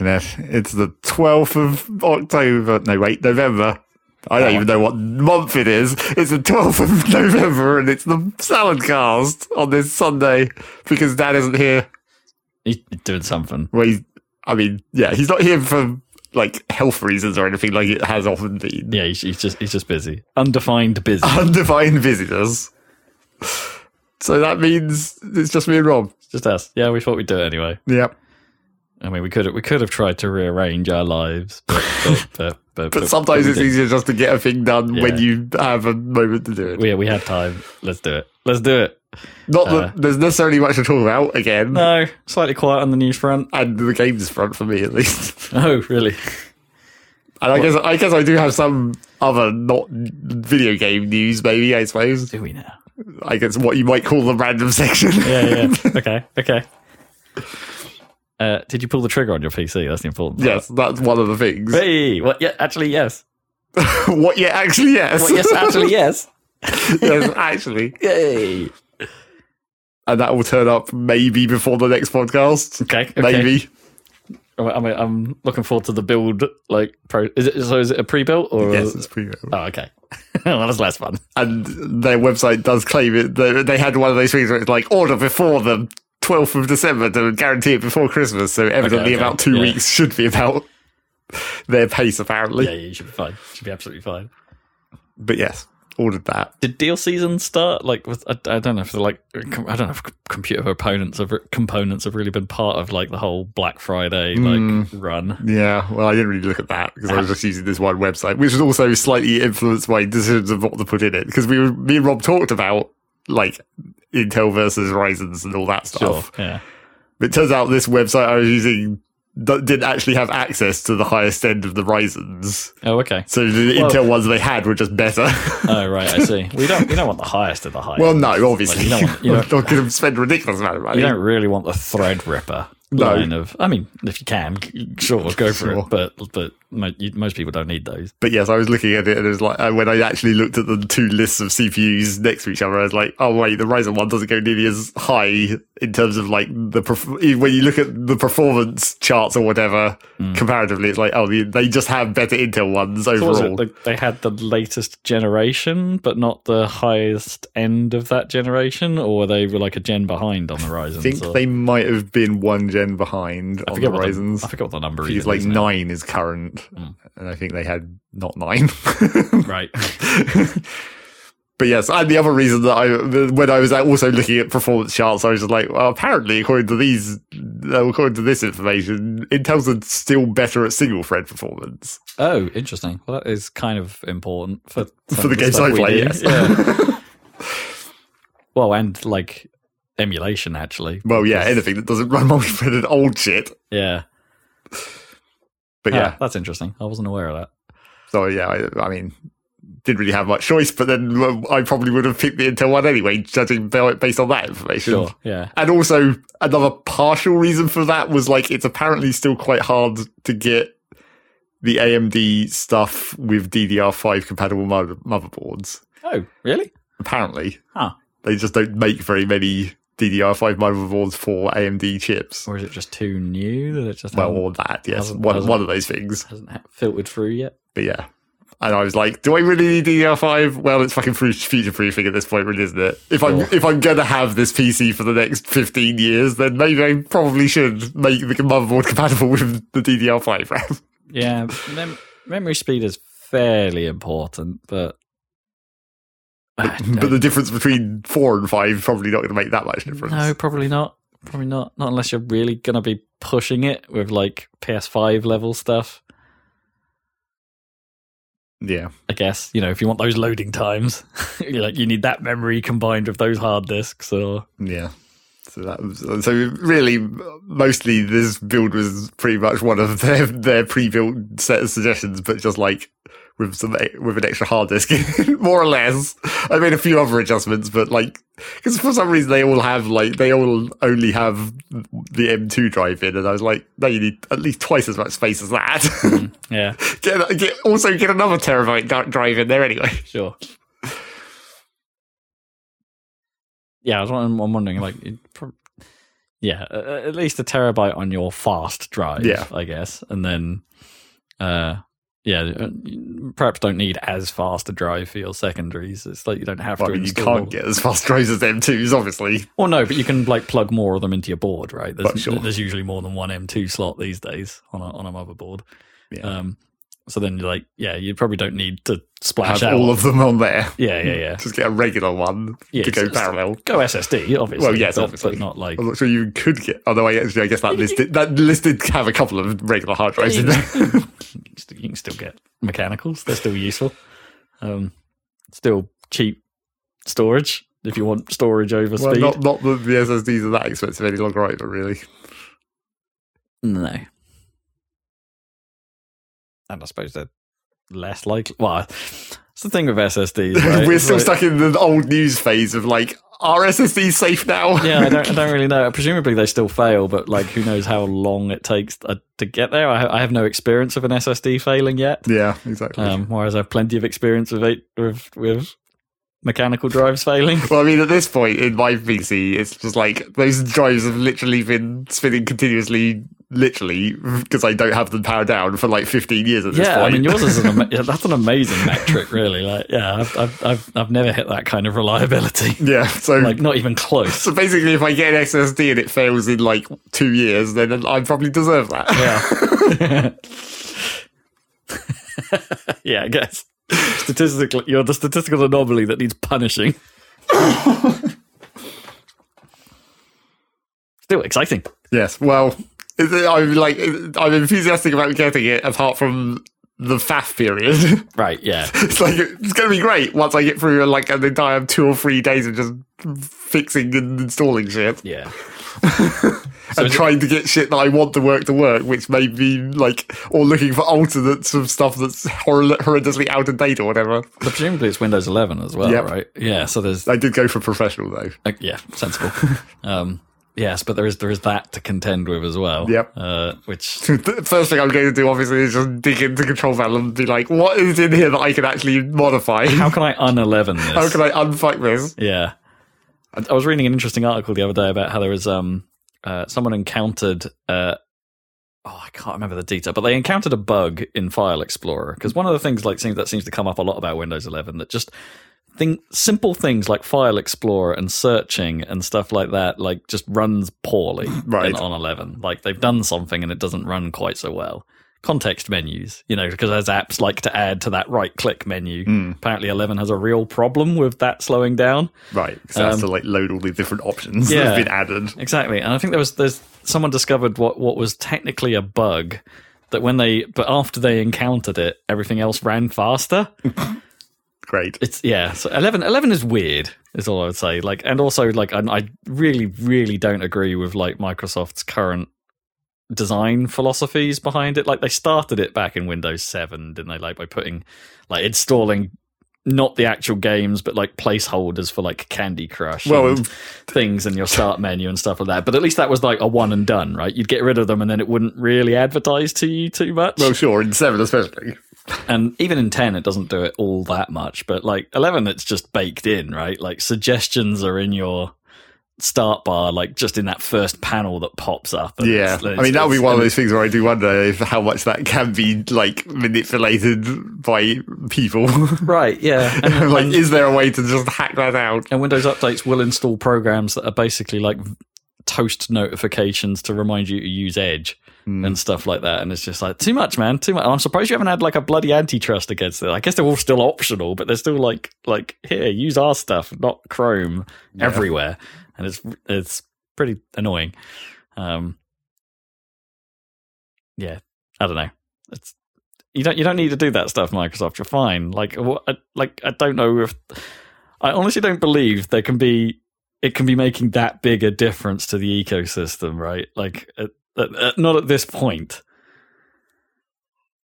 Internet. It's the 12th of October. No, wait, November. I don't oh. even know what month it is. It's the 12th of November and it's the Salad Cast on this Sunday because Dan isn't here. He's doing something. Well, he's, I mean, yeah, he's not here for like health reasons or anything like it has often been. Yeah, he's, he's just he's just busy. Undefined busy. Undefined visitors. So that means it's just me and Rob. just us. Yeah, we thought we'd do it anyway. Yep. I mean, we could have we could have tried to rearrange our lives, but but but, but, But sometimes it's easier just to get a thing done when you have a moment to do it. Yeah, we had time. Let's do it. Let's do it. Not that Uh, there's necessarily much to talk about again, No, slightly quiet on the news front. and the games front for me at least. Oh, really? And I guess I guess I do have some other not video game news, maybe I suppose. Do we now? I guess what you might call the random section. Yeah, yeah. okay, okay. Uh, did you pull the trigger on your PC? That's the important. part. yes, that's one of the things. Hey, what? Yeah, actually, yes. what? Yeah, actually, yes. What, yes, actually, yes. yes, actually, Yay. and that will turn up maybe before the next podcast. Okay, okay. Maybe. I'm, I'm, I'm looking forward to the build. Like, pro. Is it so? Is it a pre-built or? Yes, it's pretty. Oh, okay. well, that's less fun. and their website does claim it. They, they had one of those things where it's like order before the 12th of December to guarantee it before Christmas. So evidently, okay, about two yeah. weeks should be about their pace, apparently. Yeah, yeah, you should be fine. You Should be absolutely fine. But yes, ordered that. Did deal season start? Like, with, I, I don't know if they're like, I don't know if computer components have components have really been part of like the whole Black Friday like Mm. run. Yeah, well, I didn't really look at that because I was just using this one website, which was also slightly influenced by decisions of what to put in it. Because we, were, me and Rob talked about like Intel versus Ryzen's and all that Sure. stuff. Yeah. But it turns out this website I was using didn't actually have access to the highest end of the Ryzen's. Oh, okay. So the Well- Intel ones they had were just better. Oh, right. I see. We don't. We don't want the highest of the highest. well, no, obviously. Like, you don't want- you don't- going to spend ridiculous amount of money. you don't really want the Threadripper No. line of. I mean, if you can, sure, go for Sure. it. But but you, most people don't need those. But yes, I was looking at it and it was like, uh, when I actually looked at the two lists of CPUs next to each other, I was like, oh wait, the Ryzen one doesn't go nearly as high in terms of like the, when you look at the performance charts or whatever, comparatively, it's like, oh, they- they just have better Intel ones overall. they had the latest generation, but not the highest end of that generation, or they were like a gen behind on the Ryzen? I think they might have been one gen behind I on the forget, what the, Ryzen's. I forget what the number is. it's like nine is current, and I think they had not nine. Right. but yes, and the other reason that I, when I was also looking at performance charts, I was just like, well, apparently, according to these, uh, according to this information, Intel's are still better at single thread performance Oh, interesting. Well, that is kind of important for for the games I play. Yes. Yeah. well, and like emulation, actually. well, yeah, anything that doesn't run multi-threaded old shit. Yeah. But Ah, yeah, that's interesting. I wasn't aware of that. so yeah, I, I mean, didn't really have much choice. But then I probably would have picked the Intel one anyway, judging ba- based on that information. Sure. Yeah. And also, another partial reason for that was like it's apparently still quite hard to get the AMD stuff with DDR5 compatible mother- motherboards. Oh, really? Apparently, Huh. they just don't make very many DDR5 motherboards for AMD chips. Or is it just too new that it just Well, or that, yes, one, one of those things. hasn't filtered through yet? But yeah. And I was like, do I really need DDR5? Well, it's fucking future proofing at this point, really, isn't it? If I'm if I'm gonna have this PC for the next 15 years, then maybe I probably should make the motherboard compatible with the DDR5 RAM. Yeah. Mem- memory speed is fairly important, but. But the difference between four and five is probably not going to make that much difference. No, probably not. Probably not. Not unless you're really gonna be pushing it with like PS5 level stuff. Yeah. I guess you know if you want those loading times, you're like you need that memory combined with those hard disks. Or Yeah. So that was, so really mostly this build was pretty much one of their their pre-built set of suggestions, but just like with some with an extra hard disk, more or less. I made a few other adjustments, but like because for some reason they all have like they all only have the M2 drive in, and I was like, no, you need at least twice as much space as that. yeah, get, get also get another terabyte drive in there anyway. sure. Yeah, I was, wondering- I'm wondering like it yeah, at least a terabyte on your fast drive, Yeah. I guess, and then, uh, yeah, uh, perhaps don't need as fast a drive for your secondaries. It's like you don't have Well, to. I mean, you can't get as fast drives as M2s, obviously. Well, no, but you can like plug more of them into your board, right? There's, sure. there's usually more than one M2 slot these days on a on a motherboard. Yeah. Um, so then you're like, yeah, you probably don't need to splash Have out all of them on there. Yeah, yeah, yeah. Just get a regular one Yeah, to go parallel. Go SSD, obviously. Well, yes, but, obviously. but not like I'm not sure you could get. Although I actually, I guess that listed that listed have a couple of regular hard drives in there. You can still- you can still get mechanicals. They're still useful. Um, still cheap storage if you want storage over well, speed. not not that the SSDs are that expensive any longer either. Really, No. And I suppose they're less likely. Well, it's the thing with SSDs. Right? we're still like- stuck in the old news phase of like, are SSDs safe now? yeah, I don't, I don't really know. Presumably they still fail, but like, who knows how long it takes uh, to get there? I, I have no experience of an SSD failing yet. yeah, exactly. Um, whereas I have plenty of experience with eight, with with mechanical drives failing. Well, I mean, at this point in my PC, it's just like those drives have literally been spinning continuously, literally, because I don't have them powered down for like 15 years at this Yeah, point. I mean yours is an ama- that's an amazing metric, really. Like, yeah, I've, I've I've I've never hit that kind of reliability. yeah, so. Like, not even close. so basically, if I get an SSD and it fails in like two years, then I probably deserve that. Yeah. yeah, I guess. Statistically, you're the statistical anomaly that needs punishing. Still exciting. yes. Well, I'm like I'm enthusiastic about getting it, apart from the faff period. Right, yeah. it's like it's going to be great once I get through like an entire two or three days of just fixing and installing shit. Yeah. and is it- trying to get shit that I want to work to work, which may be like, or looking for alternates of stuff that's hor- horrendously out of date or whatever. But presumably it's Windows 11 as well, Yep. right? Yeah, so there's I did go for professional though. Uh, yeah, sensible. um, yes, but there is there is that to contend with as well. Yep. Uh, which the first thing I'm going to do, obviously, is just dig into control panel and be like, what is in here that I can actually modify? how can I un11 this? How can I unfuck this? Yeah, I, I was reading an interesting article the other day about how there was um uh, someone encountered uh oh I can't remember the detail, but they encountered a bug in File Explorer because one of the things like seems that seems to come up a lot about Windows 11 that just thing simple things like File Explorer and searching and stuff like that like just runs poorly Right. in- on 11. Like they've done something and it doesn't run quite so well. Context menus, you know, because as apps like to add to that right click menu, Hmm. apparently 11 has a real problem with that slowing down. Right, so it has Um, to like load all the different options yeah. that have been added. Exactly, and I think there was there's someone discovered what what was technically a bug that when they but after they encountered it, everything else ran faster. Great. It's yeah, so 11, 11 is weird. Is all I would say. Like, and also like I, I really really don't agree with like Microsoft's current design philosophies behind it. Like they started it back in Windows Seven, didn't they? Like by putting like installing. Not the actual games, but like placeholders for like Candy Crush. Well, and- things in your start menu and stuff like that. But at least that was like a one and done, right? You'd get rid of them and then it wouldn't really advertise to you too much. Well, sure, in seven especially. And even in 10, it doesn't do it all that much. But like 11, it's just baked in, right? Like suggestions are in your start bar, like just in that first panel that pops up. And Yeah, it's- I mean that would be one of those things where I do wonder if how much that can be like manipulated by people. Right, yeah. And, like, and- is there a way to just hack that out? and Windows updates will install programs that are basically like toast notifications to remind you to use Edge and stuff like that. And it's just like too much, man, too much. I'm surprised you haven't had like a bloody antitrust against it. I guess they're all still optional, but they're still like like here, use our stuff, not Chrome everywhere, and it's it's pretty annoying. Um, yeah, I don't know. It's you don't you don't need to do that stuff, Microsoft. You're fine. Like what? I- Like I don't know if I honestly don't believe there can be it can be making that big a difference to the ecosystem, right? Like at, at- not at this point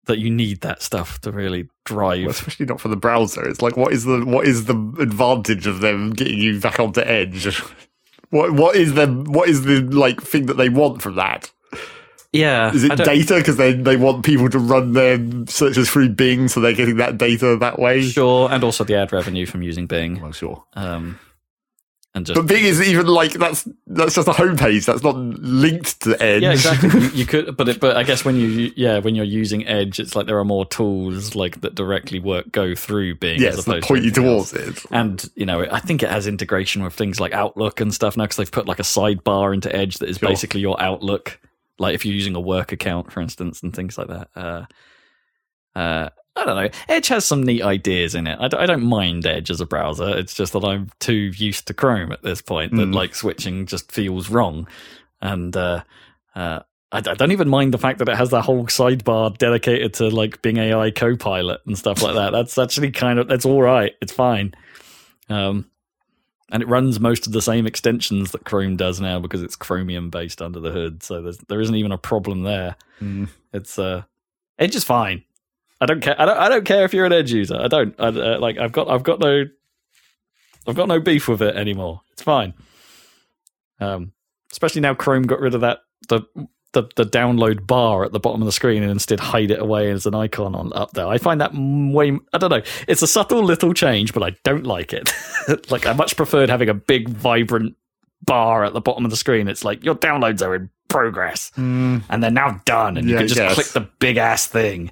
that you need that stuff to really drive. Well, especially not for the browser. It's like, what is the what is the advantage of them getting you back onto Edge? What what is the what is the like thing that they want from that? yeah, Is it data because they they want people to run their searches through Bing, so they're getting that data that way? Sure, and also the ad revenue from using Bing. Well, sure. Um, and just But Bing is even like that's that's just a homepage. That's not linked to Edge. yeah, exactly. you, you could, but it, but I guess when you yeah when you're using Edge, it's like there are more tools like that directly work go through Bing. yes, as opposed point you to anything else. towards it. And you know, I think it has integration with things like Outlook and stuff now because they've put like a sidebar into Edge that is Sure. basically your Outlook. Like if you're using a work account, for instance, and things like that. Uh, uh, I don't know. Edge has some neat ideas in it. I, d- I don't mind Edge as a browser. It's just that I'm too used to Chrome at this point that Mm. like switching just feels wrong. And uh, uh, I, I don't even mind the fact that it has that whole sidebar dedicated to like Bing AI Copilot and stuff like that. That's actually kind of that's all right. It's fine. Um, and it runs most of the same extensions that Chrome does now because it's Chromium based under the hood. So there's, there isn't even a problem there. Mm. It's uh, Edge is fine. I don't care. I don't. I don't care if you're an Edge user. I don't. I, uh, like. I've got. I've got no. I've got no beef with it anymore. It's fine. Um, especially now Chrome got rid of that the the the download bar at the bottom of the screen and instead hide it away as an icon on up there. I find that way. I don't know. It's a subtle little change, but I don't like it. like I much preferred having a big vibrant bar at the bottom of the screen. It's like your downloads are in progress and they're now done, and you can just yes. click the big ass thing.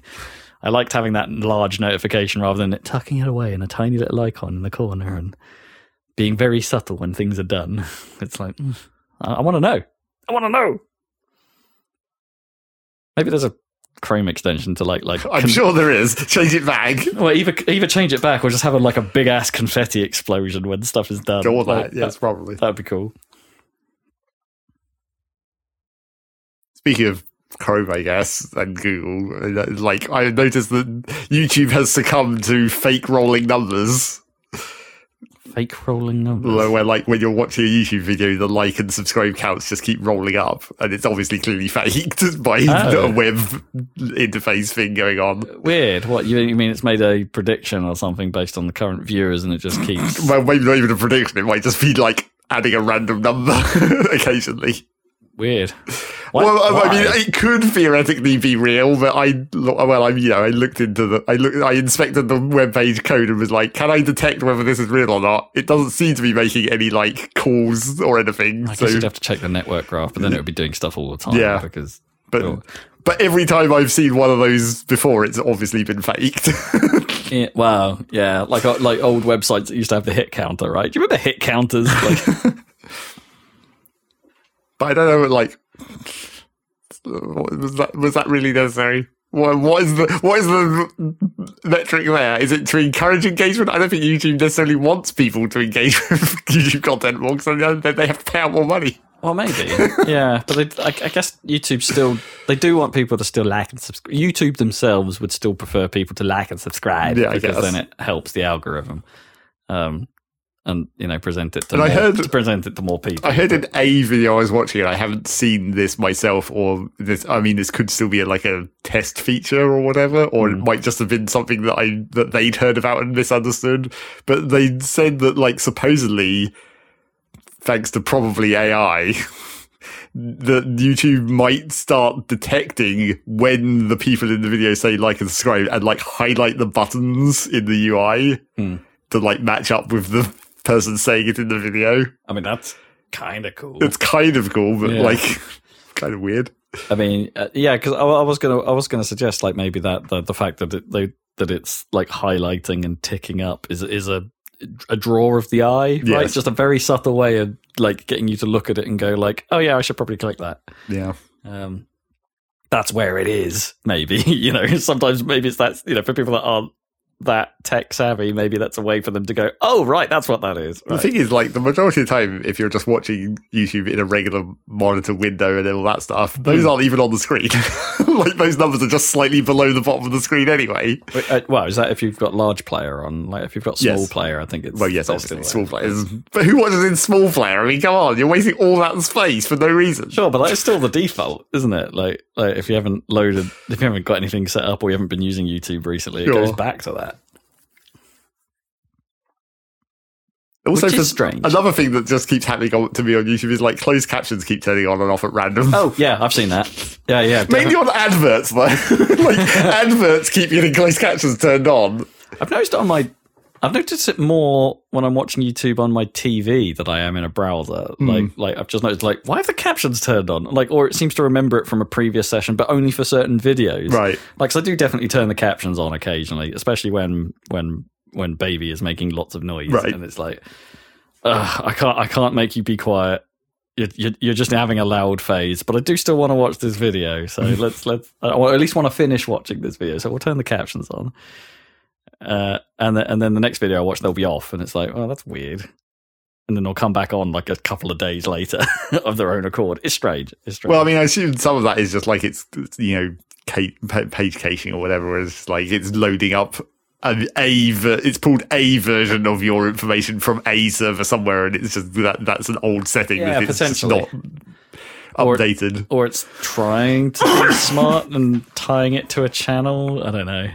I liked having that large notification rather than it tucking it away in a tiny little icon in the corner and being very subtle when things are done. It's like mm, I, I want to know. I want to know. Maybe there's a Chrome extension to like like I'm con- sure there is. Change it back. well, either either change it back or just have a, like a big ass confetti explosion when stuff is done. Or Like, that, yes, probably. that'd be cool. Speaking of Chrome, I guess, and Google, like I noticed that YouTube has succumbed to fake rolling numbers, Fake rolling numbers. where like when you're watching a YouTube video, the like and subscribe counts just keep rolling up, and it's obviously clearly faked by Oh. a web interface thing going on. Weird. What you, you mean? It's made a prediction or something based on the current viewers, and it just keeps. Well, maybe not even a prediction. It might just be like adding a random number occasionally. Weird. Why- well, I- I mean, it could theoretically be real, but I, well, I, you know, I looked into the, I looked, I inspected the web page code and was like, can I detect whether this is real or not? It doesn't seem to be making any like calls or anything. I so, guess you'd have to check the network graph, but then it would be doing stuff all the time. Yeah. Because but, but every time I've seen one of those before, it's obviously been faked. yeah, wow, yeah, like uh, like old websites that used to have the hit counter, right? Do you remember hit counters? Like, but I don't know, like, was that was that really necessary? What, what is the what is the metric there? Is it to encourage engagement? I don't think YouTube necessarily wants people to engage with YouTube content more because they they have to pay out more money. well, maybe, yeah, but they, I, I guess YouTube still they do want people to still like and subscribe. YouTube themselves would still prefer people to like and subscribe Yeah, because then it helps the algorithm. Um, and you know, present it to And I more, heard- to present it to more people. I heard an a video I was watching, and I haven't seen this myself, or this. I mean, this could still be a, like a test feature or whatever, or it might just have been something that I that they'd heard about and misunderstood. But they said that, like, supposedly, thanks to probably AI. That YouTube might start detecting when the people in the video say like and subscribe and like highlight the buttons in the UI Hmm. to like match up with the person saying it in the video. I mean, that's kind of cool. It's kind of cool, but Yeah. like kind of weird. I mean, uh, yeah, because I, I was gonna, I was gonna suggest like maybe that the, the fact that it, they, that it's like highlighting and ticking up is is a a draw of the eye, right? Yes. Just a very subtle way of like getting you to look at it and go like, oh yeah, I should probably click that. Yeah. Um, that's where it is. Maybe you know, sometimes maybe it's that you know for people that aren't that tech savvy, maybe that's a way for them to go, oh right, that's what that is. The thing is, like, the majority of the time, if you're just watching YouTube in a regular monitor window and all that stuff, those aren't even on the screen. like, those numbers are just slightly below the bottom of the screen anyway. Uh, well, is that if you've got large player on? Like if you've got small Yes. player, I think it's Well, yes, obviously, small players. But who watches in small player? I mean, come on, you're wasting all that space for no reason. Sure, but that's still the default, isn't it? Like, like if you haven't loaded, if you haven't got anything set up, or you haven't been using YouTube recently, it Sure. goes back to that. Also, Which is for- strange. Another thing that just keeps happening on, to me on YouTube is like closed captions keep turning on and off at random. Oh yeah, I've seen that. Yeah, yeah. Mainly on adverts, though. like adverts keep getting closed captions turned on. I've noticed it on my I've noticed it more when I'm watching YouTube on my TV than I am in a browser. Hmm. Like, like I've just noticed, like, why have the captions turned on? Like, or it seems to remember it from a previous session, but only for certain videos. Right. Like, so I do definitely turn the captions on occasionally, especially when when when baby is making lots of noise, Right. and it's like, I can't, I can't make you be quiet. You're, you're, you're just having a loud phase, but I do still want to watch this video. So let's let's, or at least want to finish watching this video. So we'll turn the captions on, uh, and then and then the next video I watch they'll be off, and it's like, oh, that's weird. And then they'll come back on like a couple of days later of their own accord. It's strange. It's strange. Well, I mean, I assume some of that is just like it's you know page caching or whatever. It's like it's loading up an a ver- it's pulled a version of your information from a server somewhere, and it's just that that's an old setting Yeah, that it's potentially. not Or- updated. or it's trying to be smart and tying it to a channel. I don't know.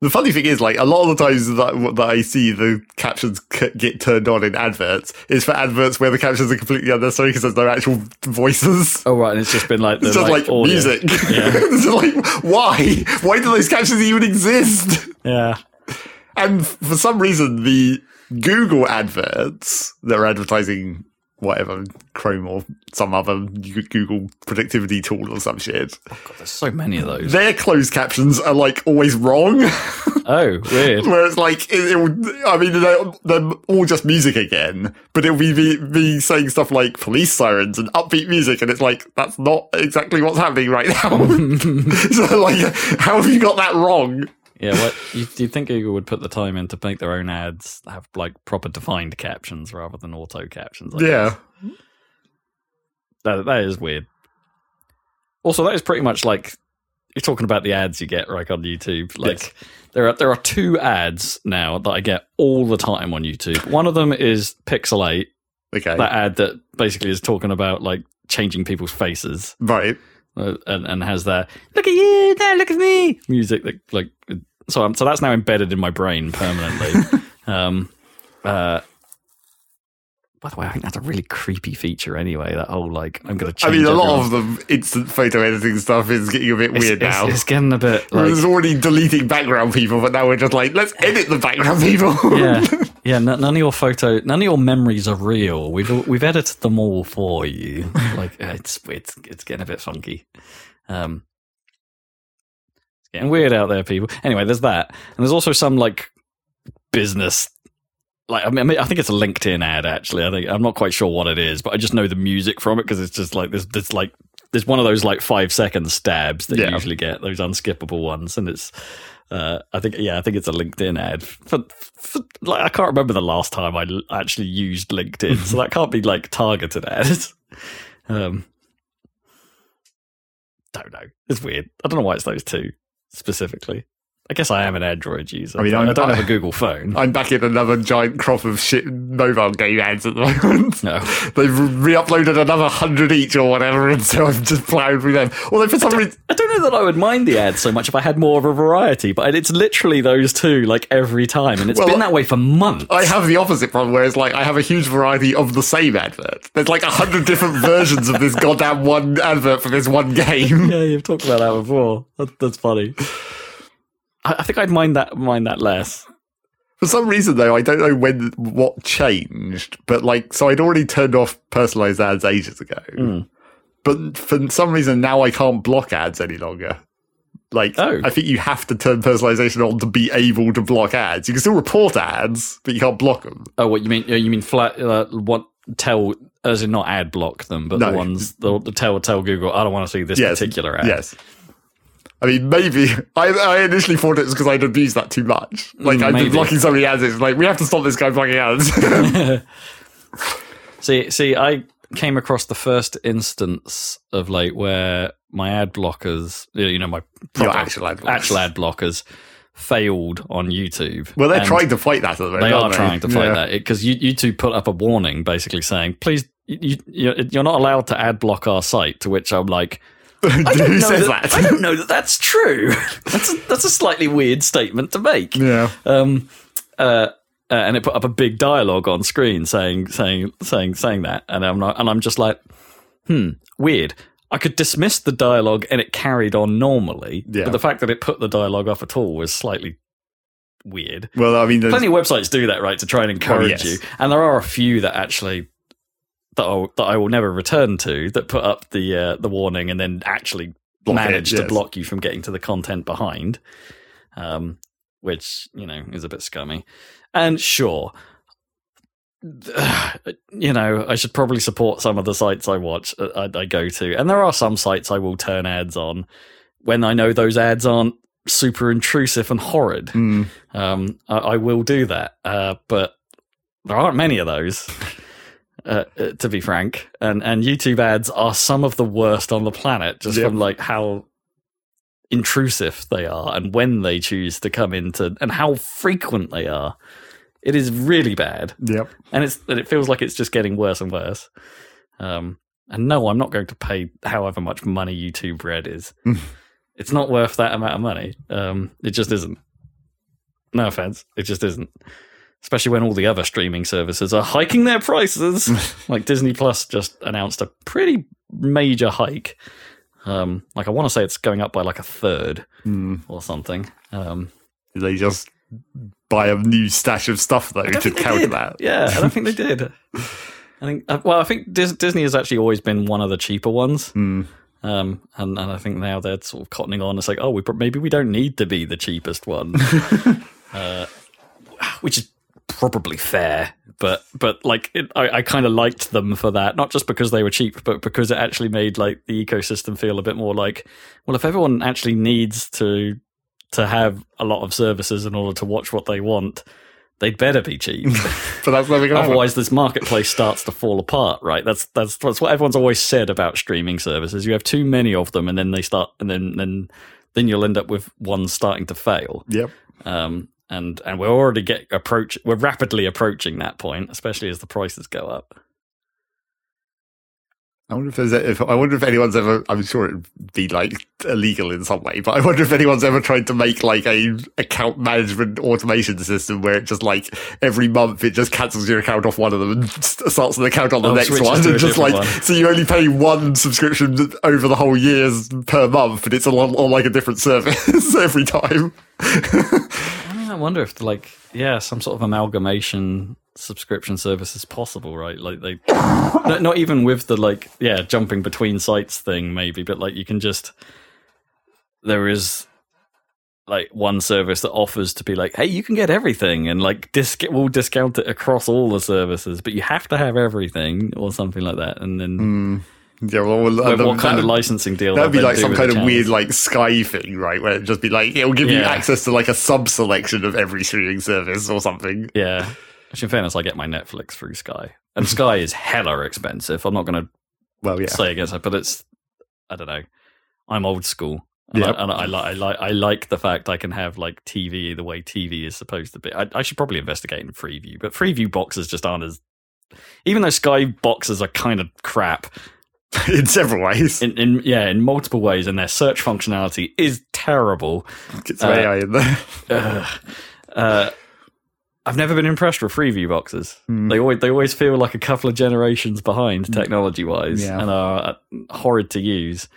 The funny thing is, like a lot of the times that that I see the captions c- get turned on in adverts is for adverts where the captions are completely unnecessary because there's no actual voices. Oh right, and it's just been like the It's just like, audio. music. Yeah. it's just like why? Why do those captions even exist? Yeah, And for some reason, the Google adverts that are advertising whatever Chrome or some other Google productivity tool or some shit, oh, God, there's so many of those. their closed captions are like always wrong. Oh, weird. Where it's like, it, it I mean, they're, they're all just music again, but it'll be me, me saying stuff like police sirens and upbeat music, and it's like, that's not exactly what's happening right now. so, like, how have you got that wrong? Yeah, what you, do you think Google would put the time in to make their own ads have like proper defined captions rather than auto captions? I Yeah. guess? that that is weird. Also, that is pretty much like you're talking about the ads you get like on YouTube. Like Yes. there are there are two ads now that I get all the time on YouTube. One of them is Pixel Eight, Okay. that ad that basically is talking about like changing people's faces. right. uh, and, and has that look at you now look at me music that like so I'm, so that's now embedded in my brain permanently um uh by the way, I think that's a really creepy feature anyway. That whole like, I'm going to change. I mean, a lot of the instant photo editing stuff is getting a bit it's, weird it's- now. It's, getting a bit It like, was already deleting background people, but now we're just like, let's edit the background people. yeah, yeah. n- None of your photo, none of your memories are real. We've we've edited them all for you. Like uh, it's it's it's getting a bit funky. Um, it's getting weird out there, people. Anyway, there's that, and there's also some like business. Like I mean, I think it's a LinkedIn ad. Actually, I think I'm not quite sure what it is, but I just know the music from it because it's just like this. This like there's one of those like five second stabs that you usually get those unskippable ones, and it's uh, I think yeah, I think it's a LinkedIn ad. For, for, like, I can't remember the last time I l- actually used LinkedIn, so that can't be like targeted ads. Um, don't know. It's weird. I don't know why it's those two specifically. I guess I am an Android user. I mean, I'm- I don't have a Google phone. I'm back in another giant crop of shit mobile game ads at the moment. no. They've re-uploaded another hundred each or whatever, and so I'm just plowing through them. Although for some reason, I don't know that I would mind the ads so much if I had more of a variety, but it's literally those two like every time, and it's Well, been that way for months. I have the opposite problem, where it's like I have a huge variety of the same advert. There's like a hundred different versions of this goddamn one advert for this one game. yeah, you've talked about that before. That, that's funny. I, I think I'd mind that mind that less. For some reason, though, I don't know when what changed, but like, so I'd already turned off personalized ads ages ago. Hmm. But for some reason, now I can't block ads any longer. Like, Oh. I think you have to turn personalization on to be able to block ads. You can still report ads, but you can't block them. Oh, what you mean? You mean flat? Uh, what tell? As in not ad block them, but No. the ones the, the tell tell Google. I don't want to see this Yes. particular ad. Yes. I mean, maybe I, I initially thought it was because I'd abused that too much. Like Mm, I've been blocking so many ads. It's like we have to stop this guy blocking ads. See, see, I came across the first instance of like where my ad blockers, you know, my actual ad blockers. actual ad blockers failed on YouTube. well, they're And trying to fight that at the moment. They are aren't trying to fight Yeah. that because YouTube put up a warning basically saying, "Please, you, you're not allowed to ad block our site." To which I'm like, Who know says that- that? I don't know that that's true. that's a, that's a slightly weird statement to make. yeah. Um, uh, uh, and it put up a big dialogue on screen saying saying saying saying that, and I'm not, and I'm just like, hmm, weird. I could dismiss the dialogue and it carried on normally, Yeah. but the fact that it put the dialogue off at all was slightly weird. Well, I mean, there's- Plenty of websites do that, right, to try and encourage yes. you. And there are a few that actually that I, that I will never return to that put up the uh, the warning and then actually Block it, manage to block you from getting to the content behind, um, which you know is a bit scummy. And sure, you know, I should probably support some of the sites I watch, uh, I, I go to, and there are some sites I will turn ads on when I know those ads aren't super intrusive and horrid. Mm, Um, I, I will do that, uh, but there aren't many of those. Uh, uh, to be frank, and and YouTube ads are some of the worst on the planet, just Yep. from like how intrusive they are and when they choose to come into and how frequent they are. It is really bad, yep. and it's and it feels like it's just getting worse and worse. Um, and no, I'm not going to pay however much money YouTube Red is. it's not worth that amount of money. Um, it just isn't. No offense, it just isn't. Especially when all the other streaming services are hiking their prices. like Disney Plus just announced a pretty major hike. Um, like I want to say it's going up by like a third Mm. or something. Um, They just buy a new stash of stuff though to counter that. Yeah, I don't think they did. I think uh, well, I think Dis- Disney has actually always been one of the cheaper ones. Mm. Um, and, and I think now they're sort of cottoning on. It's like, oh, we maybe we don't need to be the cheapest one, uh, which is probably fair. But but like, it, I, I kind of liked them for that, not just because they were cheap, but because it actually made like the ecosystem feel a bit more like, well, if everyone actually needs to to have a lot of services in order to watch what they want, they'd better be cheap. But that's never going to happen. Otherwise, this marketplace starts to fall apart, right? That's that's that's what everyone's always said about streaming services. You have too many of them, and then they start, and then then then you'll end up with one starting to fail. Yep. Um, and and we're already get approach, we're rapidly approaching that point, especially as the prices go up. I wonder if there's if I wonder if anyone's ever. I'm sure it'd be like illegal in some way, but I wonder if anyone's ever tried to make like a account management automation system where it just like every month it just cancels your account off one of them and starts an account on the Oh, next one, and just like one. so you only pay one subscription over the whole years per month, but it's on, on like a different service every time. Wonder if like yeah, some sort of amalgamation subscription service is possible, right? Like they not, even with the like yeah jumping between sites thing maybe, but like you can just there is like one service that offers to be like, hey, you can get everything, and like disc we'll discount it across all the services, but you have to have everything or something like that, and then. Hmm. Yeah, well, well, What, uh, what kind that- of licensing deal? That'd be like some kind the of weird, like Sky thing, right? Where it'd just be like it'll give you access to like a sub selection of every streaming service or something. Yeah. Which, in fairness, I get my Netflix through Sky, and Sky is hella expensive. I'm not going to Well, yeah, say against it, but it's I don't know. I'm old school, and, Yep. I, and I, like I like I like the fact I can have like TV the way TV is supposed to be. I, I should probably investigate in Freeview, but Freeview boxes just aren't as. Even though Sky boxes are kind of crap in several ways. in, in yeah in multiple ways, and their search functionality is terrible. Get some uh, AI in there. Ugh. uh, I've never been impressed with Freeview boxes. Hmm. They always they always feel like a couple of generations behind technology wise, Yeah. and are uh, horrid to use.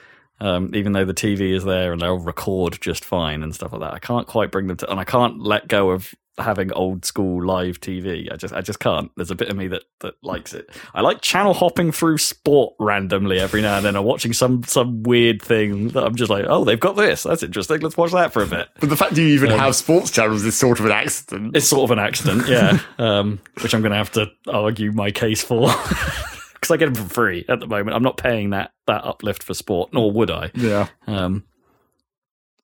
Um, even though the TV is there and they'll record just fine and stuff like that, I can't quite bring them to, and I can't let go of having old school live TV. I just I just can't. There's a bit of me that that likes it. I like channel hopping through sport randomly every now and then, or watching some some weird thing that I'm just like, oh, they've got this. That's interesting. Let's watch that for a bit. But the fact you even Um, have sports channels is sort of an accident. It's sort of an accident, yeah. um, which I'm going to have to argue my case for because I get them for free at the moment. I'm not paying that that uplift for sport, nor would I. Yeah, Um,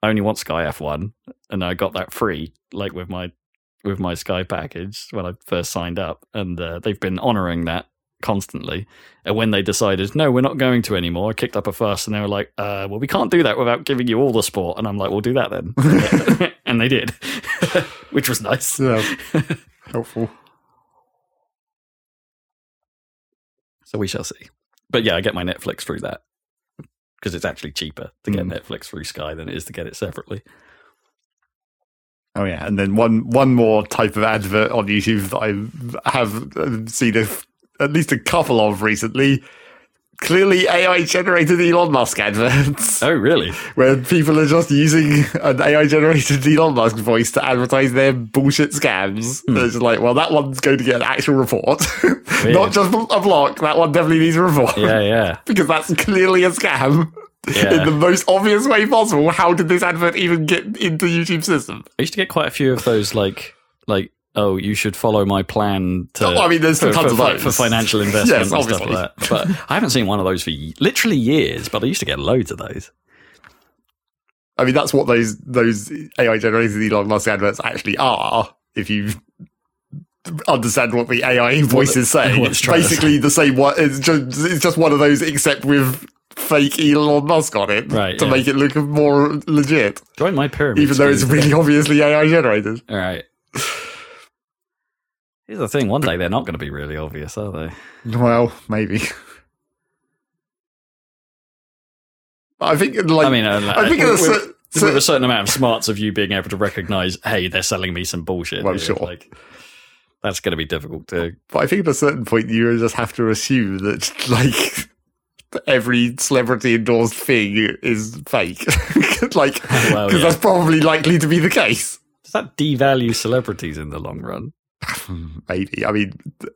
I only want Sky F1, and I got that free, like with my with my Sky package when I first signed up, and uh, they've been honouring that constantly. And when they decided, no, we're not going to anymore, I kicked up a fuss, and they were like, uh, well, we can't do that without giving you all the sport. And I'm like, we'll do that then, and they did, which was nice. yeah, helpful. So we shall see. But yeah, I get my Netflix through that because it's actually cheaper to get Mm. Netflix through Sky than it is to get it separately. Oh yeah, and then one one more type of advert on YouTube that I have uh, seen a, at least a couple of recently. Clearly AI generated Elon Musk adverts Oh, really? where people are just using an AI generated Elon Musk voice to advertise their bullshit scams. Hmm. It's like, well, that one's going to get an actual report, not just a block. That one definitely needs a report Yeah, yeah, because that's clearly a scam. Yeah. In the most obvious way possible. How did this advert even get into YouTube system? I used to get quite a few of those, like, like, oh, you should follow my plan to. Oh, I mean, there's for, tons for, of those. for financial investment Yes, and stuff like that. But I haven't seen one of those for literally years. But I used to get loads of those. I mean, that's what those those AI generated Elon Musk adverts actually are. If you understand what the AI voices say, what it's it's basically the same one. It's just it's just one of those, except with fake Elon Musk on it, Right, To yeah. make it look more legit, Join my pyramid. even though it's really obviously AI generated. All right. Here's the thing: one day they're not going to be really obvious, are they? Well, maybe. I think, like, I mean, uh, I think with, with, a- with a certain amount of smarts of you being able to recognize, hey, they're selling me some bullshit. Well, here. sure. Like, that's going to be difficult to. But I think at a certain point you just have to assume that like every celebrity endorsed thing is fake. like because Well, yeah. that's probably likely to be the case. Does that devalue celebrities in the long run? Maybe. I mean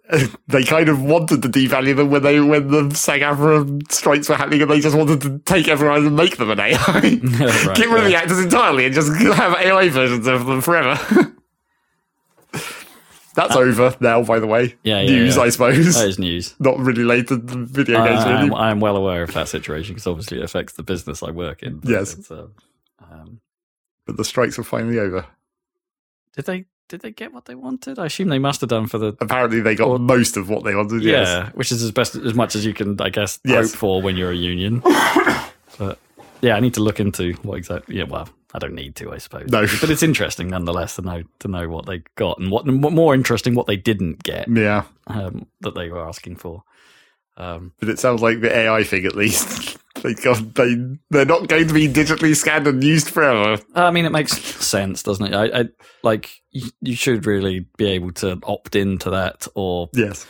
they kind of wanted to devalue them when they when the SAG AFTRA strikes were happening and they just wanted to take everyone and make them an AI. Right, Get rid of the actors entirely and just have AI versions of them forever. That's over now, by the way. Uh, Yeah, yeah, News, yeah. I suppose. That is news. Not really related to the video I, games, I am, I am well aware of that situation because obviously it affects the business I work in. Yes. uh, um, but the strikes were finally over. did they did they get what they wanted? I assume they must have done for the Apparently, they got Or- most of what they wanted. Yes. yeah, which is as best as much as you can, I guess, Yes. hope for when you're a union. but yeah, I need to look into what exactly. Yeah, well, I don't need to, I suppose. No. but it's interesting nonetheless to know to know what they got and what what more interesting what they didn't get Yeah, um, that they were asking for. Um, but it sounds like the AI thing, at least. They got they they're not going to be digitally scanned and used forever. I mean, it makes sense, doesn't it? I, I like you, you should really be able to opt into that or Yes.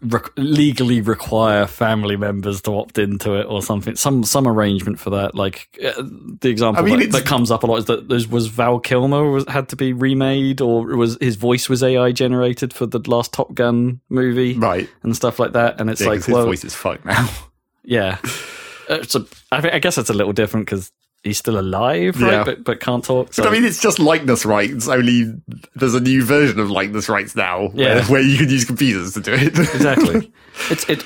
rec- legally require family members to opt into it or something. Some some arrangement for that. Like uh, the example I mean, that, that comes up a lot is that there was Val Kilmer was had to be remade or was his voice was AI generated for the last Top Gun movie Right. and stuff like that. And it's Yeah, like, 'cause his well, voice is fucked now. yeah. Uh, so I, I guess it's a little different because he's still alive, right? Yeah. But but can't talk. So But I mean, it's just likeness rights. Only there's a new version of likeness rights now, where, Yeah. where you can use computers to do it. exactly. it's it,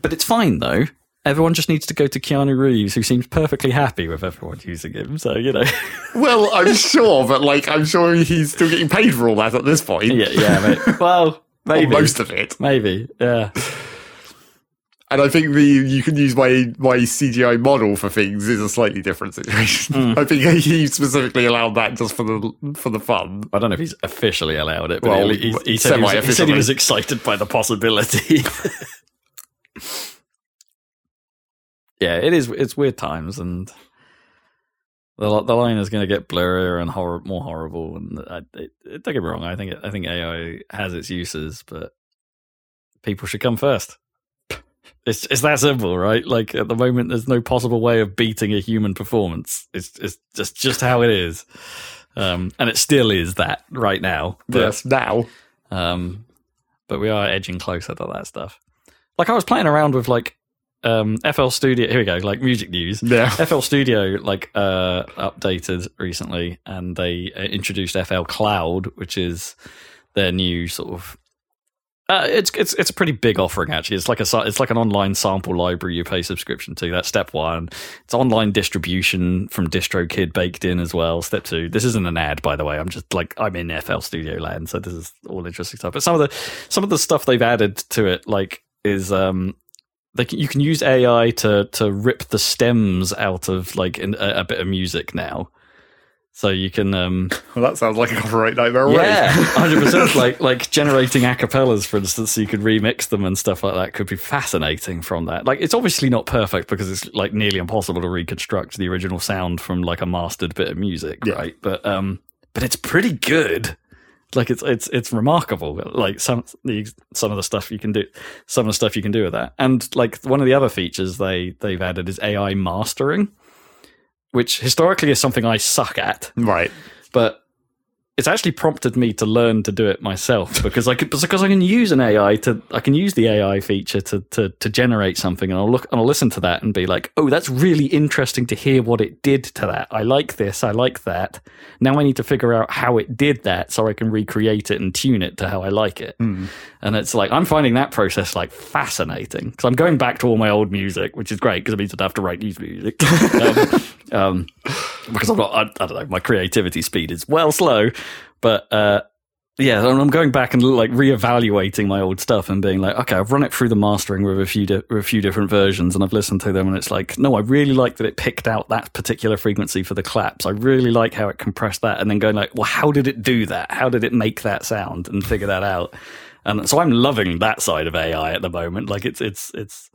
but it's fine though. Everyone just needs to go to Keanu Reeves, who seems perfectly happy with everyone using him. So you know, well, I'm sure, but like, I'm sure he's still getting paid for all that at this point. yeah, yeah. Mate. Well, Or maybe, most of it. maybe, yeah. And I think the you can use my my CGI model for things is a slightly different situation. Hmm. I think he specifically allowed that just for the for the fun. I don't know if he's officially allowed it, but Well, he, he, said he, was, he said he was excited by the possibility. yeah, it is. It's weird times, and the the line is going to get blurrier and more horrible. And I, it, it, don't get me wrong, I think I think AI has its uses, but people should come first. It's it's that simple, right? Like at the moment, there's no possible way of beating a human performance. It's it's just just how it is, um, and it still is that right now. But, yes, now. um, but we are edging closer to that stuff. Like I was playing around with like um, FL Studio. Here we go, like music news. Yeah. FL Studio like uh, updated recently, and they uh, introduced FL Cloud, which is their new sort of. Uh, it's it's it's a pretty big offering actually. It's like a it's like an online sample library you pay subscription to. That's step one. It's online distribution from DistroKid baked in as well. Step two. This isn't an ad, by the way. I'm just like I'm in FL Studio land, so this is all interesting stuff. But some of the some of the stuff they've added to it, like, is um can, you can use AI to to rip the stems out of like a, a bit of music now. So you can um Well, that sounds like a copyright nightmare already. yeah, hundred percent. Like like generating acapellas, for instance, so you could remix them and stuff like that could be fascinating from that. Like it's obviously not perfect because it's like nearly impossible to reconstruct the original sound from like a mastered bit of music, Yeah. right? But um, but it's pretty good. Like it's it's it's remarkable. Like some the some of the stuff you can do, some of the stuff you can do with that, and like one of the other features they they've added is AI mastering, which historically is something I suck at, Right. but it's actually prompted me to learn to do it myself because I could because I can use an AI to I can use the AI feature to to to generate something and I'll look and I'll listen to that and be like, oh, that's really interesting to hear what it did to that. I like this. I like that. Now I need to figure out how it did that so I can recreate it and tune it to how I like it. Hmm. And it's like I'm finding that process like fascinating because I'm going back to all my old music, which is great because it means I don't have to write new music. um, um, because I'm not, I, I don't know, my creativity speed is well slow, but uh, yeah, I'm going back and like reevaluating my old stuff and being like, okay, I've run it through the mastering with a few di- with a few different versions, and I've listened to them, and it's like, no, I really like that it picked out that particular frequency for the claps. I really like how it compressed that, and then going like, well, how did it do that? How did it make that sound and figure that out? And so I'm loving that side of AI at the moment. Like it's it's it's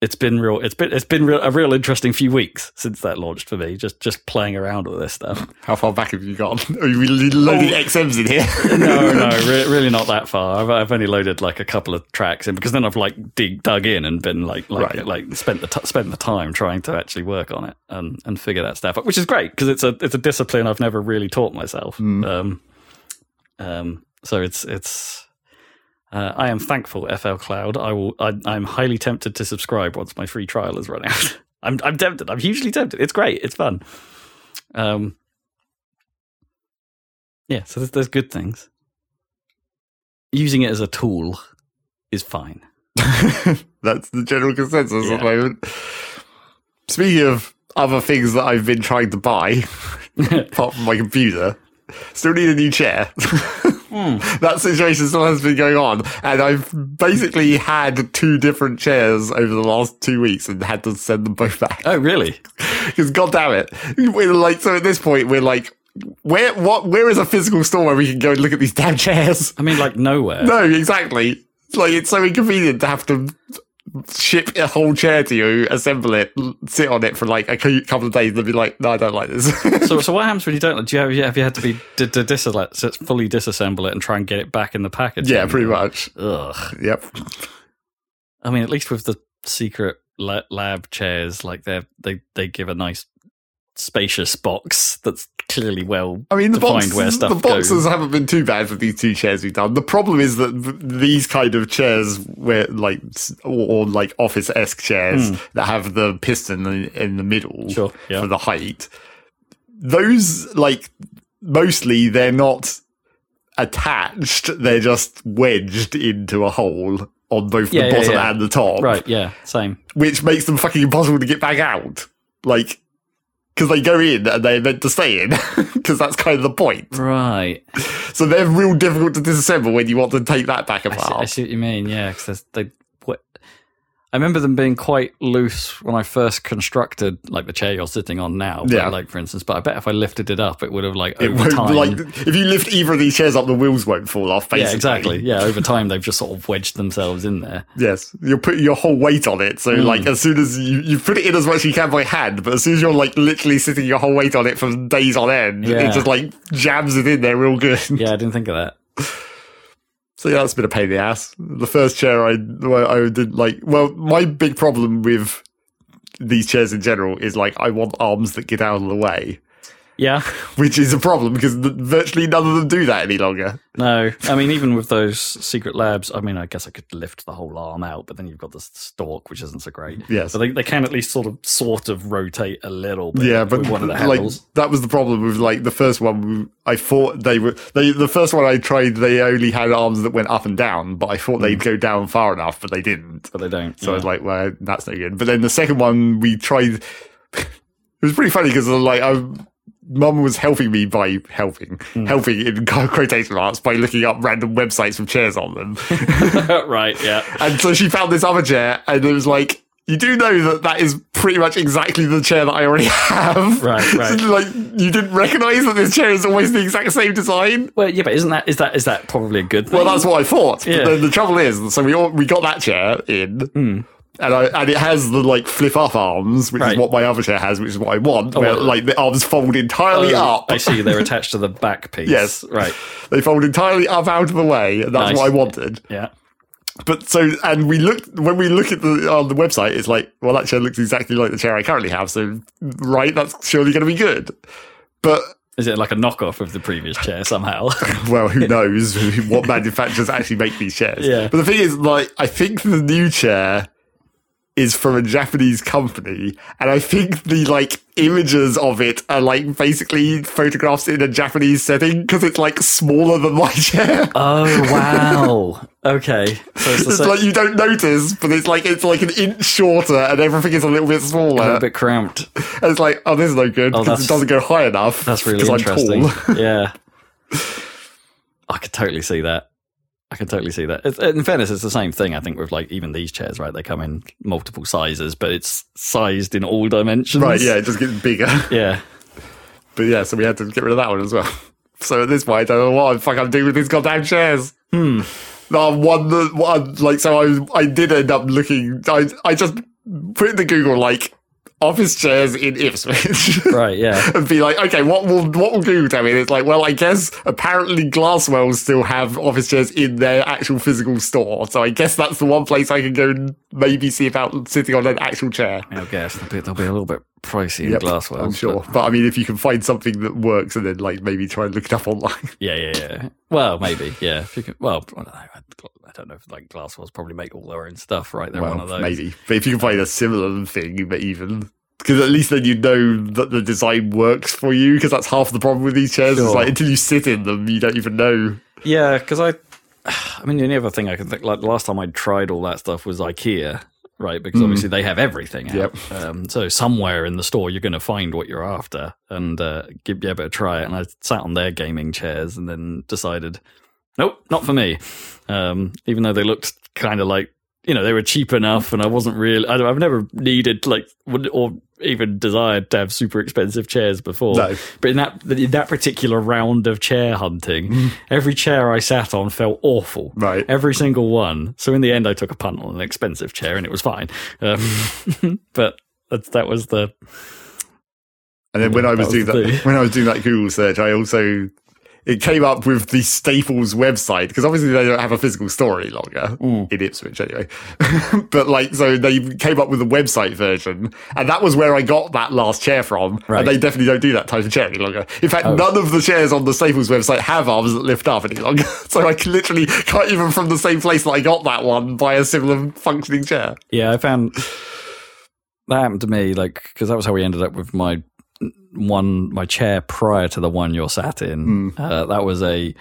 it's been real. It's been it's been real, a real interesting few weeks since that launched for me. Just just playing around with this stuff. How far back have you gone? Are you really loading XMs in here? no, no, re- really not that far. I've, I've only loaded like a couple of tracks in because then I've like dig, dug in and been like like Right. like spent the t- spent the time trying to actually work on it and and figure that stuff out, which is great because it's a it's a discipline I've never really taught myself. Um, um, so it's it's. Uh, I am thankful, FL Cloud. I will. I, I'm highly tempted to subscribe once my free trial has run out. I'm I'm tempted. I'm hugely tempted. It's great. It's fun. Um, yeah. So there's, there's good things using it as a tool is fine. That's the general consensus at the moment. Speaking of other things that I've been trying to buy, apart from my computer, still need a new chair. That situation still has been going on, and I've basically had two different chairs over the last two weeks and had to send them both back. Oh, really? Because god damn it, we're like so at this point we're like, where what where is a physical store where we can go and look at these damn chairs? I mean, like nowhere. No, exactly. Like it's so inconvenient to have to ship a whole chair to you, assemble it, sit on it for like a couple of days, and be like, "No, I don't like this." So, so what happens when you don't? Do you have, have you had to be to, so it's fully disassemble it and try and get it back in the package? yeah, pretty much. Ugh. Yep. I mean, at least with the secret lab chairs, like they they they give a nice spacious box that's clearly well I mean, the boxes, where stuff the boxes goes. haven't been too bad for these two chairs we've done. The problem is that these kind of chairs, where like or, or like office esque chairs hmm. that have the piston in, in the middle. Sure, yeah. for the height, those like mostly they're not attached; they're just wedged into a hole on both Yeah, the yeah, bottom and the top, Right? Yeah. Same. which makes them fucking impossible to get back out. Like. Because they go in and they're meant to stay in, because that's kind of the point. Right. So they're real difficult to disassemble when you want to take that back I see, I apart. see what you mean. Yeah, because they. I remember them being quite loose when I first constructed like the chair you're sitting on now. But, Yeah. Like for instance, but I bet if I lifted it up, it would have like It over time. like if you lift either of these chairs up, the wheels won't fall off. Basically, yeah, exactly. Yeah, over time they've just sort of wedged themselves in there. Yes, you're putting your whole weight on it. So Hmm. like as soon as you you put it in as much as you can by hand, but as soon as you're like literally sitting your whole weight on it for days on end, Yeah. it just like jams it in there real good. Yeah, I didn't think of that. So yeah, that's been a pain in the ass. The first chair I I did like. Well, my big problem with these chairs in general is like I want arms that get out of the way, Yeah. which is a problem because th- virtually none of them do that any longer. No, I mean even with those Secretlabs, I mean I guess I could lift the whole arm out, but then you've got the stalk, which isn't so great. Yes. but they, they can at least sort of sort of rotate a little bit. Yeah, but with one of the like handles. that was the problem with like the first one. I thought they were they the first one I tried. They only had arms that went up and down, but I thought they'd mm. go down far enough, but they didn't. but they don't. So I was like, well, that's no good. But then the second one we tried. It was pretty funny because like I. Mum was helping me by helping, Hmm. helping in quotation marks by looking up random websites with chairs on them. right, yeah. And so she found this other chair, and it was like, you do know that that is pretty much exactly the chair that I already have. Right, right. like, you didn't recognize that this chair is always the exact same design. Well, yeah, but isn't that is that is that probably a good thing? Well, that's what I thought. Yeah. But then the trouble is, so we all, we got that chair in, Hmm. And, I, and it has the like flip up arms, which Right. is what my other chair has, which is what I want. Oh, where well- like the arms fold entirely Oh, up. I see. They're attached to the back piece. Yes. Right. They fold entirely up out of the way, and that's Nice. what I wanted. Yeah. But so, and we look when we look at the on the website, it's like, well, that chair looks exactly like the chair I currently have. So, right, that's surely going to be good. But Is it like a knockoff of the previous chair somehow? well, who knows what manufacturers actually make these chairs? Yeah. But the thing is, like, I think the new chair is from a Japanese company, and I think the like images of it are like basically photographs in a Japanese setting because it's like smaller than my chair. oh wow. Okay. So it's It's like you don't notice, but it's like it's like an inch shorter, and everything is a little bit smaller, a little bit cramped. And it's like, oh, this is no good Oh, because that's- it doesn't go high enough. That's really interesting. yeah. I could totally see that. I can totally see that. It's, in fairness, it's the same thing. I think with like even these chairs, right? They come in multiple sizes, but it's sized in all dimensions. Right, yeah, it just gets bigger. yeah. But yeah, so we had to get rid of that one as well. So at this point, I don't know what the fuck I'm doing with these goddamn chairs. Hmm. No, one, the one, like, so I, I did end up looking, I, I just put into Google, like, office chairs in Ipswich. Right. Yeah. and be like, okay, what will what will Google tell me? And it's like, well, I guess apparently Glasswell still have office chairs in their actual physical store, so I guess that's the one place I can go and maybe see about sitting on an actual chair. I guess they'll be, they'll be a little bit pricey in Yep, Glasswell. I'm sure, but I mean, if you can find something that works, and then like maybe try and look it up online. Yeah, yeah, yeah. Well, maybe. Yeah. If you can, well, I don't know. Don't know if like Glasswell's probably make all their own stuff, right? They're one of those. maybe, but if you can find a similar thing, but even. Because at least then you know that the design works for you. Because that's half the problem with these chairs. Is Sure. like until you sit in them, you don't even know. Yeah, because I, I mean, the only other thing I can think, like the last time I tried all that stuff was IKEA, right? Because obviously they have everything. Out. Yep. Um, so somewhere in the store you're going to find what you're after and uh, give you a bit of try it. And I sat on their gaming chairs and then decided, nope, not for me. Um, even though they looked kind of like. You know, they were cheap enough, and I wasn't really. I don't, I've never needed like or even desired to have super expensive chairs before. No. But in that in that particular round of chair hunting, every chair I sat on felt awful. Right. Every single one. So in the end, I took a punt on an expensive chair, and it was fine. Um, but that's, that was the And then when I was That doing that, when I was doing that Google search, I also it came up with the Staples website because obviously they don't have a physical store any longer Mm. in Ipswich anyway. but like, so they came up with a website version, and that was where I got that last chair from. Right. And they definitely don't do that type of chair any longer. In fact, none of the chairs on the Staples website have arms that lift up any longer. so I can literally can't even from the same place that I got that one buy a similar functioning chair. yeah. I found that happened to me like because that was how we ended up with my one my chair prior to the one you're sat in. Uh, that was a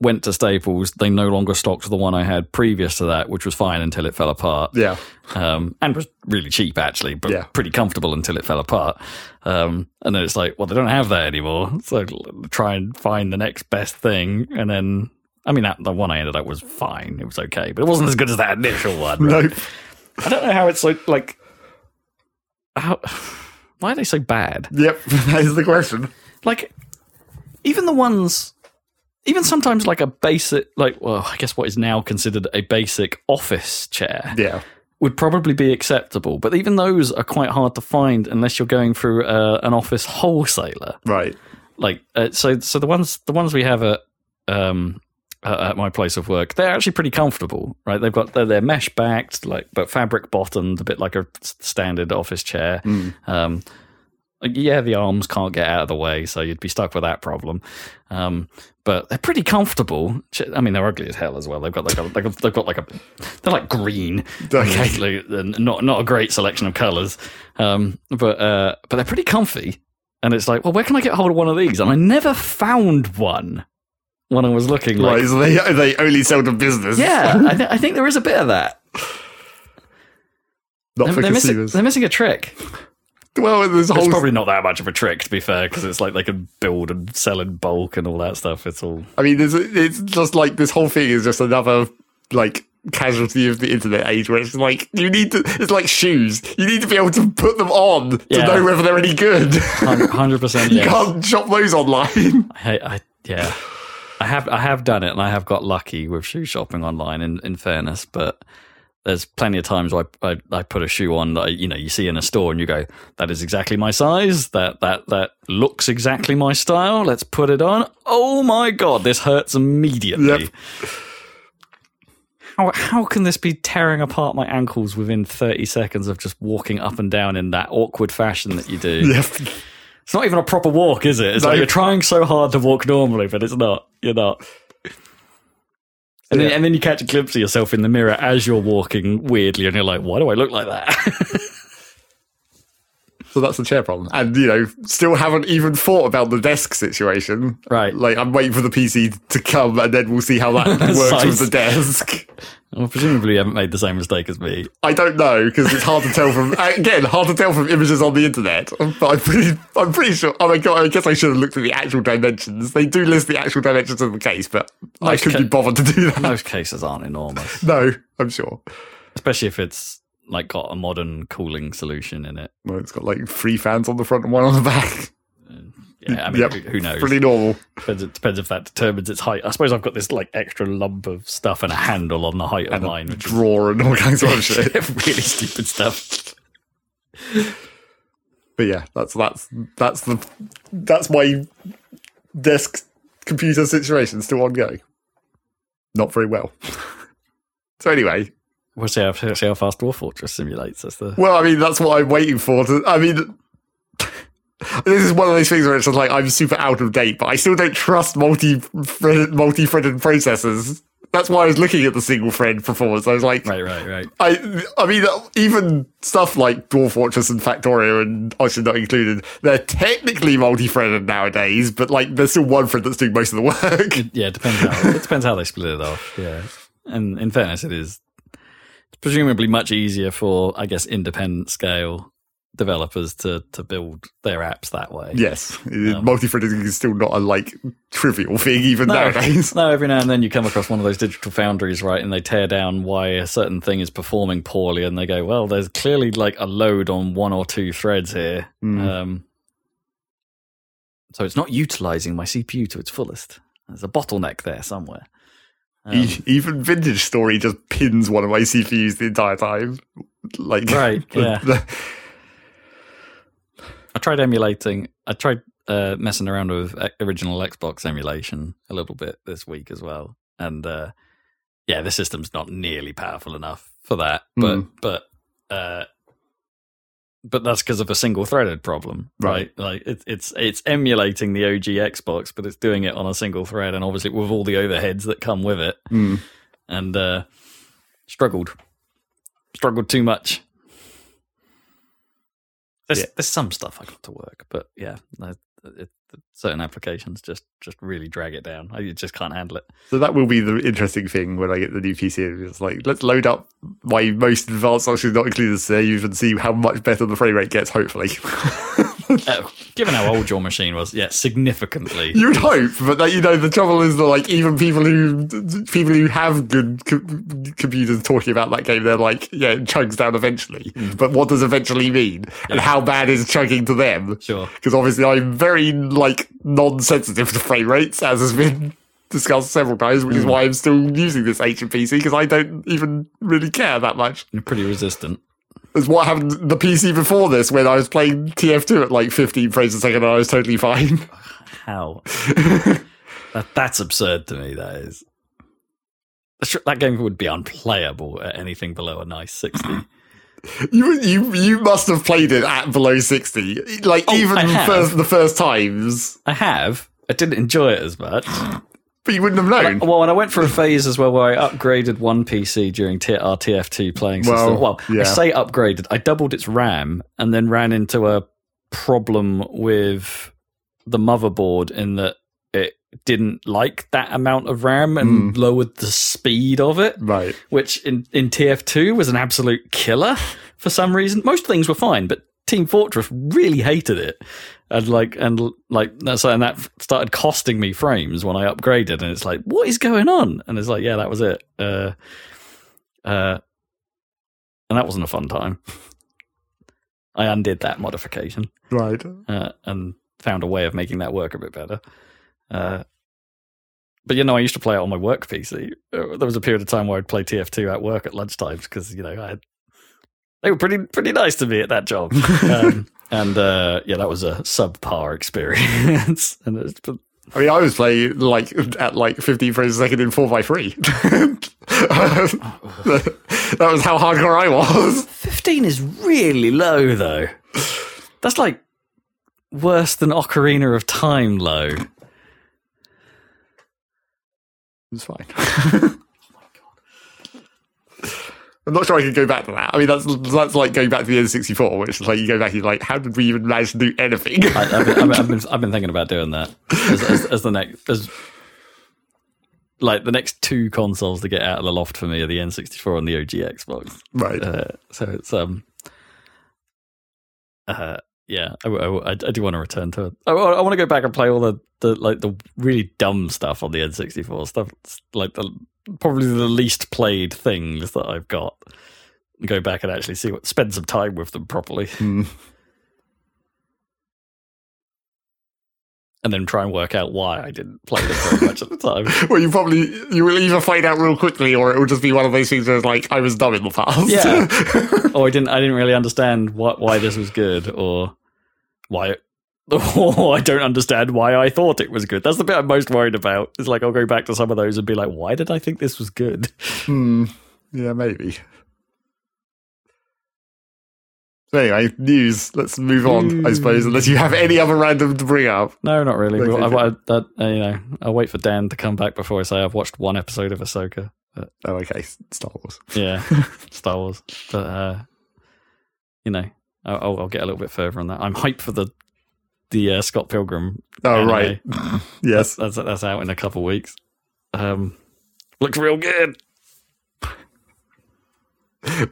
went to Staples. They no longer stocked the one I had previous to that, which was fine until it fell apart. Yeah. um, and was really cheap actually, but Yeah. pretty comfortable until it fell apart. Um, and then it's like, well, they don't have that anymore, so try and find the next best thing. And then, I mean, that, the one I ended up was fine; it was okay, but it wasn't as good as that initial one. right? Nope. I don't know how it's so like. How, why are they so bad? Yep. That is the question. Like, even the ones. Even sometimes, like a basic, like, well, I guess what is now considered a basic office chair Yeah. would probably be acceptable. But even those are quite hard to find unless you're going through uh, an office wholesaler. Right. Like uh, so, so the ones the ones we have at um uh, at my place of work, they're actually pretty comfortable, right? They've got they're, they're mesh backed, like but fabric bottomed, a bit like a standard office chair. Um, yeah, the arms can't get out of the way, so you'd be stuck with that problem. Um, but they're pretty comfortable. I mean, they're ugly as hell as well. They've got like a, like a they've got like a they're like green. Okay. Not not a great selection of colors. Um, but uh, but they're pretty comfy. And it's like, well, where can I get hold of one of these? And I never found one when I was looking. Like, right. So they they only sell to business. yeah, I, th- I think there is a bit of that. Not They're, for they're missing, consumers. they're missing a trick. well, there's a It's whole probably not that much of a trick, to be fair, because it's like they can build and sell in bulk and all that stuff. It's all I mean, there's, it's just like this whole thing is just another like casualty of the internet age where it's like you need to. It's like shoes. You need to be able to put them on to Yeah. know whether they're any good. hundred percent. you Yes. can't shop those online. I, I yeah, I have I have done it, and I have got lucky with shoe shopping online. In in fairness, but there's plenty of times where I, I, I put a shoe on that you know you see in a store and you go that is exactly my size that that that looks exactly my style let's put it on oh my god this hurts immediately Yep. how, how can this be tearing apart my ankles within 30 seconds of just walking up and down in that awkward fashion that you do Yeah. It's not even a proper walk is it it's No. like you're trying so hard to walk normally but it's not you're not and then, and then you catch a glimpse of yourself in the mirror as you're walking weirdly, and you're like, "Why do I look like that?" So that's the chair problem. And, you know, still haven't even thought about the desk situation. Right. Like, I'm waiting for the PC to come and then we'll see how that works with the desk. Well, presumably, you haven't made the same mistake as me. I don't know because it's hard to tell from again hard to tell from images on the internet. But I'm pretty, I'm pretty sure. Oh my god! I guess I should have looked at the actual dimensions. They do list the actual dimensions of the case, but I Most couldn't ca- be bothered to do that. Most cases aren't enormous, No, I'm sure. especially if it's like got a modern cooling solution in it. Well, it's got like three fans on the front and one on the back. Yeah, I mean, Yep. who, who knows? Pretty normal. Depends, it depends if that determines its height. I suppose I've got this like extra lump of stuff and a handle on the height of mine, which is drawer and all kinds of shit. really stupid stuff. But yeah, that's that's that's the that's my desk computer situation still ongoing. Not very well. so anyway, We'll see how, see how fast Dwarf Fortress simulates. That's the Well, I mean, that's what I'm waiting for. To, I mean, this is one of those things where it's just like I'm super out of date, but I still don't trust multi multi threaded processors. That's why I was looking at the single thread performance. I was like, right, right, right. I, I mean, uh, even stuff like Dwarf Fortress and Factorio and Oxygen Not Included, they're technically multi-threaded nowadays, but like there's still one thread that's doing most of the work. Yeah, it depends how it depends how they split it off. Yeah, and in fairness, it is presumably much easier for I guess independent scale developers to to build their apps that way. yes, multi-threading is still not a like trivial thing even No, nowadays. no, every now and then you come across one of those Digital Foundries, right, and they tear down why a certain thing is performing poorly, and they go, "Well, there's clearly like a load on one or two threads here, um, so it's not utilizing my CPU to its fullest. There's a bottleneck there somewhere." Um, Even Vintage Story just pins one of my CPUs the entire time. Like, Right, the- yeah. the- I tried emulating. I tried uh, messing around with uh, original Xbox emulation a little bit this week as well, and uh, yeah, the system's not nearly powerful enough for that. But Mm. but uh, but that's because of a single threaded problem, right? Like it's it's it's emulating the OG Xbox, but it's doing it on a single thread, and obviously with all the overheads that come with it, Hmm. and uh, struggled, struggled too much. There's, Yeah. there's some stuff I got to work, but yeah, no, it, certain applications just just really drag it down. I just can't handle it. So that will be the interesting thing when I get the new PC. It's like let's load up my most advanced Oxygen Not Included save and see how much better the frame rate gets. Hopefully, Uh, given how old your machine was, yeah, significantly. you'd hope, but that, you know the trouble is that like even people who people who have good co- computers talking about that game, they're like, yeah, it chugs down eventually. But what does eventually mean, and how bad is chugging to them? Sure. because obviously I'm very like non-sensitive to frame rates, as has been discussed several times, which is why I'm still using this ancient PC because I don't even really care that much. You're pretty resistant. As what happened the PC before this when I was playing TF2 at like 15 frames a second and I was totally fine. How? that, that's absurd to me. That is. That game would be unplayable at anything below a nice sixty. you you you must have played it at below 60, like Oh, even first the first times, I have. I didn't enjoy it as much. But you wouldn't have known. Well, and I went through a phase as well where I upgraded one PC during T- our TF2 playing system. Well, Well, I say upgraded. I doubled its RAM and then ran into a problem with the motherboard in that it didn't like that amount of RAM and mm. lowered the speed of it, Right. which in, in TF2 was an absolute killer for some reason. Most things were fine, but Team Fortress really hated it. And like, and like, that's and that started costing me frames when I upgraded. And it's like, what is going on? And it's like, yeah, that was it. Uh, uh, and that wasn't a fun time. I undid that modification Right. uh, and found a way of making that work a bit better. Uh, but you know, I used to play it on my work PC. Uh, There was a period of time where I'd play TF2 at work at lunchtimes because you know I had, they were pretty pretty nice to me at that job. um, and uh, yeah, that was a subpar experience. and it's, but I mean, I was playing like at like 15 frames a second in 4x3. that was how hardcore I was. 15 is really low though. That's like worse than Ocarina of Time low. It's fine. I'm not sure I can go back to that. I mean, that's that's like going back to the N64, which is like you go back and you're like, how did we even manage to do anything? I, I've, been, I've, been, I've, been, I've been thinking about doing that as, as, as the next as like the next two consoles to get out of the loft for me are the N64 and the OG Xbox. right. Uh, so it's um uh yeah I, I, I do want to return to it. I, I want to go back and play all the, the like the really dumb stuff on the N64 stuff like the probably the least played things that I've got. Go back and actually see what spend some time with them properly. Hmm. and then try and work out why I didn't play them very much at the time. Well, you probably you will either find out real quickly, or it will just be one of those things where it's like I was dumb in the past. Yeah. or I didn't I didn't really understand what why this was good or why or I don't understand why I thought it was good. That's the bit I'm most worried about. It's like I'll go back to some of those and be like, why did I think this was good? Hmm. Yeah, maybe. So anyway, news. Let's move on, I suppose, unless you have any other random to bring up. No, not really. Okay, Well, I, I, uh, you know, I'll wait for Dan to come back before I say I've watched one episode of Ahsoka. But Oh, okay. Star Wars. yeah, Star Wars. But uh, you know, I'll- I'll get a little bit further on that. I'm hyped for the the uh, Scott Pilgrim. Oh, anime. right. Yes. That's that's out in a couple of weeks. Um, looks real good.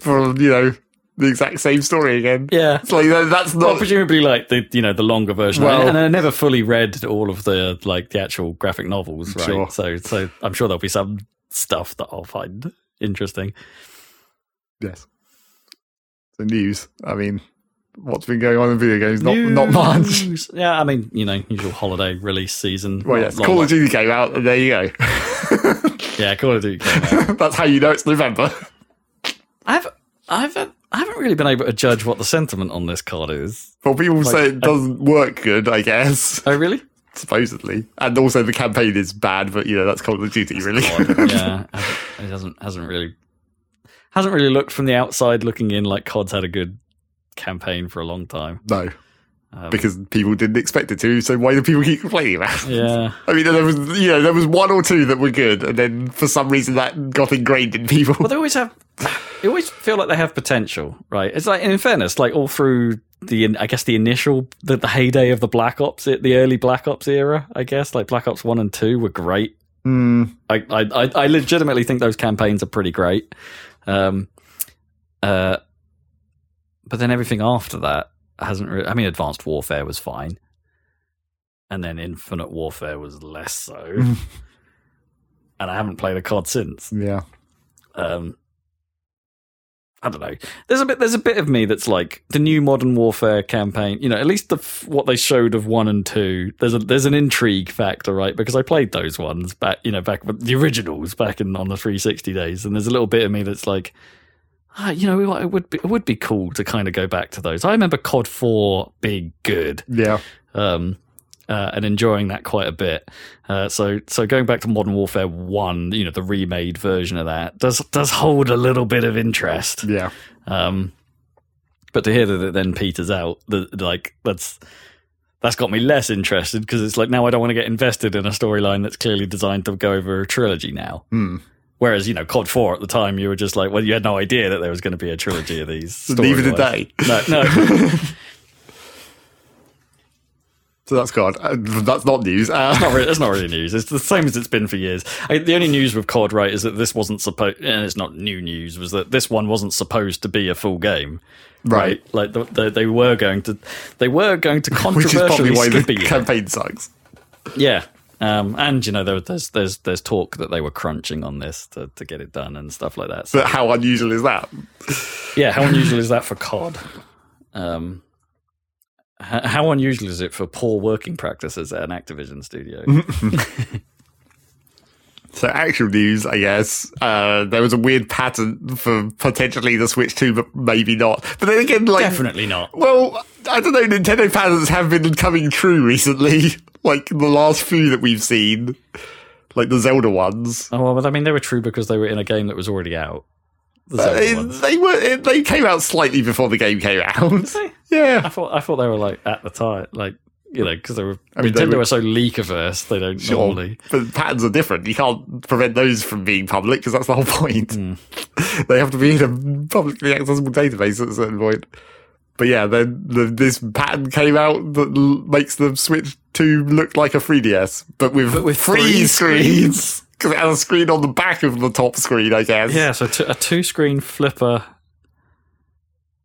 For, you know, the exact same story again. Yeah. It's like, that- that's Well, not. presumably like the you know the longer version, Well- and I never fully read all of the like the actual graphic novels, right? Sure. So so I'm sure there'll be some stuff that I'll find interesting. Yes. The news. I mean, what's been going on in video games? Not, not much. Yeah, I mean you know usual holiday release season. Well, yes. long- Call of Duty came out, and there you go. Yeah, Call of Duty came out. that's how you know it's November. I've I've I haven't really been able to judge what the sentiment on this card is. Well, people Like, say it doesn't work good, I guess, Oh really? supposedly. And also the campaign is bad, but, you know, that's Call of Duty, really. yeah, it hasn't hasn't really hasn't really looked from the outside looking in like COD's had a good campaign for a long time. no, Um, because people didn't expect it to, so why do people keep complaining about it? yeah, I mean, there was, you know, there was one or two that were good, and then for some reason that got ingrained in people. well, they always have. They always feel like they have potential, right? It's like, in fairness, like all through the, I guess the initial, the, the heyday of the Black Ops, the early Black Ops era, I guess, like Black Ops one and two were great. I, I, I- I legitimately think those campaigns are pretty great. Um, uh, but then everything after that hasn't really. I mean, Advanced Warfare was fine, and then Infinite Warfare was less so. and I haven't played a COD since. yeah. Um, I don't know. There's a bit. There's a bit of me that's like the new Modern Warfare campaign. You know, at least the what they showed of one and two. There's a there's an intrigue factor, right? Because I played those ones back. You know, back the originals back in on the 360 days, and there's a little bit of me that's like, ah, you know, it would be it would be cool to kind of go back to those. I remember COD Four being good Yeah. um, uh, and enjoying that quite a bit. Uh, so, so going back to Modern Warfare One, you know, the remade version of that does does hold a little bit of interest. Yeah. Um, but to hear that it then peters out, the, like that's that's got me less interested because it's like now I don't want to get invested in a storyline that's clearly designed to go over a trilogy now. Hmm. Whereas you know, COD Four at the time, you were just like, well, you had no idea that there was going to be a trilogy of these. Neither did they. No, no. So that's God. Uh, that's not news. Uh, not really, it's not really news. It's the same as it's been for years. I, the only news with COD, right, is that this wasn't supposed, and it's not new news, was that this one wasn't supposed to be a full game. right. Like the, the, they were going to, they were going to Which is probably controversially why the campaign sucks. Yeah. Um, and you know there, there's there's there's talk that they were crunching on this to, to get it done and stuff like that. So, But how unusual is that? yeah, how unusual is that for COD? Um, how unusual is it for poor working practices at an Activision studio? So actual news, I guess. Uh, there was a weird patent for potentially the Switch 2, but maybe not. But then again, like Definitely not. Well, I don't know. Nintendo patents have been coming true recently. Like the last few that we've seen, like the Zelda ones. Oh, well, I mean, they were true because they were in a game that was already out. The Uh, it- they were. It, they came out slightly before the game came out. they? I yeah. thought I thought they were like at the time, like you know, because they were I mean, they Nintendo were- were so leak averse. They don't Sure, normally. but patterns are different. You can't prevent those from being public because that's the whole point. Hmm. they have to be in a publicly accessible database at a certain point. But yeah, then the, this pattern came out that l- makes the Switch 2 look like a 3DS, but with, But with three three screens. Because it has a screen on the back of the top screen, I guess. Yeah, so t- a two-screen flipper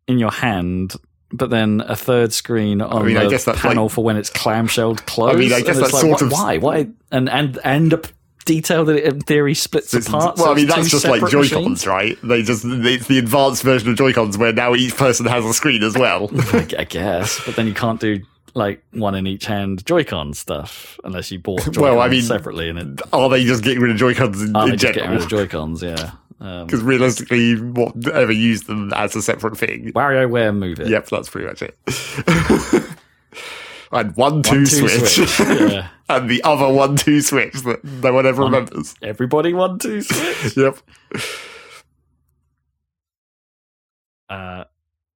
in your hand, but then a third screen on mean, I the guess that's panel like- for when it's clamshelled closed. I mean, I guess that's like, sort of- why, why, and and and a detail that it in theory splits It's- apart. well, so I mean, that's just like separate Joy-Cons, right? They just, it's the advanced version of Joy-Cons where now each person has a screen as well. I I guess, but then you can't do like one in each hand Joy-Con stuff unless you bought Joy-Cons Well, I mean, separately and it. Are they just getting rid of Joy-Cons in, Oh, in they just getting rid of Joy-Cons, yeah. Um, Because realistically, what ever used them as a separate thing? WarioWare Move It. Yep, that's pretty much it. and one two One, two, switch, yeah. and the other one two switch that no one ever remembers. Everybody one two switch. Yep. Uh,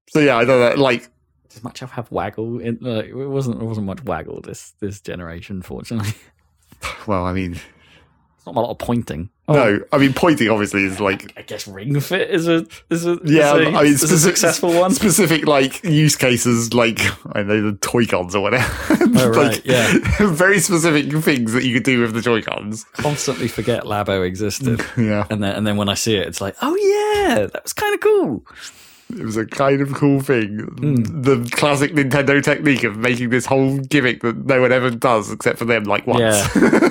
So yeah, I don't know. Like, does much of have waggle? In, uh, it wasn't. It wasn't much waggle this this generation. Fortunately, well, I mean, it's not a lot of pointing. no, I mean, pointing obviously is like, I guess Ring Fit is a is a yeah, is a, I mean, a specific- successful one. Specific like use cases, like I know the Toy-Cons or whatever. Oh, right, Like, yeah. very specific things that you could do with the Joy Cons. Constantly forget Labo existed, Yeah, and then and then when I see it, it's like, oh yeah, that was kind of cool. It was a kind of cool thing. Hmm. The classic Nintendo technique of making this whole gimmick that no one ever does except for them, like once. Yeah.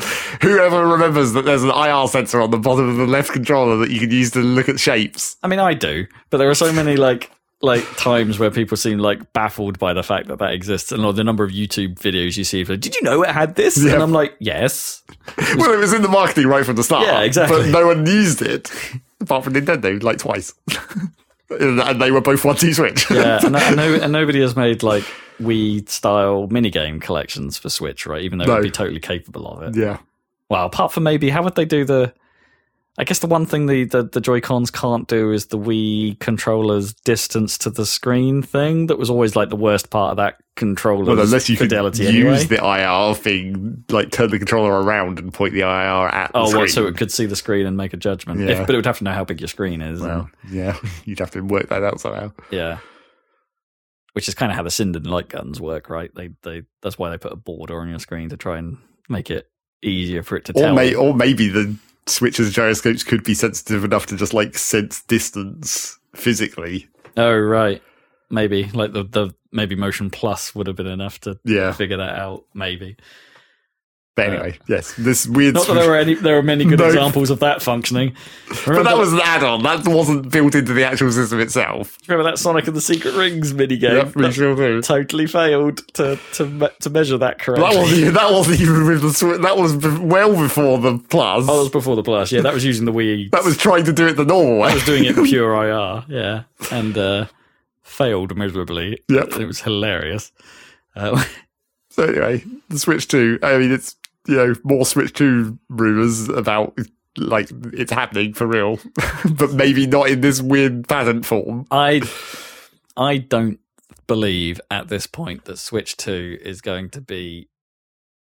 Whoever remembers that there's an IR sensor on the bottom of the left controller that you can use to look at shapes? I mean, I do, but there are so many like like times where people seem like baffled by the fact that that exists, and or the number of YouTube videos you see. Like, Did you know it had this? Yeah. And I'm like, yes. Well, it was in the marketing right from the start. Yeah, exactly. But no one used it, apart from Nintendo, like twice. and they were both one two switch. Yeah, and, and, no, and nobody has made like Wii style minigame collections for Switch, right? Even though No. it'd be totally capable of it. yeah. Well, apart from maybe, how would they do the? I guess the one thing the, the, the Joy Cons can't do is the Wii controller's distance to the screen thing. That was always like the worst part of that controller. Well, unless you could fidelity. use anyway. the IR thing, like turn the controller around and point the IR at the Oh, well, so it could see the screen and make a judgment. Yeah. If, but it would have to know how big your screen is. and- Well, yeah, you'd have to work that out somehow. yeah. Which is kind of how the Sinden light guns work, right? They they that's why they put a border on your screen to try and make it easier for it to Or, tell. may, or maybe the switches and gyroscopes could be sensitive enough to just like sense distance physically. oh, right. Maybe like the the maybe Motion Plus would have been enough to Yeah. figure that out. Maybe. But anyway, yes, this weird. Not that there were any. There are many good No. examples of that functioning. but that was an add-on. That wasn't built into the actual system itself. remember that Sonic and the Secret Rings minigame. Yep, we that sure do. totally failed to to me- to measure that correctly. That wasn't even, that wasn't even with the Switch. That was be- well before the Plus. Oh, that was before the Plus. Yeah, that was using the Wii. that was trying to do it the normal way. I was doing it pure IR, yeah, and uh, failed miserably. Yep. it was hilarious. Uh, So anyway, the Switch 2. I mean, it's you know more Switch 2 rumors about like it's happening for real, but maybe not in this weird patent form. I I don't believe at this point that Switch Two is going to be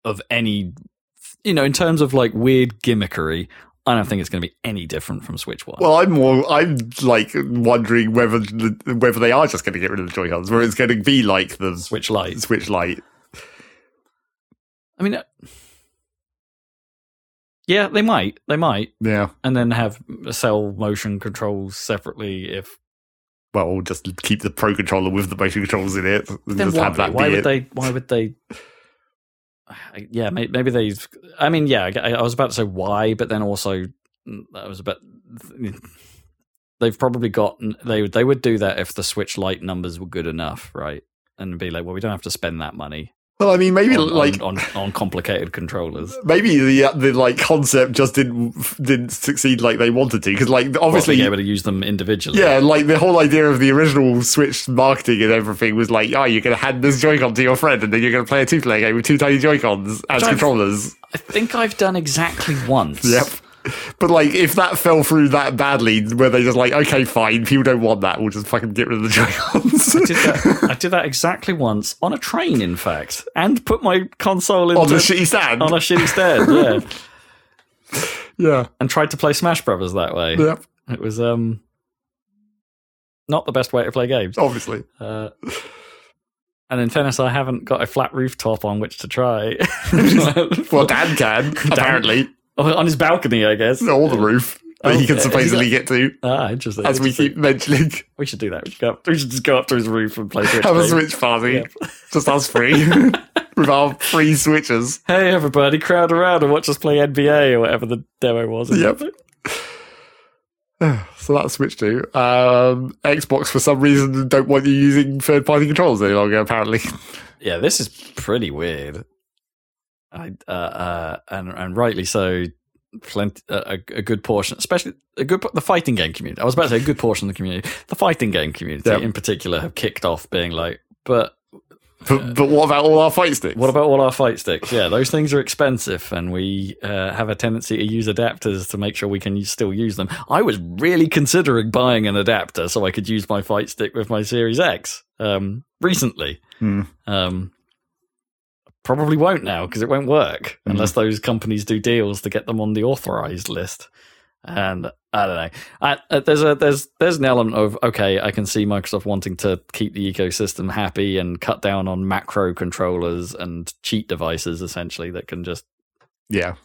of any, you know, in terms of like weird gimmickry. I don't think it's going to be any different from Switch One. Well, I'm more. I'm like wondering whether the, whether they are just going to get rid of the Joy Cons, where it's going to be like the Switch Lite. Switch Lite. I mean, yeah, they might, they might, Yeah. and then have sell motion controls separately if Well, just keep the Pro controller with the motion controls in it, then just why, have that why would it. they why would they yeah may- maybe they i mean yeah I I was about to say why but then also mm, that was about they've probably got they they would do that if the Switch Lite numbers were good enough right and be like well we don't have to spend that money Well, I mean, maybe on, like on, on, on complicated controllers. maybe the uh, the like concept just didn't didn't succeed like they wanted to because like Obviously, being able to use them individually. yeah like the whole idea of the original Switch marketing and everything was like oh you're gonna hand this Joy-Con to your friend and then you're gonna play a two player game with two tiny Joy-Cons as I've- controllers. I think I've done exactly once. Yep. But like, if that fell through that badly, where they just like, okay, fine, people don't want that, we'll just fucking get rid of the Joy-Cons did that, I did that exactly once on a train, in fact, and put my console into on the shitty stand. on a shitty stand. Yeah, yeah, and tried to play Smash Brothers that way. yep, It was um not the best way to play games. obviously. Uh, and in tennis, I haven't got a flat rooftop on which to try. Well, Dan can apparently on his balcony, I guess. or the roof that Oh, he can yeah, supposedly get to, Ah, interesting. as we keep mentioning. we should do that. We should, go up, we should just go up to his roof and play Switch. Have a. Switch party, just us three with our free switches. Hey, everybody, crowd around and watch us play NBA or whatever the demo was. Yep. So that's Switch too. Um, Xbox for some reason don't want you using third-party controls any longer. Apparently, Yeah, this is pretty weird. I uh, uh and and rightly so. Plenty a, a good portion, especially a good the fighting game community. I was about to say a good portion of the community, the fighting game community Yep. in particular, have kicked off being like, but but, but what about all our fight sticks? what about all our fight sticks? Yeah, those things are expensive, and we uh, have a tendency to use adapters to make sure we can use, still use them. I was really considering buying an adapter so I could use my fight stick with my Series X um, recently. Hmm. Um, probably won't now because it won't work Hmm. unless those companies do deals to get them on the authorized list. And I don't know. I, uh, there's a there's there's an element of okay, I can see Microsoft wanting to keep the ecosystem happy and cut down on macro controllers and cheat devices essentially that can just Yeah,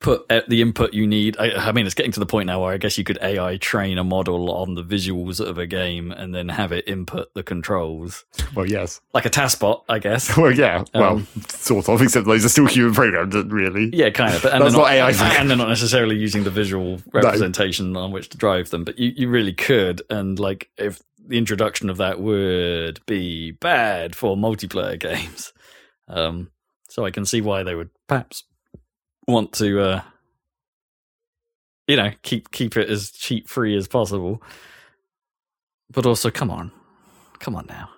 put uh, the input you need. I, I mean, it's getting to the point now where I guess you could AI train a model on the visuals of a game and then have it input the controls, well, yes, like a TASBot, I guess. well, yeah, well, Um, sort of. Except those are still human programs, really. Yeah, kind of. But, and That's they're not AI. and they're not necessarily using the visual representation on which to drive them. But you, you really could, and like if the introduction of that would be bad for multiplayer games, um, so I can see why they would perhaps want to, uh, you know, keep keep it as cheat free as possible. But also, come on, come on now.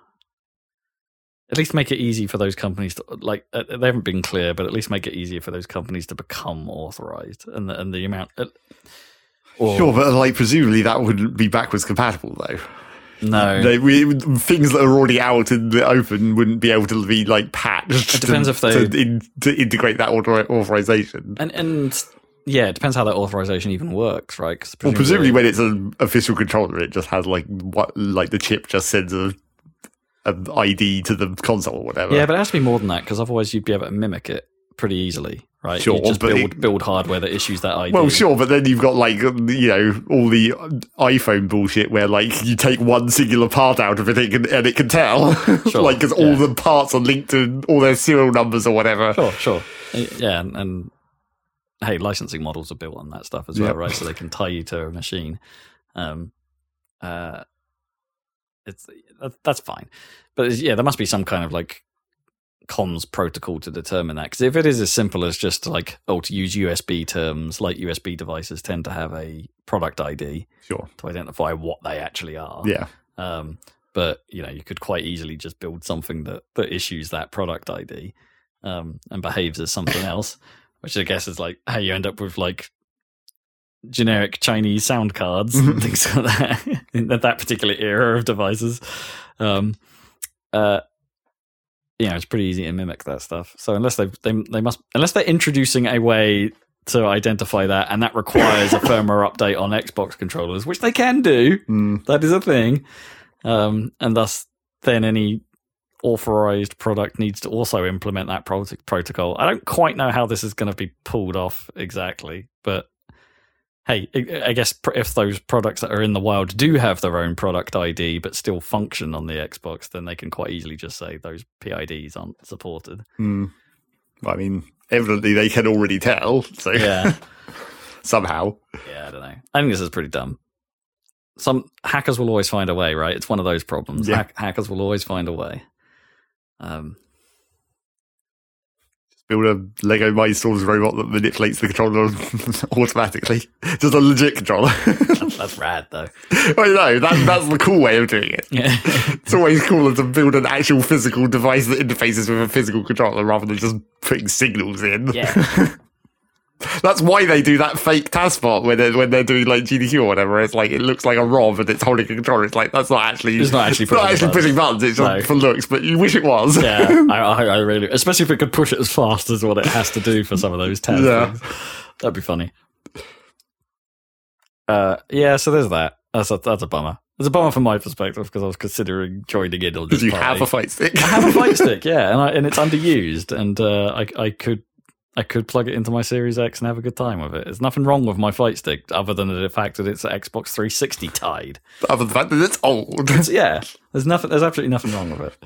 At least make it easy for those companies to like. Uh, they haven't been clear, but at least make it easier for those companies to become authorized, and the, and the amount. Uh, or, Sure, but like presumably that wouldn't be backwards compatible though. No, They, we, things that are already out in the open wouldn't be able to be like patched. It depends to, if they- to, in, to integrate that author, authorization. and and yeah, it depends how that authorization even works, right? 'Cause Well, presumably when it's an official controller, it just has like what, like the chip just sends a, a ID to the console or whatever. yeah, but it has to be more than that because otherwise you'd be able to mimic it pretty easily, right? Sure, you just but build it- build hardware that issues that ID. Well, sure, but then you've got like you know all the iPhone bullshit where like you take one singular part out of it and it can, and it can tell, Sure, like because all the parts are linked to all their serial numbers or whatever. Sure, sure. Yeah, and, and hey, licensing models are built on that stuff as well, Yep. right? So they can tie you to a machine. Um, uh, it's that's fine, but yeah, there must be some kind of like comms protocol to determine that. Because if it is as simple as just like oh, to use USB terms, like USB devices tend to have a product ID Sure, to identify what they actually are. yeah, Um, but you know, you could quite easily just build something that that issues that product ID um, and behaves as something else, which I guess is like how you end up with like generic Chinese sound cards and things like that in that that particular era of devices. Um, uh, you know, it's pretty easy to mimic that stuff. So unless they they they must unless they're introducing a way to identify that, and that requires a firmware update on Xbox controllers, which they can do. Mm, That is a thing. Um, and thus, then any authorized product needs to also implement that pro- protocol. I don't quite know how this is going to be pulled off exactly, but hey, I I guess if those products that are in the wild do have their own product ID but still function on the Xbox, then they can quite easily just say those PIDs aren't supported. mm. I mean, evidently they can already tell. So Yeah. somehow, Yeah, I don't know. I think this is pretty dumb. Some hackers will always find a way, right? It's one of those problems. Yeah. Hack, hackers will always find a way. Um, build a Lego Mindstorms robot that manipulates the controller automatically. Just a legit controller. That's, that's rad, though. I know that that's the cool way of doing it. Yeah. It's always cooler to build an actual physical device that interfaces with a physical controller rather than just putting signals in. yeah. That's why they do that fake TASBot when they're when they're doing like GDQ or whatever. It's like it looks like a R.O.B. and it's holding a controller. It's like that's not actually It's not actually it's not pushing actually buttons. pushing buttons. It's No. for looks, but you wish it was. Yeah, I, I, I really, especially if it could push it as fast as what it has to do for some of those tests. Yeah. That'd be funny. Uh, yeah, so there's that. That's a, that's a bummer. It's a bummer from my perspective because I was considering joining in on this Because you party. have a fight stick. I have a fight stick, yeah, and I, and it's underused, and uh, I I could I could plug it into my Series X and have a good time with it. There's nothing wrong with my fight stick other than the fact that it's Xbox 360 tied. Other than the fact that it's old. So, yeah, there's nothing. There's absolutely nothing wrong with it,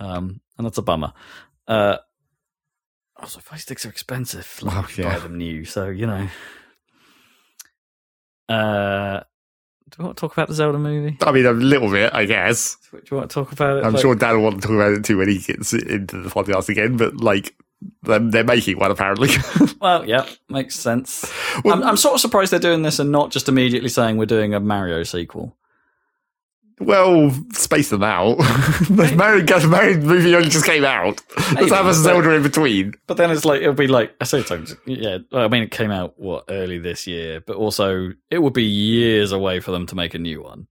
um, and that's a bummer. Uh, also, fight sticks are expensive. Like, Oh, yeah. Buy them new, so you know. Uh, do you want to talk about the Zelda movie? I mean, a little bit, I guess. Do you want to talk about it? I'm Like- sure Dan will want to talk about it too when he gets into the podcast again. But like, they're, they're making one apparently. Well, yeah, makes sense. Well- I'm, I'm sort of surprised they're doing this and not just immediately saying we're doing a Mario sequel. well, space them out. the Mario, the Mario movie only just came out. Let's have a Zelda in between. But then it's like it'll be like I say, it's- yeah. I mean, it came out what early this year, but also it would be years away for them to make a new one.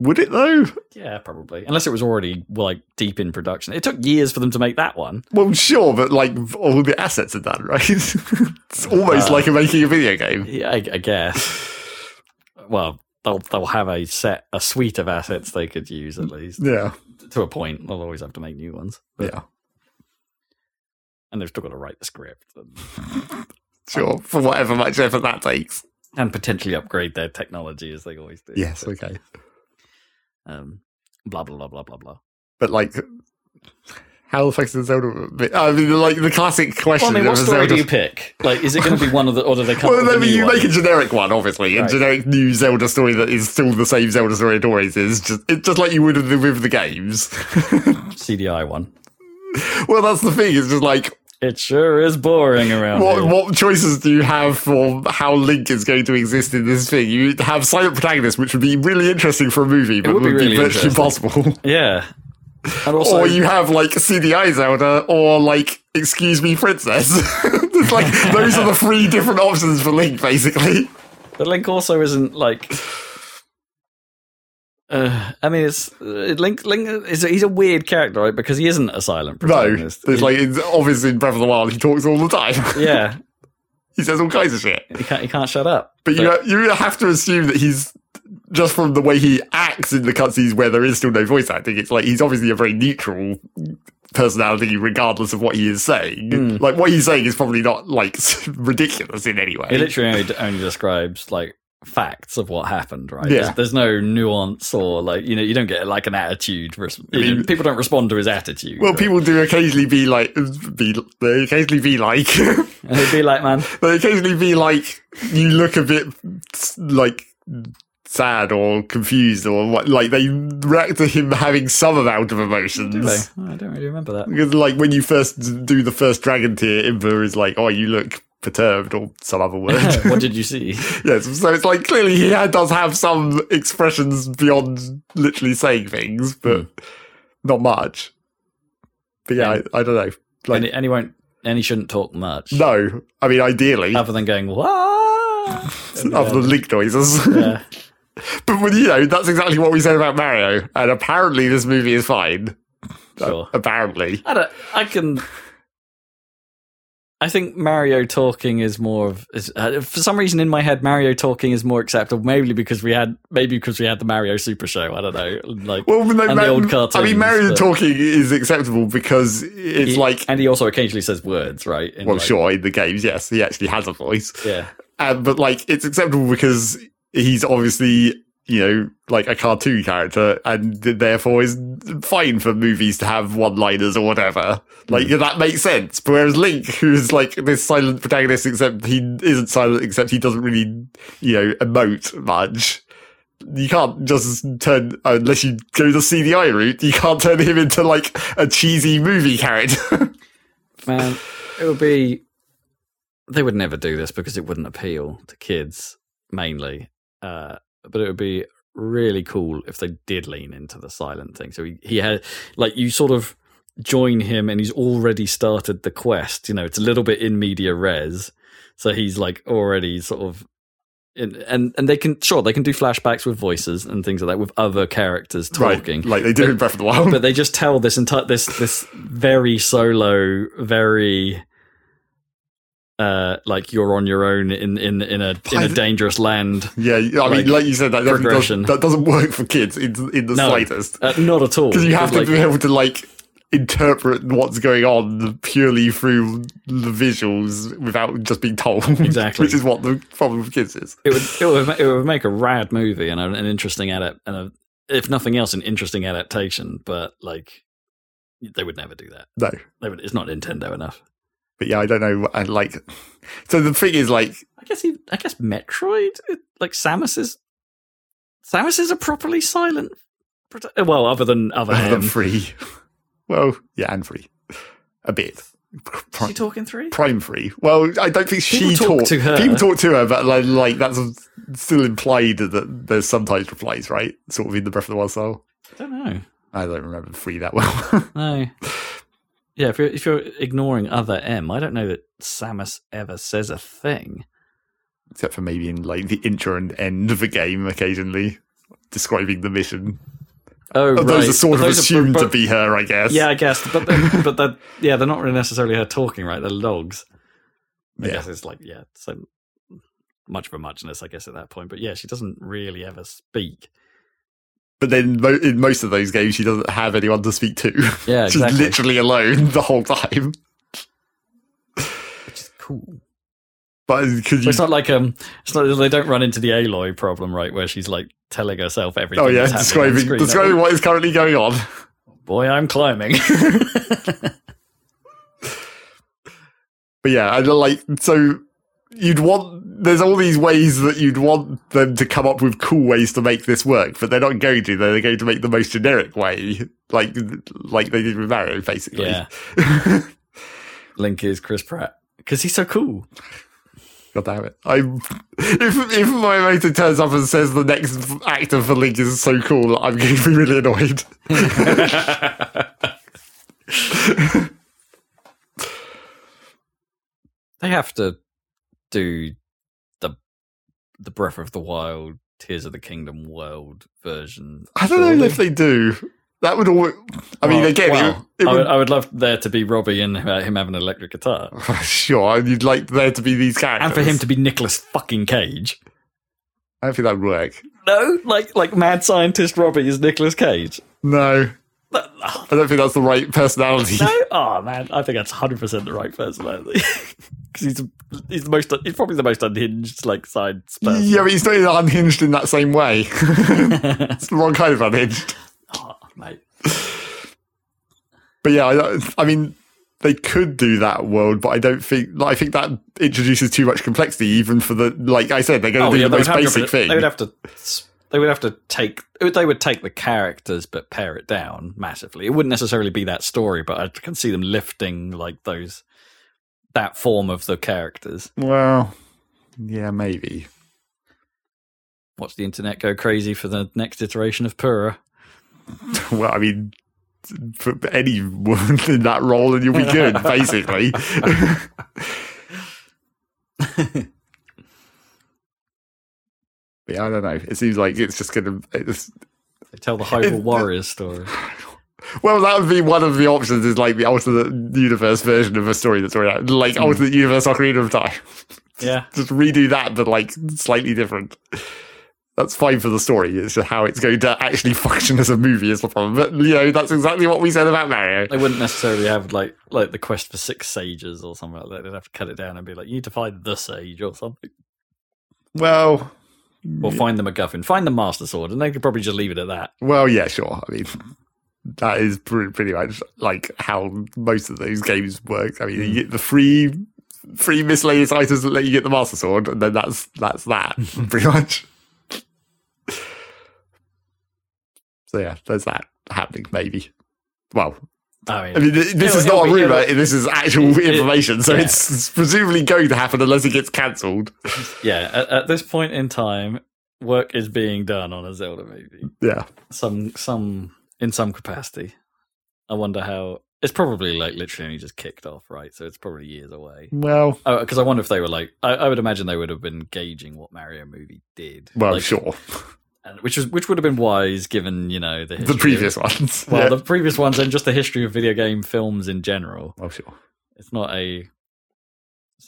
Would it though? Yeah, probably. Unless it was already like deep in production. It took years for them to make that one. Well, sure, but like all the assets are done, right? it's almost Uh, like making a video game. Yeah, I, I guess. Well, they'll they'll have a set a suite of assets they could use at least Yeah, to a point. They'll always have to make new ones. But, yeah, and they've still got to write the script and, sure. For whatever much effort that takes. and potentially upgrade their technology as they always do. Yes, okay. Um, blah blah blah blah blah blah. But like, how the fuck is the Zelda? I mean, like the classic question. Well, I mean, what story Zelda- do you pick? Like, is it going to be one of the, or do they come Well, up with I a mean, new you one? make a generic one, obviously, a generic new Zelda story that is still the same Zelda story it always is. Just, it's just like you would with the, with the games. CDI one. well, that's the thing. It's just like, It sure is boring around what, here. what choices do you have for how Link is going to exist in this thing? You have silent protagonists, which would be really interesting for a movie, but would be really virtually impossible. Yeah, and also or you have like CDI Zelda, or like Excuse Me Princess. it's like those are the three different options for Link, basically. But Link also isn't like. Uh, I mean, it's uh, Link. Link is he's a weird character, right? Because he isn't a silent No, protagonist. it's He- like it's obvious in Breath of the Wild. He talks all the time. yeah, he says all kinds of shit. he can't. He can't shut up. But you you have to assume that he's just from the way he acts in the cutscenes where there is still no voice acting. It's like he's obviously a very neutral personality, regardless of what he is saying. Hmm. Like what he's saying is probably not like ridiculous in any way. He literally only, only describes like facts of what happened, right? Yeah. There's, there's no nuance or like you know you don't get like an attitude. res- I mean- know, people don't respond to his attitude. well, right? people do occasionally be like, be they occasionally be like, and he'd be like, man, they occasionally be like, you look a bit like sad or confused or what. Like they react to him having some amount of emotions. do they? Oh, I don't really remember that. Because like when you first do the first dragon tear, Impa is like, "Oh, you look perturbed," or some other word. what did you see? yes, so it's like clearly he does have some expressions beyond literally saying things, but hmm. not much. But yeah, I, I don't know. Like, and, he, and he won't. And he shouldn't talk much. no, I mean ideally, other than going what? other than um, link noises. yeah. but when, you know, that's exactly what we said about Mario, and apparently this movie is fine. Sure. Apparently, I don't. I can. I think Mario talking is more of is, uh, for some reason in my head Mario talking is more acceptable. Maybe because we had maybe because we had the Mario Super Show. I don't know. Like well, no, and Ma- the old I mean, Mario but talking is acceptable because it's he- like and he also occasionally says words, right? In Well, like- sure, in the games, yes, he actually has a voice. Yeah. Um, but like, it's acceptable because he's obviously, you know, like a cartoon character, and therefore is fine for movies to have one-liners or whatever. Like that makes sense. But whereas Link, who's like this silent protagonist, except he isn't silent, except he doesn't really, you know, emote much. You can't just turn unless you go the CDI route. You can't turn him into like a cheesy movie character. Man, it would be. They would never do this because it wouldn't appeal to kids mainly. Uh, but it would be really cool if they did lean into the silent thing. So he, he had like you sort of join him and he's already started the quest. You know, it's a little bit in media res. So he's like already sort of in, and and they can sure they can do flashbacks with voices and things like that with other characters talking Right, like they do in Breath of the Wild. but they just tell this entire this this very solo, very uh like you're on your own in in in a in a dangerous land. yeah, I like, mean, like you said, that doesn't, that doesn't work for kids in, in the No. slightest. Uh, not at all. Because you have to like, be able to like interpret what's going on purely through the visuals without just being told. Exactly. which is what the problem with kids is. it would it would it would make a rad movie and an, an interesting adapt and a, if nothing else an interesting adaptation. But like they would never do that. No, would, it's not Nintendo enough. But yeah, I don't know. I like. So the thing is, like, I guess he, I guess Metroid, like Samus is, Samus is a properly silent. prota- uh, Well, other than other other than free. Well, yeah, and free a bit. Is Prime, she talking three? prime free. Well, I don't think she People talk talked to her. People talk to her, but like, like that's still implied that there's sometimes replies, right? Sort of in the Breath of the Wild style. I don't know. I don't remember free that well. No. Yeah, if you're if you're ignoring other M, I don't know that Samus ever says a thing. except for maybe in like the intro and end of the game occasionally describing the mission. Oh, Those right. are sort But of those are- assumed but- to be her, I guess. Yeah, I guess, but they're, but they're, yeah, they're not really necessarily her talking, right? They're logs. I Yeah. guess it's like yeah, so much of a muchness, I guess, at that point. But yeah, she doesn't really ever speak. But then mo- in most of those games, she doesn't have anyone to speak to. Yeah, She's exactly. literally alone the whole time. which is cool. But could But you? it's not like um, it's not they don't run into the Aloy problem, right? Where she's like telling herself everything. Oh yeah, that's happening on describing describing what is currently going on. Boy, I'm climbing. But yeah, I don't like so you'd want there's all these ways that you'd want them to come up with cool ways to make this work, but they're not going to. They're going to make the most generic way, like like they did with Mario, basically. Yeah. Link is Chris Pratt because he's so cool. God damn it! I if if Miyamoto turns up and says the next actor for Link is so cool, I'm going to be really annoyed. They have to do the the Breath of the Wild, Tears of the Kingdom world version. I don't know if they do. That would all. I mean, Well- again, well, it, it I, would, would, I would love there to be Robbie and uh, him having an electric guitar, sure, you'd like there to be these characters, and for him to be Nicolas fucking Cage. I don't think that would work. No, like like mad scientist Robbie is Nicolas Cage. No, I don't think that's the right personality. oh man, I think that's hundred percent the right personality because he's he's the most he's probably the most unhinged like side person. Yeah, but he's not unhinged in that same way. it's the wrong kind of unhinged. oh, mate. But yeah, I, I mean, they could do that world, but I don't think. Like, I think that introduces too much complexity, even for the. Like I said, they're going to Oh, do yeah, the most basic to, thing. They would have to. They would have to take. They would take the characters, but pare it down massively. It wouldn't necessarily be that story, but I can see them lifting like those that form of the characters. well, yeah, maybe. Watch the internet go crazy for the next iteration of Purah. Well, I mean, for any woman in that role, and you'll be good, basically. Yeah, I don't know. It seems like it's just going to. Tell the Hyrule Warriors story. well, that would be one of the options. Is like the alternate universe version of a story that's already out. like Hmm. alternate universe Ocarina of Time. Yeah, Just redo that, but like slightly different. That's fine for the story. It's just how it's going to actually function as a movie is the problem. But you know, that's exactly what we said about Mario. they wouldn't necessarily have like like the quest for six sages or something like that. They'd have to cut it down and be like, you need to find the sage or something, Well, or find the MacGuffin, find the Master Sword, and they could probably just leave it at that. Well, yeah, sure. I mean, that is pretty, much like how most of those games work. I mean, hmm. you get the free, free miscellaneous items that let you get the Master Sword, and then that's that's that pretty much. So yeah, there's that happening. Maybe. Well, I mean, I mean, this is not a rumor. This is actual It- information. so yeah. it's presumably going to happen unless it gets cancelled. yeah, at, at this point in time, work is being done on a Zelda movie. Yeah. Some, some, in some capacity. I wonder how. It's probably like literally only just kicked off, right? So it's probably years away. Well, Oh, because I wonder if they were like, I, I would imagine they would have been gauging what Mario movie did. well, Like, sure. And, which was which would have been wise given you know the The previous ones. well, yeah. the previous ones and just the history of video game films in general. oh, sure. It's not a.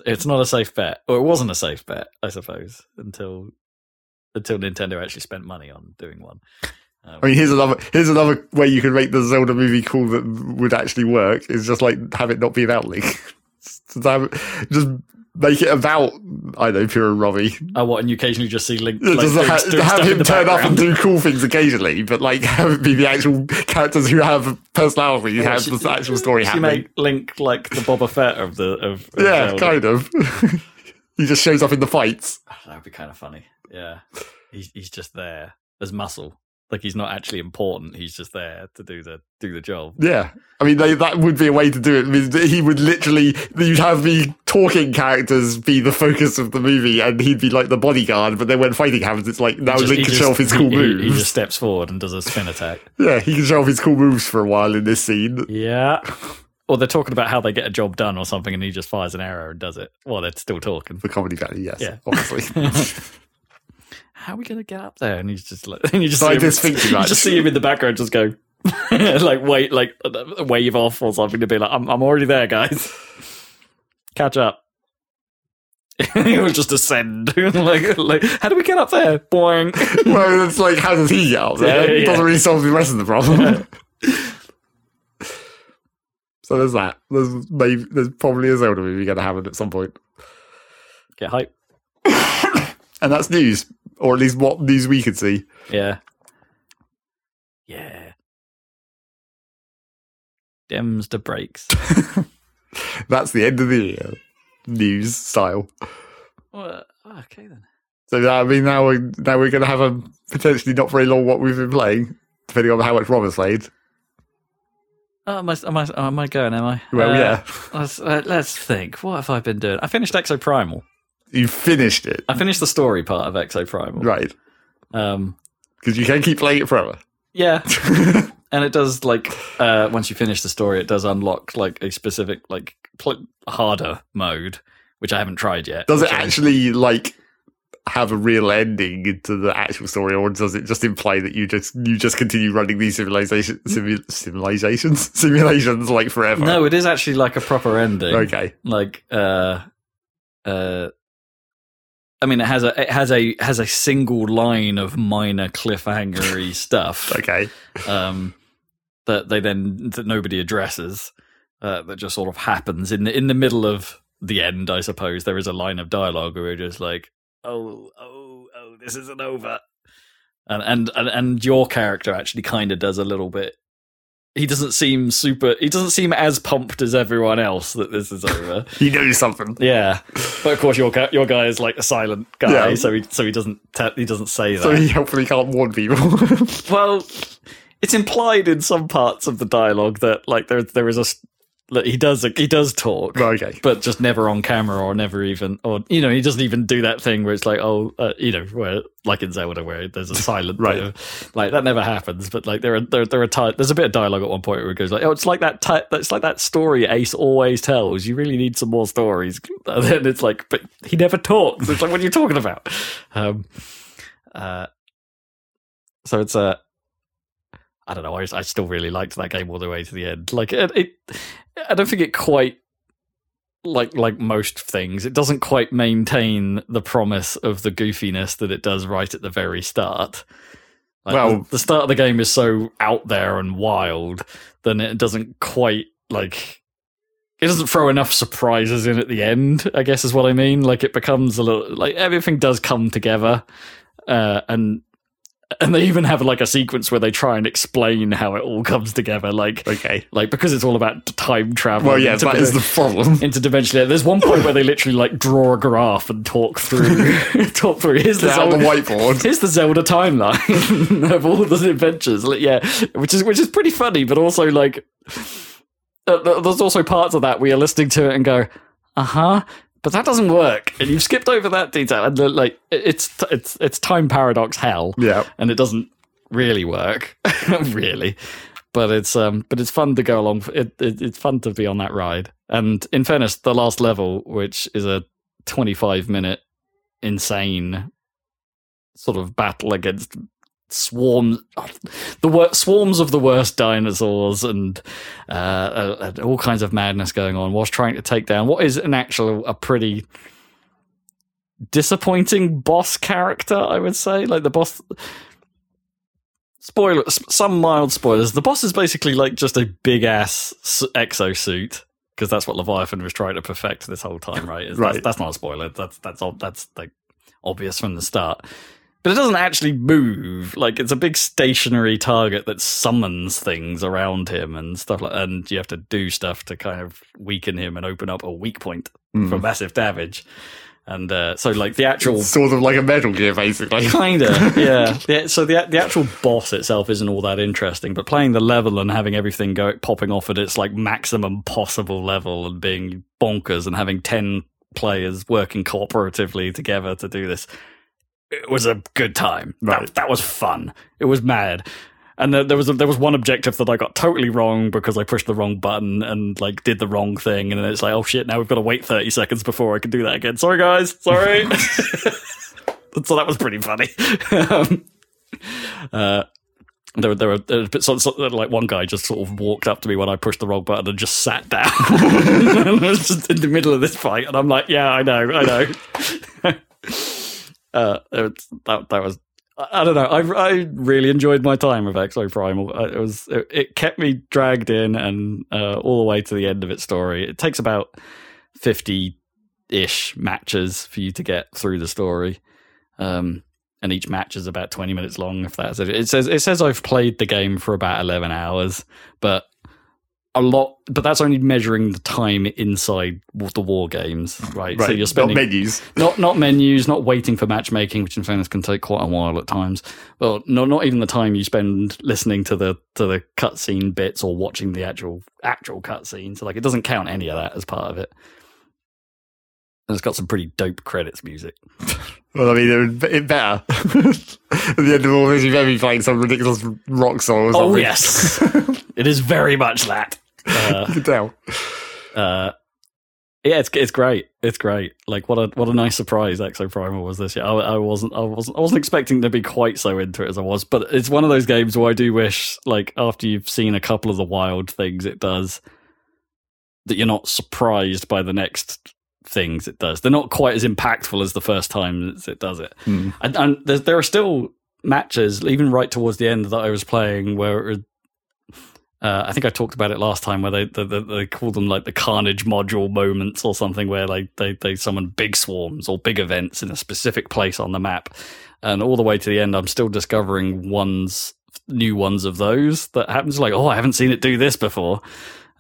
It's not a safe bet, or it wasn't a safe bet, I suppose, until until Nintendo actually spent money on doing one. Um, I mean, here's another here's another way you can make the Zelda movie cool that would actually work. Is just like have it not be about Link. just, have, just make it about I know Purah and Robbie. oh, what? And you occasionally just see Link like, doing, ha- doing have him turn up and do cool things occasionally, but like have it be the actual characters who have personality, who have the actual story she happening. make Link like the Boba Fett of the of, of yeah, Zelda. kind of. he just shows up in the fights. Ah, that would be kind of funny. Yeah, he's he's just there as muscle. Like he's not actually important. He's just there to do the do the job. Yeah. I mean, they, that would be a way to do it. I mean, he would literally, you'd have the talking characters be the focus of the movie, and he'd be like the bodyguard. But then when fighting happens, it's like now Link he can show off his cool he- moves. He, just steps forward and does a spin attack. yeah, he can show off his cool moves for a while in this scene. Yeah. Or they're talking about how they get a job done or something, and he just fires an arrow and does it while they're still talking. For comedy value, yes, Yeah. obviously. How are we going to get up there? And he's just like, and you just see him, you just see him in the background, just go, like wait, like uh, wave off or something to be like, I'm, I'm already there, guys. Catch up. he will just ascend. like, like, how do we get up there? Boing. well, it's like, how does he get up there? Yeah, It doesn't really solve the rest of the problem. so there's that. There's maybe there's probably a Zelda movie going to happen at some point, Get hype. and that's news, or at least what news we could see. Yeah. Yeah. Dems the breaks. That's the end of the year. News style. Well, okay then. So I mean, now we're now we're going to have a potentially not very long what we've been playing, depending on how much Rob has played. Oh, am I, am I, am I going? Am I? Well, Uh, yeah, Let's, uh, let's think. What have I been doing? I finished Exoprimal. You finished it, I finished the story part of Exoprimal. right? Um, Because you can keep playing it forever. yeah, and it does like uh, once you finish the story, it does unlock like a specific like pl- harder mode, which I haven't tried yet. Does it I- actually like have a real ending into the actual story, or does it just imply that you just you just continue running these civilization simu- civilizations simulations like forever? No, it is actually like a proper ending. Okay. like uh uh I mean it has a it has a has a single line of minor cliffhangery stuff Okay. um that they then that nobody addresses uh, that just sort of happens in the in the middle of the end I suppose there is a line of dialogue where we're just like oh oh oh this isn't over and and and, and your character actually kind of does a little bit he doesn't seem super he doesn't seem as pumped as everyone else that this is over He knows something. yeah, but of course your guy, your guy is like a silent guy, Yeah. so he so he doesn't te- he doesn't say that. So he hopefully can't warn people. well, it's implied in some parts of the dialogue that like there there is a that he does he does talk, okay. but just never on camera or never even or you know he doesn't even do that thing where it's like oh uh, you know where like in Zelda where there's a silent Right. like that never happens. But like there are there there are there's a bit of dialogue at one point where it goes like oh it's like that ti- it's like that story Ace always tells. You really need some more stories. And then it's like but he never talks. It's like what are you talking about? Um, uh, so it's a. I don't know. I, I still really liked that game all the way to the end. Like it, it I don't think it quite like like most things. It doesn't quite maintain the promise of the goofiness that it does right at the very start. Like Well- the, the start of the game is so out there and wild, then it doesn't quite like it doesn't throw enough surprises in at the end. I guess is what I mean. Like it becomes a little like everything does come together, uh, and and they even have like a sequence where they try and explain how it all comes together. Like Okay. like because it's all about time travel. Well, yeah, that is the problem. interdimensional. There's one point where they literally like draw a graph and talk through talk through. Here's the Zelda, the whiteboard. here's the Zelda timeline of all the adventures. Like, yeah, which is which is pretty funny, but also like uh, there's also parts of that where you're listening to it and go, uh huh, but that doesn't work, and you've skipped over that detail, and like it's it's it's time paradox hell, Yeah. and it doesn't really work, really. But it's um, but it's fun to go along. It, it it's fun to be on that ride. And in fairness, the last level, which is a 25 minute insane sort of battle against swarms the wor- swarms of the worst dinosaurs and uh, uh, and all kinds of madness going on whilst trying to take down what is an actual a pretty disappointing boss character i would say. Like the boss spoiler some mild spoilers. The boss is basically like just a big ass exosuit because that's what leviathan was trying to perfect this whole time right? Right. that's, that's not a spoiler. That's that's all that's like obvious from the start but it doesn't actually move. Like it's a big stationary target that summons things around him and stuff like. And you have to do stuff to kind of weaken him and open up a weak point Hmm. for massive damage. And uh, so, like the actual It's sort of like a Metal Gear, basically. Kinda, yeah. yeah. So the the actual boss itself isn't all that interesting, but playing the level and having everything go popping off at its like maximum possible level and being bonkers and having ten players working cooperatively together to do this, it was a good time. Right. That, that was fun. It was mad. And there, there was a, there was one objective that I got totally wrong because I pushed the wrong button and like did the wrong thing, and then it's like, oh shit! Now we've got to wait thirty seconds before I can do that again. Sorry, guys. Sorry. so that was pretty funny. um, uh, there, were- there were there so, so, like one guy just sort of walked up to me when I pushed the wrong button and just sat down. and I was just in the middle of this fight, and I'm like, "Yeah, I know, I know." Uh, that that was. I don't know. I I really enjoyed my time with Exoprimal. Uh, It was it, it kept me dragged in and uh, all the way to the end of its story. It takes about fifty ish matches for you to get through the story. Um, and each match is about 20 minutes long if that's it. It says it says I've played the game for about 11 hours, but a lot but that's only measuring the time inside the war games, right? Right. So you're Not spending menus. not not menus, not waiting for matchmaking, which in fairness can take quite a while at times. Well, no, not even the time you spend listening to the to the cutscene bits or watching the actual actual cutscene. So like, it doesn't count any of that as part of it. And it's got some pretty dope credits music. Well, I mean, it, it better. At the end of all this, you better be playing some ridiculous rock song or oh, something. Oh yes, it is very much that. Uh, you can tell. uh, yeah, it's it's great. It's great. Like what a what a nice surprise Exoprimal was this year. I, I wasn't I wasn't I wasn't expecting to be quite so into it as I was, but it's one of those games where I do wish, like after you've seen a couple of the wild things it does, that you're not surprised by the next things it does. They're not quite as impactful as the first time it does it. Hmm. And, and there, are still matches, even right towards the end that I was playing, where it, uh, I think I talked about it last time, where they, they they they call them like the Carnage module moments or something, where like they they summon big swarms or big events in a specific place on the map, and all the way to the end, I'm still discovering ones new ones of those that happens. Like, oh, I haven't seen it do this before.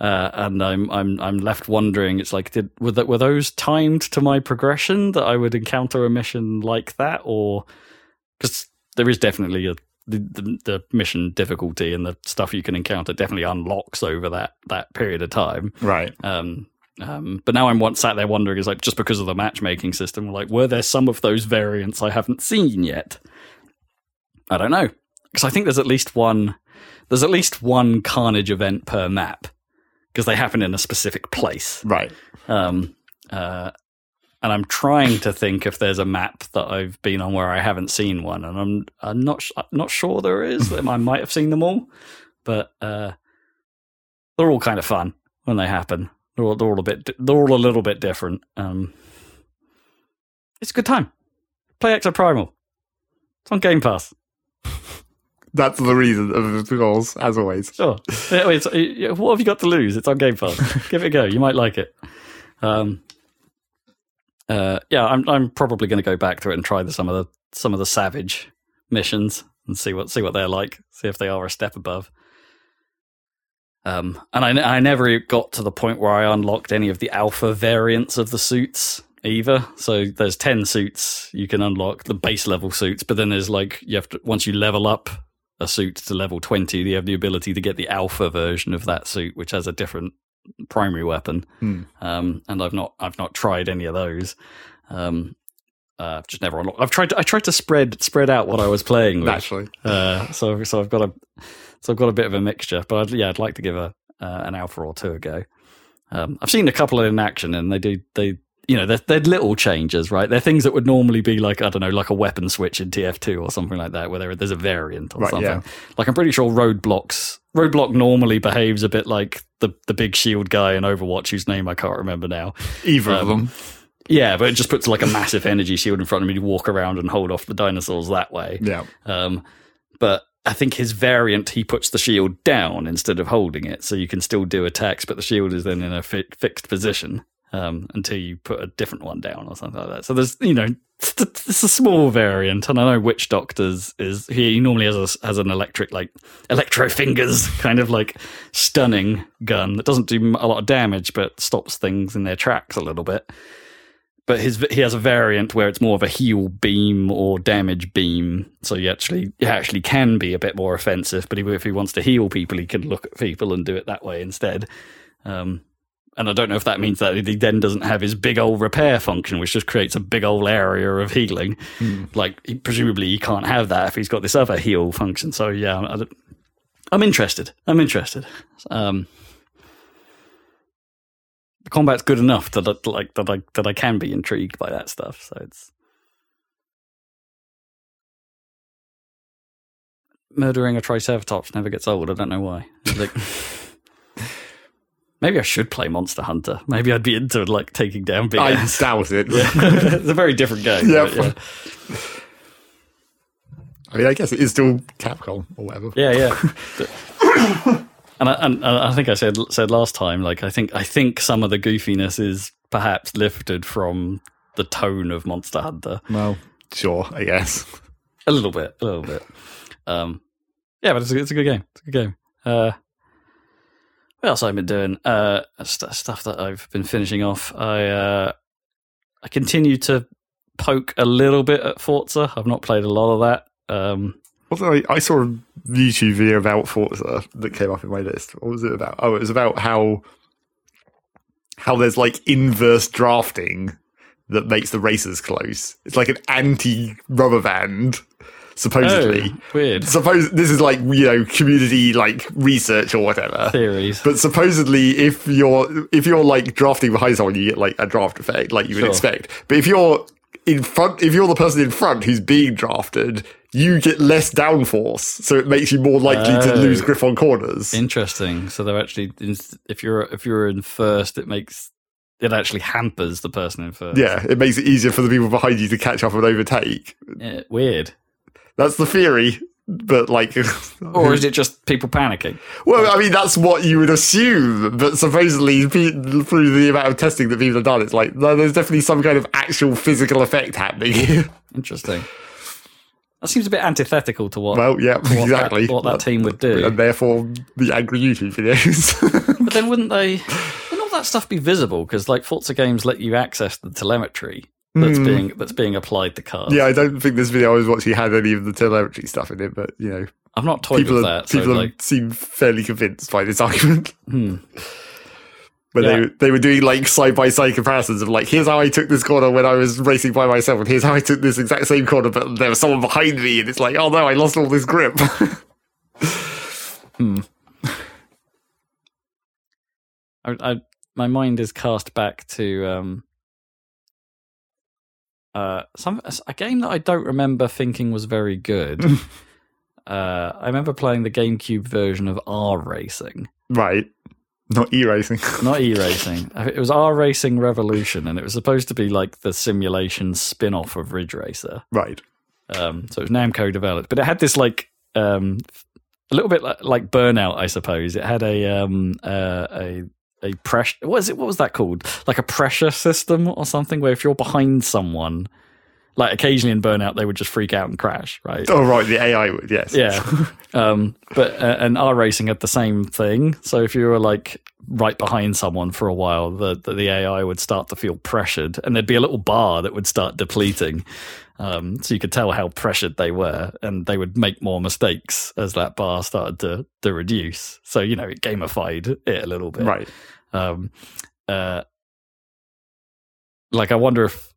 Uh, and I'm I'm I'm left wondering. It's like, did were that were those timed to my progression that I would encounter a mission like that, or because there is definitely a the, the the mission difficulty and the stuff you can encounter definitely unlocks over that that period of time. Right. Um, um, but now I'm one sat there wondering, is like just because of the matchmaking system, like were there some of those variants I haven't seen yet? I don't know because I think there's at least one. There's at least one Carnage event per map because they happen in a specific place. Right. Um, uh, and I'm trying to think if there's a map that I've been on where I haven't seen one, and I'm I'm not sh- I'm not sure there is. I might have seen them all, but uh, they're all kind of fun when they happen. They're all, they're all a bit they're all a little bit different. Um, it's a good time. Play Exoprimal. It's on Game Pass. That's the reason of the goals, as always. Sure. Wait, so, what have you got to lose? It's on Game Pass. Give it a go. You might like it. Um, uh, yeah, I'm I'm probably going to go back to it and try the, some of the some of the Savage missions and see what see what they're like. See if they are a step above. Um, and I, I never got to the point where I unlocked any of the alpha variants of the suits either. So there's ten suits you can unlock, the base level suits, but then there's like you have to once you level up a suit to level 20, you have the ability to get the alpha version of that suit, which has a different primary weapon, Hmm. um, and I've not I've not tried any of those. Um, uh, I've just never unlocked. I've tried to, I tried to spread spread out what I was playing with. Naturally. Uh, so so I've got a so I've got a bit of a mixture, but I'd, yeah, I'd like to give a uh, an alpha or two a go. Um, I've seen a couple in action, and they do they you know they're, they're little changes, right? They're things that would normally be like I don't know, like a weapon switch in TF2 or something like that, where there, there's a variant or Right, something. yeah. Like I'm pretty sure roadblocks roadblock normally behaves a bit like the the big shield guy in Overwatch, whose name I can't remember now. Either of Um, them. Yeah, but it just puts like a massive energy shield in front of me to walk around and hold off the dinosaurs that way. Yeah. Um, but I think his variant, he puts the shield down instead of holding it, so you can still do attacks, but the shield is then in a fi- fixed position um, until you put a different one down or something like that. So there's, you know, it's, a small variant, and I know Witch Doctor's is he normally has a, has an electric like electro fingers kind of like stunning gun that doesn't do a lot of damage but stops things in their tracks a little bit but his he has a variant where it's more of a heal beam or damage beam. So you actually it actually can be a bit more offensive. But if he wants to heal people, he can look at people and do it that way instead. Um, and I don't know if that means that he then doesn't have his big old repair function, which just creates a big old area of healing. Like he, presumably he can't have that if he's got this other heal function. So yeah, I don't- I'm interested. I'm interested. Um, the combat's good enough that I, like that I that I can be intrigued by that stuff. So it's murdering a triceratops never gets old. I don't know why. Like, maybe I should play Monster Hunter. Maybe I'd be into like taking down big I ass. doubt it. it's a very different game. Yeah, but yeah. I mean, I guess it is still Capcom or whatever. Yeah, yeah. and, I, and and I think I said said last time, like I think I think some of the goofiness is perhaps lifted from the tone of Monster Hunter Well, sure, I guess. a little bit, a little bit. Um, yeah, but it's a, it's a good game. It's a good game. Uh, what else I've been doing? Uh, st- stuff that I've been finishing off. I uh, I continue to poke a little bit at Forza. I've not played a lot of that. Um, Although I, I saw a YouTube video about Forza that came up in my list. What was it about? Oh, it was about how how there's like inverse drafting that makes the races close. It's like an anti rubber band, supposedly. oh, weird Suppose this is like you know community like research or whatever. theories. But supposedly, if you're if you're like drafting behind someone, you get like a draft effect, like you would expect. But if you're in front, if you're the person in front who's being drafted, you get less downforce, so it makes you more likely to Oh. lose grip on corners. Interesting. So they're actually if you're if you're in first, it makes it actually hampers the person in first. yeah, it makes it easier for the people behind you to catch up and overtake. Yeah, weird. That's the theory. But like, Or is it just people panicking? well, I mean, that's what you would assume. But supposedly, through the amount of testing that people have done, it's like no, there's definitely some kind of actual physical effect happening. Interesting. That seems a bit antithetical to what Well, yeah, what that- exactly. what that team would do. And therefore, the angry YouTube videos. But then wouldn't they? Wouldn't all that stuff be visible? Because like Forza games let you access the telemetry that's Hmm. being that's being applied to cars. yeah, I don't think this video I was watching had any of the telemetry stuff in it, but you know, I'm not toyed people with are, that. So people like, seem fairly convinced by this argument. hmm. When Yeah. they they were doing like side by side comparisons of like, here's how I took this corner when I was racing by myself, and here's how I took this exact same corner, but there was someone behind me, and it's like, oh no, I lost all this grip. I, I, my mind is cast back to um, uh, some a game that I don't remember thinking was very good. uh, I remember playing the GameCube version of R Racing, right, not e racing. not E Racing. It was R Racing Revolution, and it was supposed to be like the simulation spin off of Ridge Racer. right. Um, so it was Namco developed, but it had this like um, a little bit like, like Burnout, I suppose. It had a um, uh, a a pressure. What is it? What was that called? Like a pressure system or something, where if you're behind someone, like occasionally in Burnout, they would just freak out and crash, right? Oh right, the AI would yes. Yeah. um, but uh, and R racing had the same thing. So if you were like right behind someone for a while, the, the the AI would start to feel pressured, and there'd be a little bar that would start depleting. Um, so you could tell how pressured they were, and they would make more mistakes as that bar started to to reduce. So you know it gamified it a little bit. right. Um, uh, like I wonder if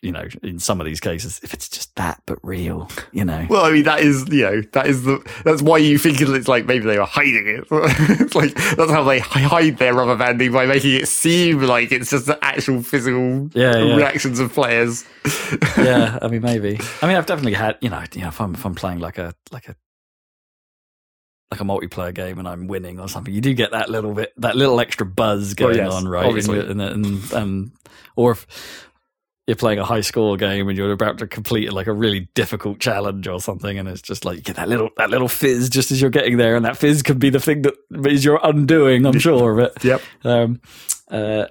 you know, in some of these cases, if it's just that but real, you know. Well, I mean, that is you know that is the that's why you think it's like maybe they were hiding it. it's like that's how they hide their rubber banding by making it seem like it's just the actual physical Yeah, yeah. reactions of players. yeah, I mean, maybe. I mean, I've definitely had, you know, you know, if I'm if I'm playing like a like a like a multiplayer game and I'm winning or something, you do get that little bit, that little extra buzz going yes, on, right? obviously. And, and, and, and or if you're playing a high score game and you're about to complete like a really difficult challenge or something, and it's just like you get that little that little fizz just as you're getting there, and that fizz could be the thing that is your undoing. I'm sure of it. Yep. Um, uh,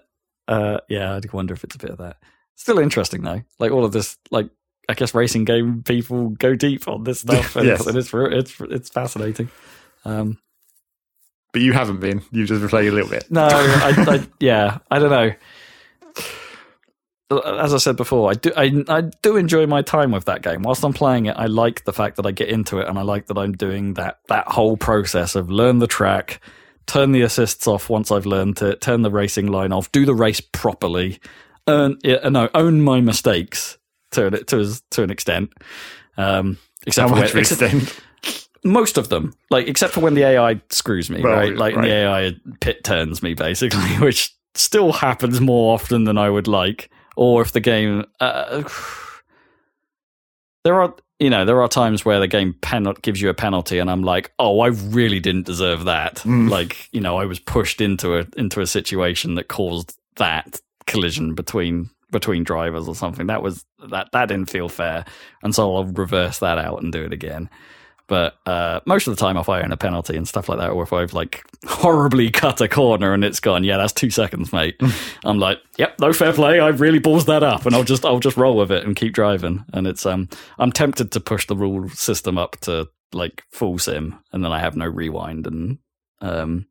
uh, yeah, I wonder if it's a bit of that. Still interesting though. Like all of this, like I guess racing game people go deep on this stuff, and Yes. it's it's it's fascinating. Um, But you haven't been. You've just been playing a little bit. no, I, I, yeah, I don't know. As I said before, I do I, I do enjoy my time with that game. Whilst I'm playing it, I like the fact that I get into it, and I like that I'm doing that that whole process of learn the track, turn the assists off once I've learned it, turn the racing line off, do the race properly, earn yeah, no own my mistakes to an- to to an extent. Um, except How much extent? most of them, like except for when the AI screws me, Well, right? Like right. the AI pit turns me basically, which still happens more often than I would like. Or if the game, uh, there are you know there are times where the game pen- gives you a penalty, and I'm like, oh, I really didn't deserve that. Mm. Like you know, I was pushed into a into a situation that caused that collision between between drivers or something. That was that that didn't feel fair, and so I'll reverse that out and do it again. But uh, most of the time, if I earn a penalty and stuff like that, or if I've like horribly cut a corner and it's gone, yeah, that's two seconds, mate. I'm like, yep, no fair play. I really balls that up, and I'll just I'll just roll with it and keep driving. And it's um, I'm tempted to push the rule system up to like full sim, and then I have no rewind and um,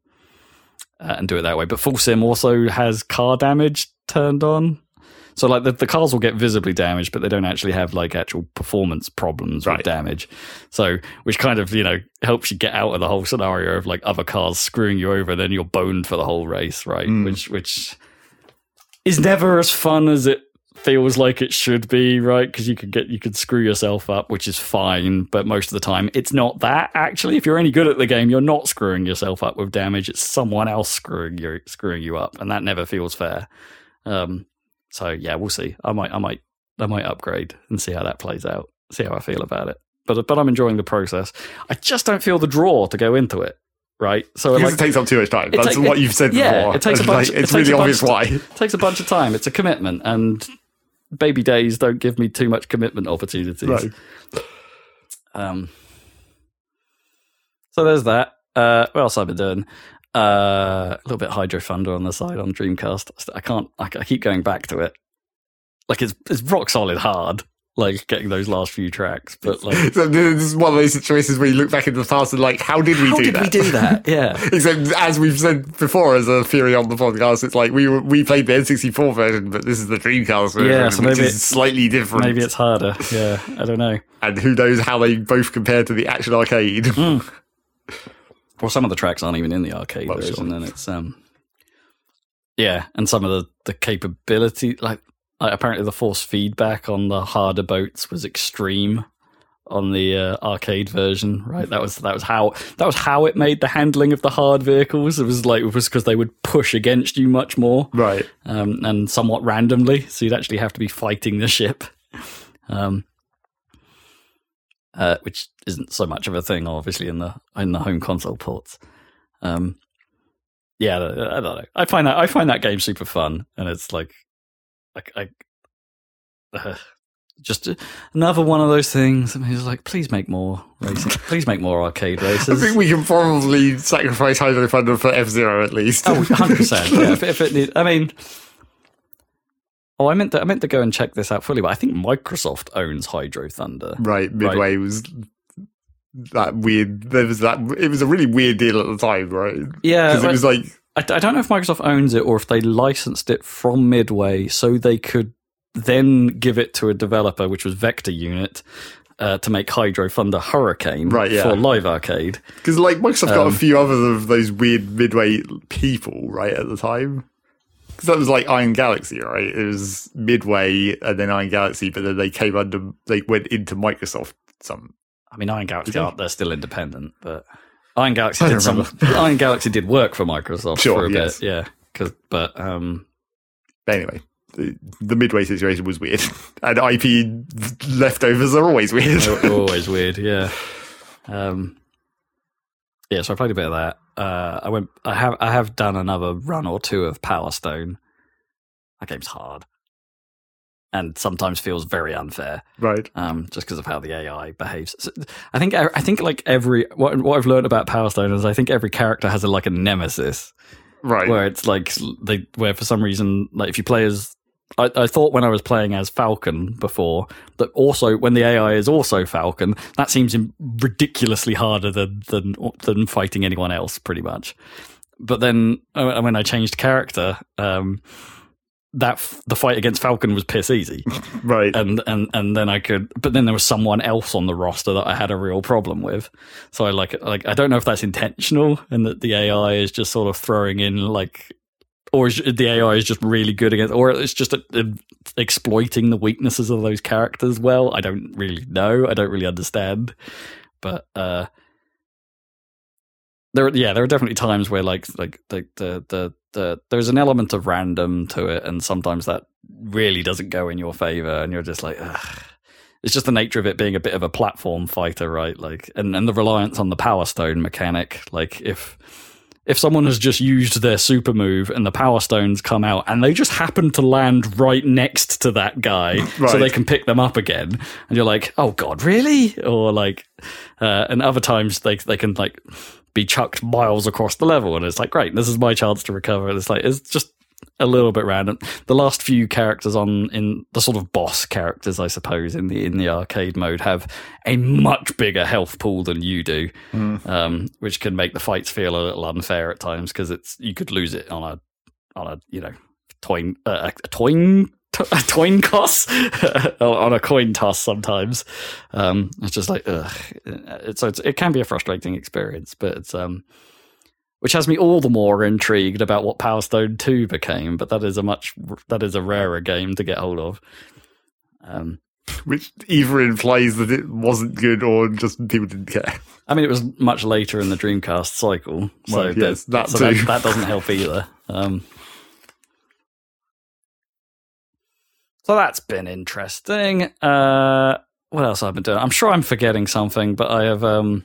uh, and do it that way. But full sim also has car damage turned on. So like the, the cars will get visibly damaged, but they don't actually have like actual performance problems Right. with damage. So which kind of you know helps you get out of the whole scenario of like other cars screwing you over, then you're boned for the whole race, right? Mm. Which which is never as fun as it feels like it should be, right? Because you could get you could screw yourself up, which is fine, but most of the time it's not that. Actually, if you're any good at the game, you're not screwing yourself up with damage. It's someone else screwing you screwing you up, and that never feels fair. Um, so yeah, we'll see. I might I might I might upgrade and see how that plays out. See how I feel about it. But but I'm enjoying the process. I just don't feel the draw to go into it. Right, so Because like, it takes up too much time. It That's take- what you've said yeah, before. it takes a bunch- like, it it's takes really obvious why. takes a bunch of time. It's a commitment, and baby days don't give me too much commitment opportunities. Right. Um, so there's that. Uh, what else have I been doing? Uh, a little bit Hydro Thunder on the side on Dreamcast. I can't. I, I keep going back to it. Like it's it's rock solid hard. Like getting those last few tracks, but like So this is one of those situations where you look back into the past and like, how did we how do did that? we do that? Yeah. Except, as we've said before, as a theory on the podcast, it's like we were, we played the N64 version, but this is the Dreamcast version, Yeah, so which maybe is slightly different. Maybe it's harder. Yeah, I don't know. and who knows how they both compare to the action arcade. Hmm. Well, some of the tracks aren't even in the arcade Well, version, and it's um, yeah, and some of the the capability, like, like apparently the force feedback on the harder boats was extreme on the uh, arcade version, right? That was that was how that was how it made the handling of the hard vehicles. It was like it was because they would push against you much more, right. um, and somewhat randomly, so you'd actually have to be fighting the ship. Um, uh, which isn't so much of a thing, obviously, in the in the home console ports. Um, yeah, I I don't know. I find that I find that game super fun, and it's like, like I, uh, just another one of those things. I mean, it's like, please make more racing, please make more arcade races. I think we can probably sacrifice Hydro Thunder for F Zero at least. Oh, 100 percent. Yeah, if, if it need, I mean, oh, I meant to, I meant to go and check this out fully, but I think Microsoft owns Hydro Thunder. right. Midway was that weird. There was that. It was a really weird deal at the time, right? Yeah, Because it was like I, I don't know if Microsoft owns it or if they licensed it from Midway so they could then give it to a developer, which was Vector Unit, uh, to make Hydro Thunder Hurricane Right, yeah. for Live Arcade. Because like Microsoft got a Um, few other of those weird midway people right at the time. Because that was like Iron Galaxy, right? It was Midway and then Iron Galaxy, but then they came under, they went into Microsoft. Some I mean, Iron Galaxy aren't they're still independent, but Iron Galaxy did don't some. remember. Iron Galaxy did work for Microsoft Sure, for a yes. bit, yeah. 'Cause- but um, anyway, the, the Midway situation was weird, and IP leftovers are always weird. they're always weird, yeah. Um, yeah, so I played a bit of that. Uh, I went. I have. I have done another run or two of Power Stone. That game's hard, and sometimes feels very unfair. right? um, just because of how the AI behaves. So, I think I think like every what what I've learned about Power Stone is I think every character has a like a nemesis Right. where it's like they where for some reason like if you play as I, I thought when I was playing as Falcon before that also when the AI is also Falcon that seems ridiculously harder than than than fighting anyone else pretty much. But then uh, when I changed character, um, that f- the fight against Falcon was piss easy right. and and and then I could, but then there was someone else on the roster that I had a real problem with. So I like like I don't know if that's intentional and that the AI is just sort of throwing in like, or the AI is just really good against, or it's just uh uh, exploiting the weaknesses of those characters. Well, I don't really know. I don't really understand, but uh. There, yeah, there are definitely times where like like the the the, the there's an element of random to it, and sometimes that really doesn't go in your favor, and you're just like, Ugh. it's just the nature of it being a bit of a platform fighter, right? Like, and and the reliance on the Power Stone mechanic. Like, if if someone has just used their super move and the Power Stones come out, and they just happen to land right next to that guy, so they can pick them up again, and you're like, oh god, really? Or like, uh, and other times they they can like be chucked miles across the level, and it's like, great, this is my chance to recover. And it's like, it's just a little bit random. The last few characters on in the sort of boss characters, I suppose, in the in the arcade mode, have a much bigger health pool than you do, um, which can make the fights feel a little unfair at times because it's you could lose it on a on a you know toin uh, a toin. A coin toss on a coin toss sometimes. Um, it's just like, ugh. It's, it's it can be a frustrating experience, but it's um, which has me all the more intrigued about what Power Stone Two became. But that is a much that is a rarer game to get hold of. Um, Which either implies that it wasn't good or just people didn't care. I mean, it was much later in the Dreamcast cycle, so, Well, yes, that so that, that doesn't help either. Um, so that's been interesting. Uh, what else I've been doing? I'm sure I'm forgetting something, but I have um,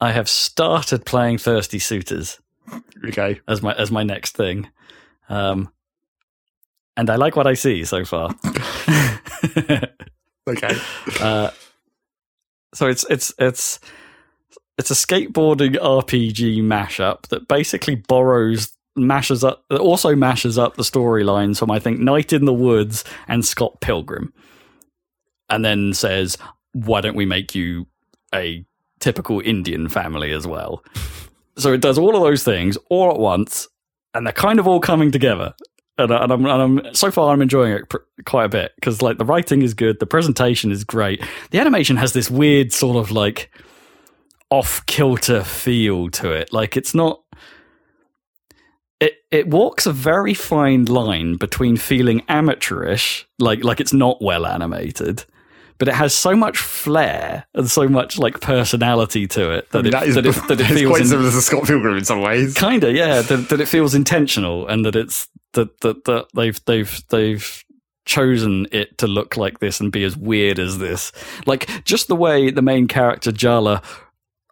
I have started playing Thirsty Suitors Okay. as my as my next thing, um, and I like what I see so far. Okay. Uh, so it's it's it's it's a skateboarding RPG mashup that basically borrows mashes up that also mashes up the storylines from I think Night in the Woods and Scott Pilgrim, and then says, "Why don't we make you a typical Indian family as well?" so it does all of those things all at once, and they're kind of all coming together. And, and, I'm, and I'm so far I'm enjoying it pr- quite a bit because like the writing is good, the presentation is great, the animation has this weird sort of like off kilter feel to it. Like it's not. It it walks a very fine line between feeling amateurish, like like it's not well animated, but it has so much flair and so much like personality to it that I mean, it that is that it, that it feels quite in- similar to Scott Pilgrim in some ways. kind of yeah that, that it feels intentional and that it's that that that they've they've they've chosen it to look like this and be as weird as this like just the way the main character Jala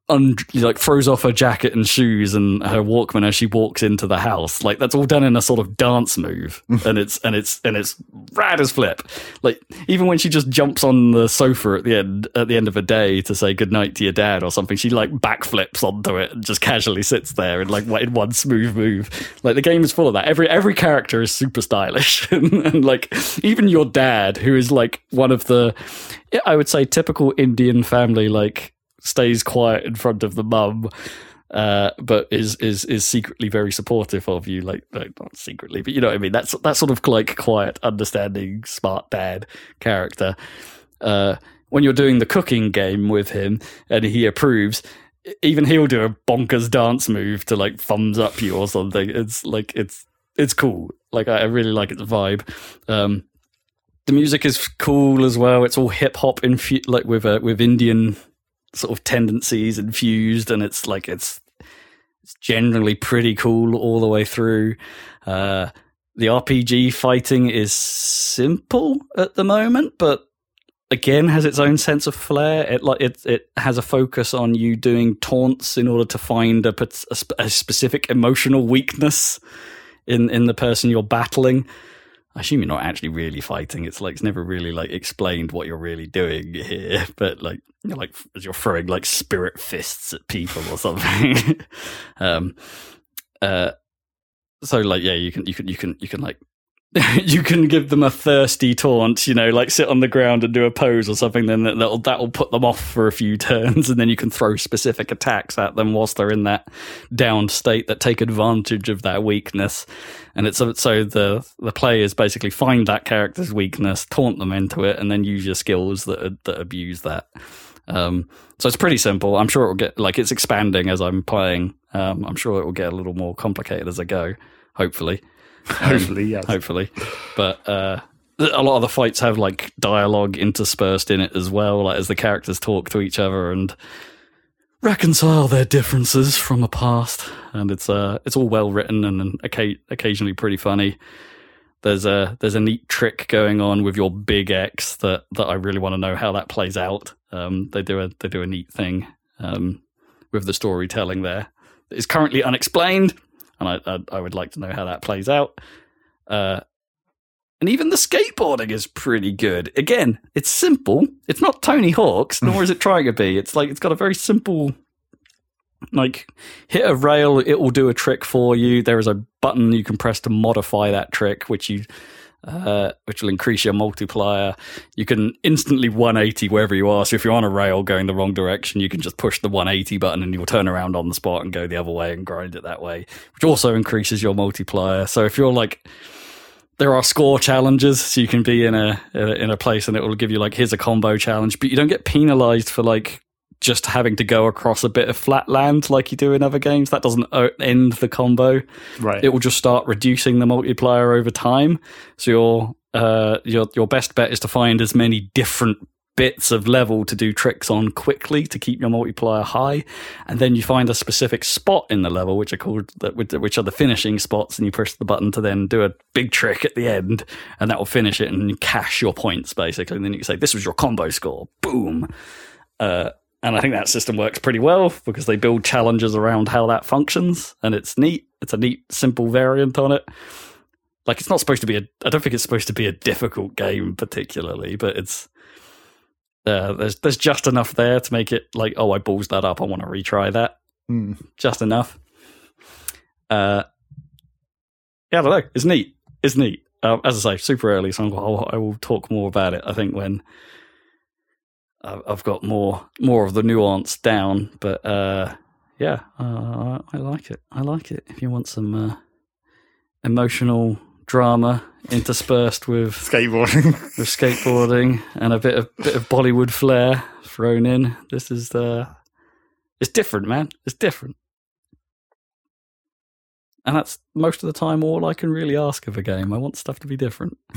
un- like throws off her jacket and shoes and her walkman as she walks into the house. Like that's all done in a sort of dance move. And it's and it's and it's rad as flip. Like even when she just jumps on the sofa at the end at the end of a day to say goodnight to your dad or something she like backflips onto it and just casually sits there and like in one smooth move. Like the game is full of that. Every every character is super stylish. And, and like even your dad who is like one of the i would say typical indian family like stays quiet in front of the mum uh, but is is is secretly very supportive of you, like, like not secretly, but you know what I mean. That's that sort of like quiet, understanding, smart dad character. Uh, when you're doing the cooking game with him and he approves, even he'll do a bonkers dance move to like thumbs up you or something. It's like it's it's cool. Like I, I really like its vibe. Um, the music is cool as well. It's all hip hop infu- like with with Indian sort of tendencies infused, and it's like it's it's generally pretty cool all the way through. Uh, the RPG fighting is simple at the moment, but again has its own sense of flair. It like it it has a focus on you doing taunts in order to find a, a, a specific emotional weakness in in the person you're battling. I assume you're not actually really fighting. It's like it's never really like explained what you're really doing here, but like you're like as you're throwing like spirit fists at people or something. um, uh, so like yeah, you can you can you can you can like you can give them a thirsty taunt, you know, like sit on the ground and do a pose or something. Then that'll that'll put them off for a few turns, and then you can throw specific attacks at them whilst they're in that down state that take advantage of that weakness. And it's so the the players basically find that character's weakness, taunt them into it, and then use your skills that that abuse that. Um, so it's pretty simple. I'm sure it will get like it's expanding as I'm playing. Um, I'm sure it will get a little more complicated as I go. Hopefully. hopefully, yes. Hopefully, but uh, a lot of the fights have like dialogue interspersed in it as well, like as the characters talk to each other and reconcile their differences from the past. And it's uh, it's all well written and occasionally pretty funny. There's a there's a neat trick going on with your big X that that I really want to know how that plays out. Um, they do a they do a neat thing um, with the storytelling there. It's currently unexplained and I, I, I would like to know how that plays out. Uh, and even the skateboarding is pretty good. Again, it's simple. It's not Tony Hawk's, nor is it trying to be. It's like it's got a very simple, like hit a rail, it will do a trick for you. There is a button you can press to modify that trick, which you uh, which will increase your multiplier. You can instantly 180 wherever you are. So if you're on a rail going the wrong direction, you can just push the 180 button and you'll turn around on the spot and go the other way and grind it that way, which also increases your multiplier. So if you're like, there are score challenges, so you can be in a in a place and it will give you like here's a combo challenge, but you don't get penalized for like just having to go across a bit of flat land like you do in other games. That doesn't end the combo. Right. It will just start reducing the multiplier over time. So your uh, your your best bet is to find as many different bits of level to do tricks on quickly to keep your multiplier high, and then you find a specific spot in the level which are called which are the finishing spots, and you push the button to then do a big trick at the end, and that will finish it and cash your points basically. And then you can say this was your combo score. Boom. Uh, and I think that system works pretty well because they build challenges around how that functions, and it's neat. It's a neat, simple variant on it. Like it's not supposed to be a. I don't think it's supposed to be a difficult game particularly, but it's uh, there's there's just enough there to make it like, oh, I balls that up. I want to retry that. Mm. Just enough. Uh, yeah, I don't know. It's neat. It's neat. Uh, as I say, super early, so I'll, I will talk more about it. I think when I've got more more of the nuance down, but uh, yeah, uh, I like it. I like it. If you want some uh, emotional drama interspersed with skateboarding, with skateboarding, and a bit of bit of Bollywood flair thrown in, this is the. Uh, it's different, man. It's different. And that's most of the time all I can really ask of a game. I want stuff to be different.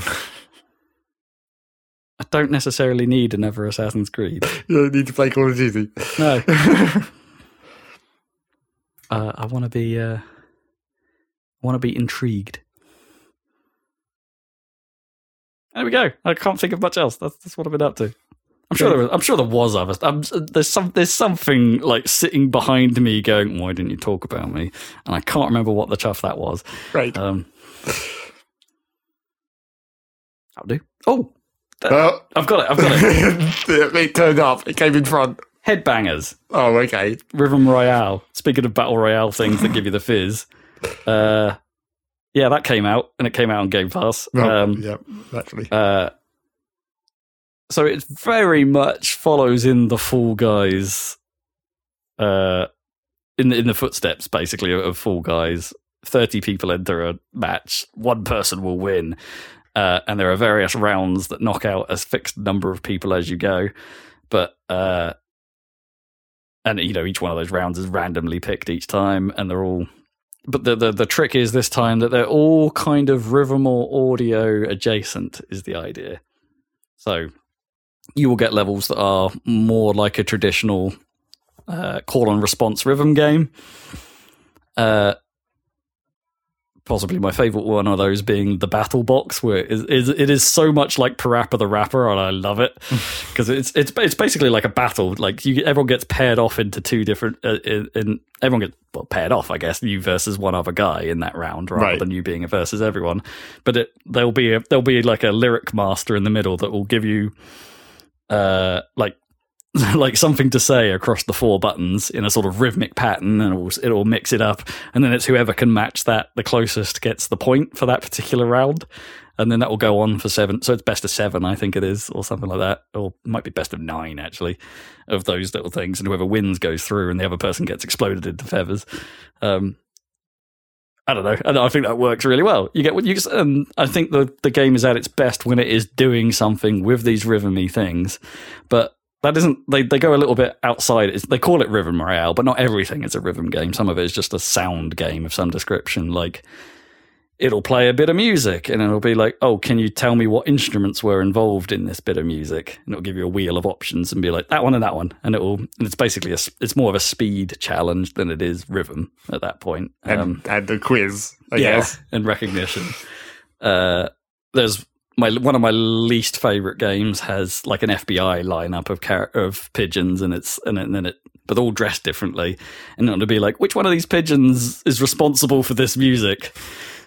I don't necessarily need another Assassin's Creed. You don't need to play Call of Duty. No. uh, I want to be. Uh, I want to be intrigued. There we go. I can't think of much else. That's, that's what I've been up to. I'm sure there was, I'm sure there was others. I'm, there's some there's something like sitting behind me going, "Why didn't you talk about me?" And I can't remember what the chuff that was. Right. Um, I'll do. Oh, Oh. I've got it. I've got it. it turned up. It came in front. Headbangers. Oh, okay. Rhythm Royale. Speaking of battle royale things that give you the fizz, uh, yeah, that came out and it came out on Game Pass. Oh, um, yeah, actually. Uh, so it very much follows in the Fall Guys, uh, in the, in the footsteps basically of Fall Guys. Thirty people enter a match, one person will win, uh, and there are various rounds that knock out a fixed number of people as you go. But uh, and you know each one of those rounds is randomly picked each time, and they're all. But the the, the trick is this time that they're all kind of Rivermore audio adjacent is the idea. So you will get levels that are more like a traditional uh, call and response rhythm game. Uh, possibly my favorite one of those being the battle box where it is, it is so much like Parappa the Rapper and I love it. Because it's it's it's basically like a battle. Like you everyone gets paired off into two different uh, in, in, everyone gets well paired off I guess you versus one other guy in that round rather Right. than you being a versus everyone. But it, there'll be a, there'll be like a lyric master in the middle that will give you uh like like something to say across the four buttons in a sort of rhythmic pattern and it'll, it'll mix it up. And then it's whoever can match that the closest gets the point for that particular round. And then that will go on for seven. So it's best of seven i think it is or something like that. Or might be best of nine actually of those little things. And whoever wins goes through and the other person gets exploded into feathers. Um I don't know. And I think that works really well. You get what you and I think the the game is at its best when it is doing something with these rhythmy things, but that isn't. They they go a little bit outside. It's, they call it rhythm royale, but not everything is a rhythm game. Some of it is just a sound game of some description. Like it'll play a bit of music, and it'll be like, "Oh, can you tell me what instruments were involved in this bit of music?" And it'll give you a wheel of options and be like, "That one and that one," and it will. And it's basically a. It's more of a speed challenge than it is rhythm at that point. And, Um, and the quiz, I yeah, guess. and recognition. Uh, there's my one of my least favorite games has like an FBI lineup of char- of pigeons, and it's and, then it but all dressed differently, and it'll be like which one of these pigeons is responsible for this music.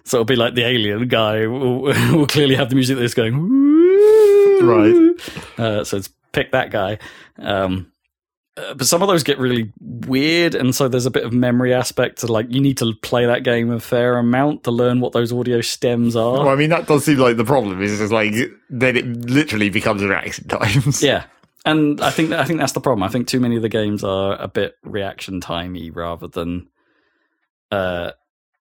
So it'll be like the alien guy will, will clearly have the music that's going Right. Uh, so it's pick that guy. Um, uh, but some of those get really weird, and so there's a bit of memory aspect to like you need to play that game a fair amount to learn what those audio stems are. Well, I mean, that does seem like the problem. Is just like then it literally becomes reaction times. Yeah, and I think I think that's the problem. I think too many of the games are a bit reaction timey rather than. Uh,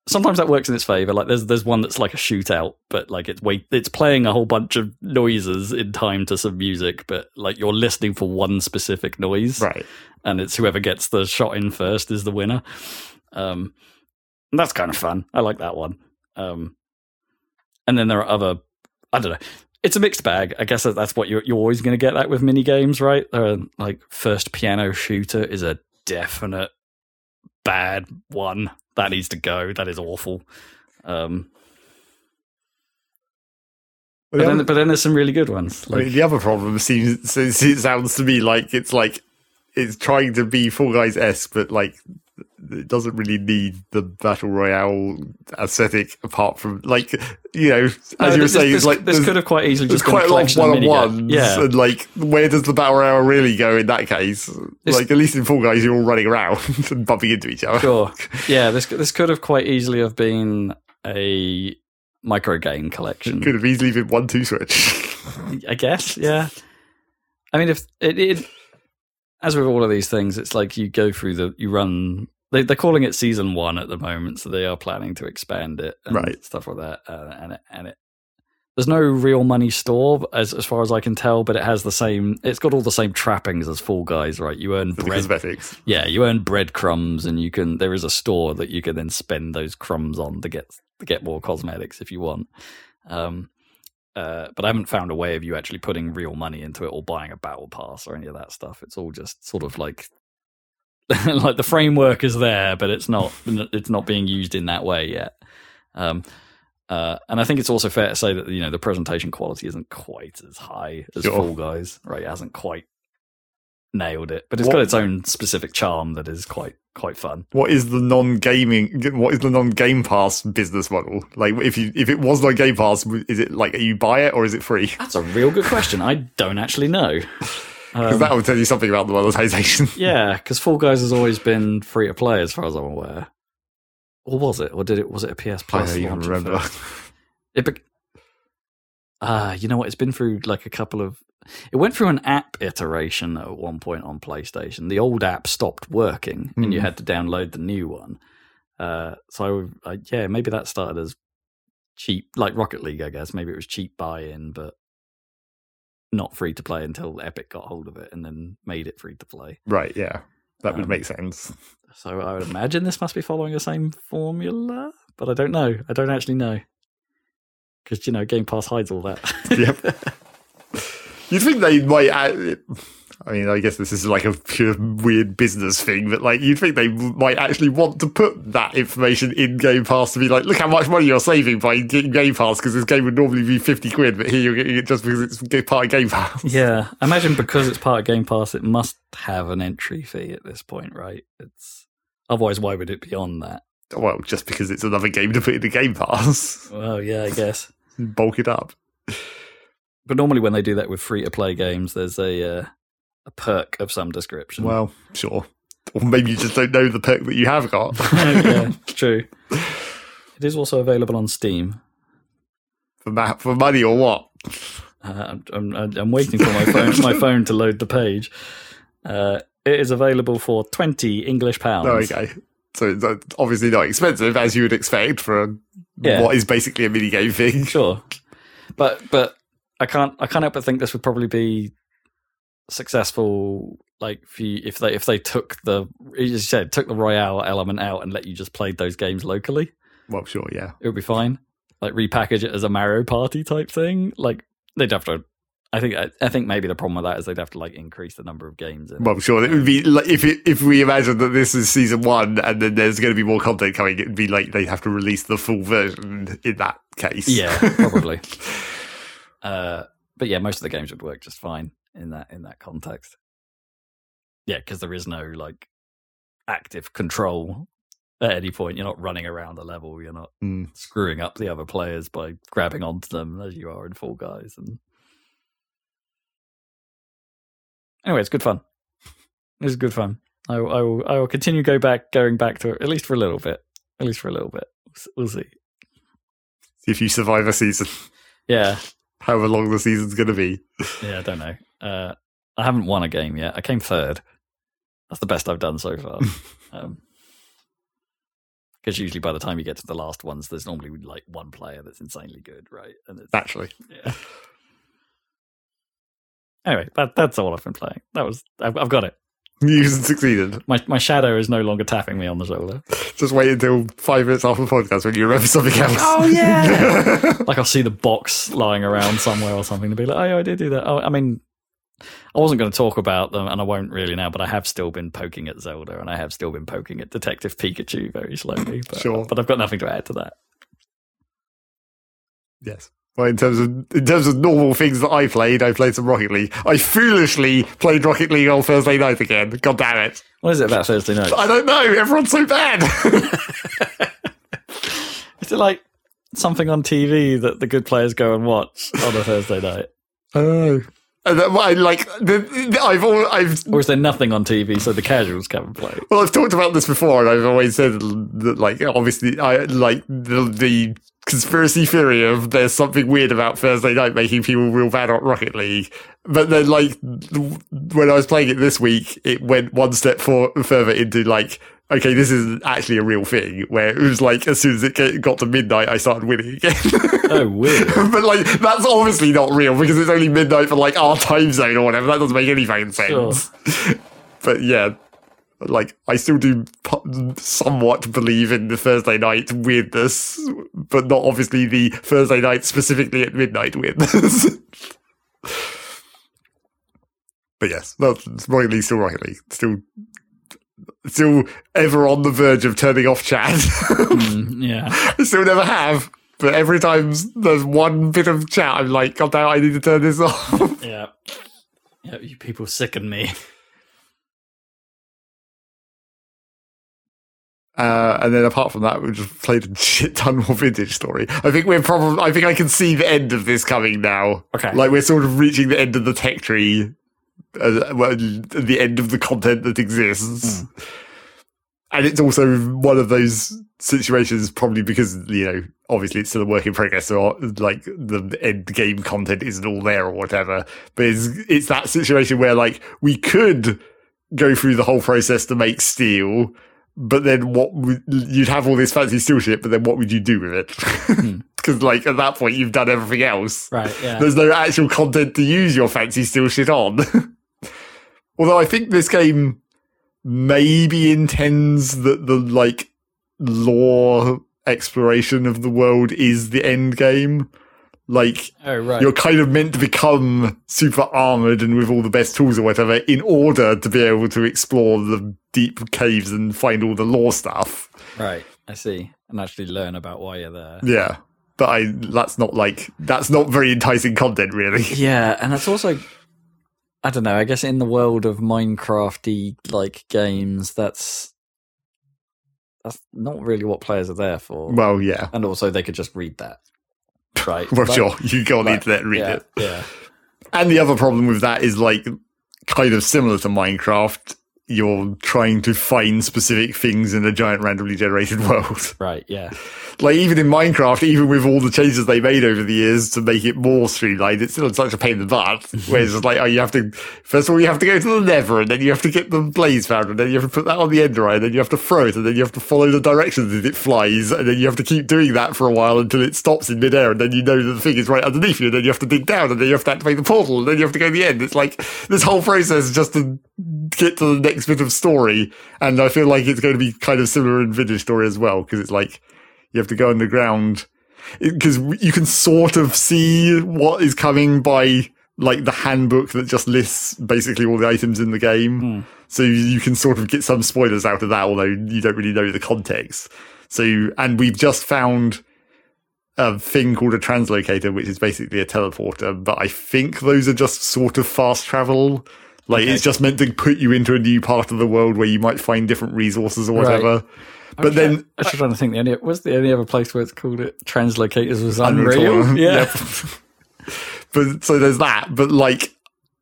sometimes that works in its favor. Like there's there's one that's like a shootout, but like it's wait it's playing a whole bunch of noises in time to some music, but like you're listening for one specific noise, Right. and it's whoever gets the shot in first is the winner. Um, that's kind of fun. I like that one. Um, and then there are other. I don't know. It's a mixed bag. I guess that's what you're you're always going to get that with mini games, right? Uh, like first piano shooter is a definite bad one. That needs to go. That is awful. Um, But the, then, other, but then there's some really good ones. I mean, the other problem seems it sounds to me like it's like it's trying to be Fall Guys s, but like it doesn't really need the battle royale aesthetic apart from like you know as no, you were this, saying this, like this could have quite easily just been quite a lot of one on ones. Yeah, and like, where does the battle royale really go in that case? This- like, at least in Fall Guys, you're all running around and bumping into each other. sure. Yeah, this this could have quite easily have been a micro game collection. It could have easily been one two switch. I guess, yeah. I mean, if it, it, as with all of these things, it's like you go through the, you run. They, they're calling it season one at the moment, so they are planning to expand it, and Right. Stuff like that, uh, and it, and it. There's no real money store, as as far as I can tell, but it has the same. It's got all the same trappings as Fall Guys, right? You earn bread cosmetics. yeah, you earn breadcrumbs, and you can. There is a store that you can then spend those crumbs on to get to get more cosmetics if you want. Um, uh, but I haven't found a way of you actually putting real money into it or buying a battle pass or any of that stuff. It's all just sort of like like the framework is there, but it's not it's not being used in that way yet. Um, uh, and I think it's also fair to say that you know the presentation quality isn't quite as high as Sure. Fall Guys, right? It hasn't quite nailed it, but it's What- got its own specific charm that is quite quite fun. What is the non-gaming? What is the non-Game Pass business model? Like, if you if it was not Game Pass, is it like you buy it or is it free? That's a real good question. I don't actually know. Because Um, that will tell you something about the monetization. yeah, because Fall Guys has always been free to play, as far as I'm aware. Or was it? Or did it? Was it a PS I Plus? don't even remember. It be- ah, you know what? It's been through like a couple of. It went through an app iteration at one point on PlayStation. The old app stopped working, and you Hmm. had to download the new one. Uh, so I, yeah, maybe that started as cheap, like Rocket League, I guess. Maybe it was cheap buy-in, but not free to play until Epic got hold of it and then made it free to play. Right, yeah. That would Um, make sense. So I would imagine this must be following the same formula, but I don't know. I don't actually know because you know Game Pass hides all that. Yep. You'd think they might. I mean, I guess this is like a pure weird business thing, but like you'd think they might actually want to put that information in Game Pass to be like, look how much money you're saving by getting Game Pass because this game would normally be fifty quid, but here you're getting it just because it's part of Game Pass. yeah, I imagine because it's part of Game Pass, it must have an entry fee at this point, right? It's otherwise, why would it be on that? Well, just because it's another game to put in the Game Pass, Well, yeah, I guess. bulk it up. But normally, when they do that with free to play games, there's a uh, a perk of some description. Well, sure. Or maybe you just don't know the perk that you have got. yeah, true. It is also available on Steam. for, ma- for money or what? Uh, I'm, I'm, I'm waiting for my phone my phone to load the page. Uh, it is available for twenty English pounds. There we go. So it's uh, obviously not expensive as you would expect for a, Yeah. what is basically a mini game thing. Sure, but but I can't I can't help but think this would probably be successful. Like if you, if they if they took the as you said took the royale element out and let you just play those games locally, Well, sure, yeah. it would be fine. Like repackage it as a Mario Party type thing. Like they'd have to. I think I, I think maybe the problem with that is they'd have to like increase the number of games. In. Well, sure. It would be like if it, if we imagine that this is season one and then there's going to be more content coming, it'd be like they have to release the full version in that case. Yeah, probably. uh, but yeah, most of the games would work just fine in that in that context. Yeah, because there is no like active control at any point. You're not running around the level. You're not Mm. screwing up the other players by grabbing onto them as you are in Fall Guys. And anyway, it's good fun. It's good fun. I, I will. I will continue go back, going back to it at least for a little bit. At least for a little bit. We'll s- We'll see. If you survive a season, Yeah, however long the season's going to be. Yeah, I don't know. Uh, I haven't won a game yet. I came third. That's the best I've done so far. um, because usually by the time you get to the last ones, there's normally like one player that's insanely good, right? And it's, Naturally. yeah. Anyway, that that's all I've been playing. That was I've, I've got it. You succeeded. My my shadow is no longer tapping me on the shoulder. Just wait until five minutes after the podcast when you remember something else. Oh, yeah. like I'll see the box lying around somewhere or something to be like, oh, yeah, I did do that. Oh, I mean, I wasn't going to talk about them, and I won't really now. But I have still been poking at Zelda, and I have still been poking at Detective Pikachu very slowly. But, Sure. but I've got nothing to add to that. Yes. Well, in terms of in terms of normal things that I played, I played some Rocket League. I foolishly played Rocket League on Thursday night again. God damn it! What is it about Thursday night? I don't know. Everyone's so bad. Is it like something on TV that the good players go and watch on a Thursday night, oh. And uh, then, I like. The, I've all. I've or is there nothing on TV so the casuals come and play? well, I've talked about this before, and I've always said that, like, obviously, I like the the conspiracy theory of there's something weird about Thursday night making people real bad at Rocket League. But then, like, when I was playing it this week, it went one step for, further into like, okay, this is actually a real thing. Where it was like, as soon as it got to midnight, I started winning again. Oh, weird. but like, that's obviously not real because it's only midnight for like our time zone or whatever. That doesn't make any fucking sense. but yeah, like I still do somewhat believe in the Thursday night weirdness, but not obviously the Thursday night specifically at midnight weirdness. but yes, it's Rocket League still Rocket League, still, still ever on the verge of turning off chat. Mm, yeah. I still never have. But every time there's one bit of chat, I'm like, God damn, I need to turn this off. Yeah. Yeah, you people sicken me. Uh, and then apart from that, we just played a shit ton more vintage story. I think we're probably, I think I can see the end of this coming now. Okay. Like we're sort of reaching the end of the tech tree, uh, well, the end of the content that exists. And it's also one of those situations, probably because, you know, obviously it's still a work in progress, so like the end game content isn't all there or whatever. But it's, it's that situation where like we could go through the whole process to make steel, but then what would, you'd have all this fancy steel shit, but then what would you do with it? because like at that point you've done everything else. Right. Yeah. There's no actual content to use your fancy steel shit on. Although I think this game maybe intends that the like lore exploration of the world is the end game. Like oh right. you're kind of meant to become super armored and with all the best tools or whatever in order to be able to explore the deep caves and find all the lore stuff. Right. I see. And actually learn about why you're there. Yeah. But I that's not like that's not very enticing content really. Yeah, and that's also I don't know, I guess in the world of Minecrafty like games, that's that's not really what players are there for. Well, yeah. and also they could just read that. Right. Well, sure, you go on the internet and read yeah, it. Yeah. And the other problem with that is like kind of similar to Minecraft. You're trying to find specific things in a giant randomly generated world. Right, yeah. like even in Minecraft, even with all the changes they made over the years to make it more streamlined, it's still such a pain in the butt. Where it's just like, oh, you have to first of all you have to go to the Nether, and then you have to get the blaze found, and then you have to put that on the ender eye, and then you have to throw it, and then you have to follow the directions as it flies, and then you have to keep doing that for a while until it stops in midair, and then you know that the thing is right underneath you, and then you have to dig down, and then you have to activate the portal, and then you have to go to the end. It's like this whole process just to get to the next bit of story, and I feel like it's going to be kind of similar in Vintage Story as well, because it's like you have to go underground because you can sort of see what is coming by like the handbook that just lists basically all the items in the game. Hmm. So you can sort of get some spoilers out of that, although you don't really know the context. So, and we've just found a thing called a translocator, which is basically a teleporter, but I think those are just sort of fast travel. Like it's just meant to put you into a new part of the world where you might find different resources or Right. whatever. But then I was trying to think the only was the only other place where it's called it translocators was Unreal Unreal. Tour. Yeah. But so there's that. But like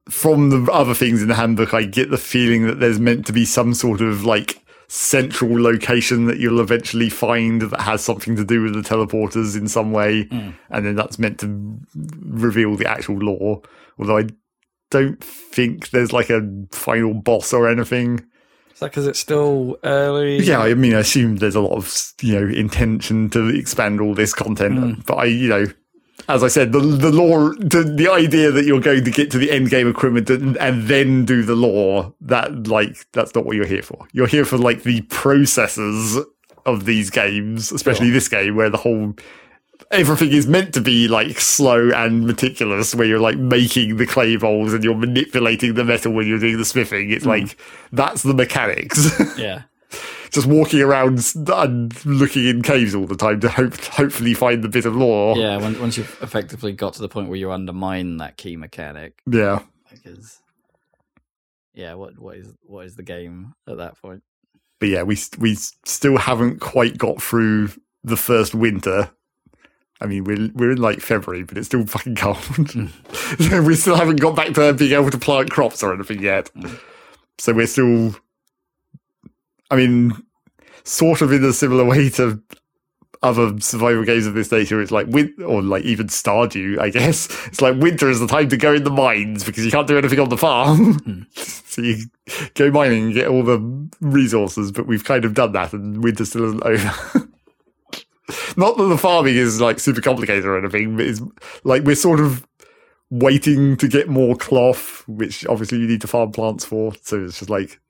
from the other things in the handbook, I get the feeling that there's meant to be some sort of like central location that you'll eventually find that has something to do with the teleporters in some way, hmm. and then that's meant to reveal the actual lore. Although I don't think there's like a final boss or anything. Is that because it's still early? Yeah, I mean, I assume there's a lot of you know intention to expand all this content, hmm. but I, you know, as I said, the the lore, the, the idea that you're going to get to the end game equipment and, and then do the lore, that like that's not what you're here for. You're here for like the processes of these games, especially this game where the whole everything is meant to be like slow and meticulous where you're like making the clay bowls and you're manipulating the metal when you're doing the smithing it's hmm. like that's the mechanics Yeah. just walking around and looking in caves all the time to hope hopefully find the bit of lore. Yeah. Once you've effectively got to the point where you undermine that key mechanic, Yeah. because yeah, what what is what is the game at that point? But yeah, we we still haven't quite got through the first winter. I mean, we're we're in like February, but it's still fucking cold. Mm. we still haven't got back to being able to plant crops or anything yet. Mm. So we're still. I mean, sort of in a similar way to other survival games of this nature. It's like win or like even Stardew, I guess. It's like winter is the time to go in the mines because you can't do anything on the farm. Mm. so you go mining and get all the resources, but we've kind of done that and winter still isn't over. Not that the farming is like super complicated or anything, but it's like we're sort of waiting to get more cloth, which obviously you need to farm plants for. So it's just like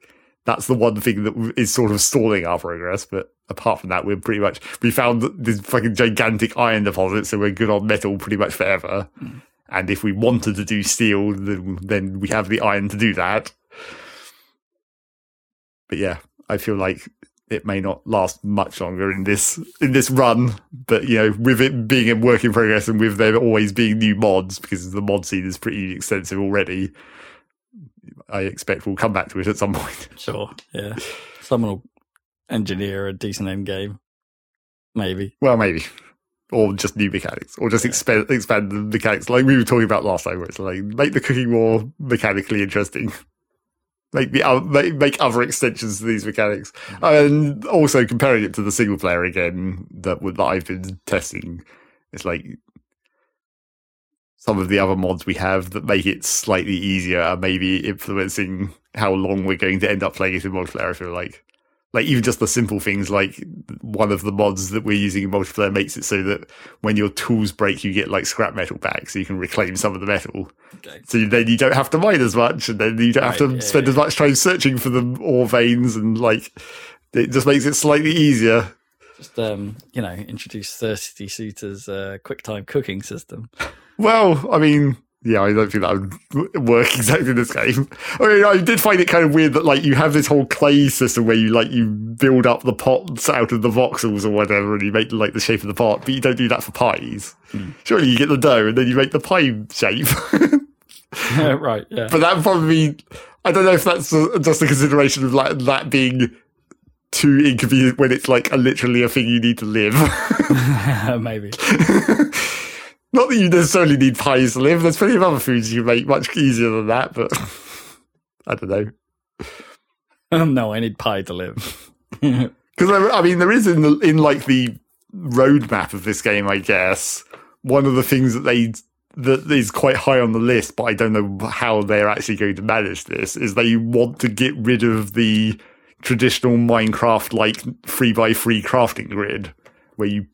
that's the one thing that is sort of stalling our progress. But apart from that, we're pretty much we found this fucking gigantic iron deposit, so we're good on metal pretty much forever. Mm. And if we wanted to do steel, then, then we have the iron to do that. But yeah, I feel like it may not last much longer in this in this run. But you know, with it being a work in progress and with there always being new mods, because the mod scene is pretty extensive already, I expect we'll come back to it at some point. Sure. Yeah. Someone will engineer a decent end game. Maybe. Well, maybe. Or just new mechanics, or just expand expand the mechanics, like we were talking about last time. Where it's like make the cooking more mechanically interesting, make the o- make, make other extensions to these mechanics, and also comparing it to the single player again that that I've been testing. It's like some of the other mods we have that make it slightly easier are maybe influencing how long we're going to end up playing it in multiplayer. I feel like like even just the simple things like one of the mods that we're using in multiplayer makes it so that when your tools break you get like scrap metal back so you can reclaim some of the metal Okay. so then you don't have to mine as much and then you don't have to yeah, spend yeah. as much time searching for the ore veins and like it just makes it slightly easier Just um, you know, introduce thirsty suitors uh, quick time cooking system. well i mean yeah, I don't think that would work exactly in this game. I mean, I did find it kind of weird that like you have this whole clay system where you like you build up the pots out of the voxels or whatever, and you make like the shape of the pot, but you don't do that for pies. Hmm. Surely you get the dough and then you make the pie shape. right. Yeah. but that probably I don't know if that's just a consideration of like that being too inconvenient when it's like a, literally a thing you need to live. Maybe. Not that you necessarily need pies to live. There's plenty of other foods you can make much easier than that, but I don't know. Um, no, I need pie to live. Because I mean, there is in the in like the roadmap of this game, I guess one of the things that they that is quite high on the list, but I don't know how they're actually going to manage this. Is they want to get rid of the traditional Minecraft like three by three crafting grid, where you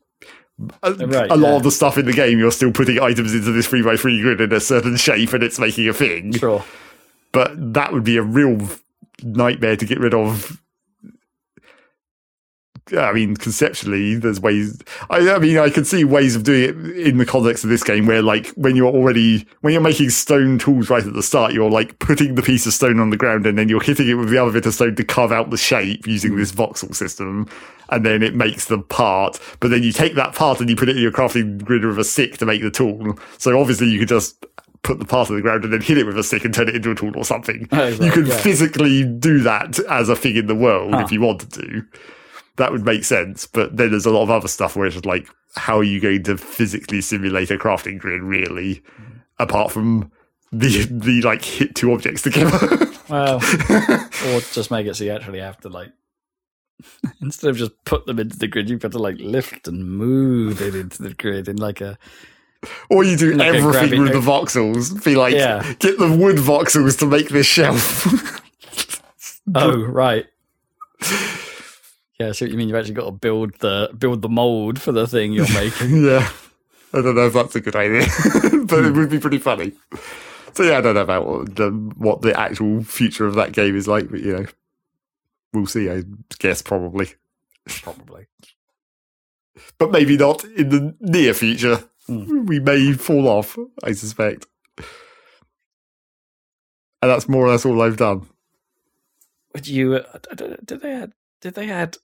a, uh, Right, a lot yeah. of the stuff in the game you're still putting items into this three by three grid in a certain shape, and it's making a thing. sure. But that would be a real nightmare to get rid of. I mean, conceptually, there's ways. I, I mean, I can see ways of doing it in the context of this game, where like when you're already when you're making stone tools right at the start, you're like putting the piece of stone on the ground, and then you're hitting it with the other bit of stone to carve out the shape using hmm. this voxel system, and then it makes the part. But then you take that part and you put it in your crafting grid with a stick to make the tool. So obviously, you could just put the part on the ground and then hit it with a stick and turn it into a tool or something. Oh, you could yeah. physically do that as a thing in the world Huh. if ah. you wanted to. That would make sense. But then there's a lot of other stuff where it's like, how are you going to physically simulate a crafting grid, really? Apart from the the like hit two objects together. Well, or just make it so you actually have to like instead of just put them into the grid, you've got to like lift and move it into the grid in like a or you do Like everything with the voxels. Be like, Yeah. get the wood voxels to make this shelf. oh right. Yeah, I see what you mean. You've actually got to build the build the mold for the thing you're making. yeah. I don't know if that's a good idea, but it would be pretty funny. So yeah, I don't know about what the, what the actual future of that game is like, but you know, we'll see. I guess probably, Probably. but maybe not in the near future. Hmm. We may fall off. I suspect, and that's more or less all I've done. Would you? Uh, did they add? Did they add?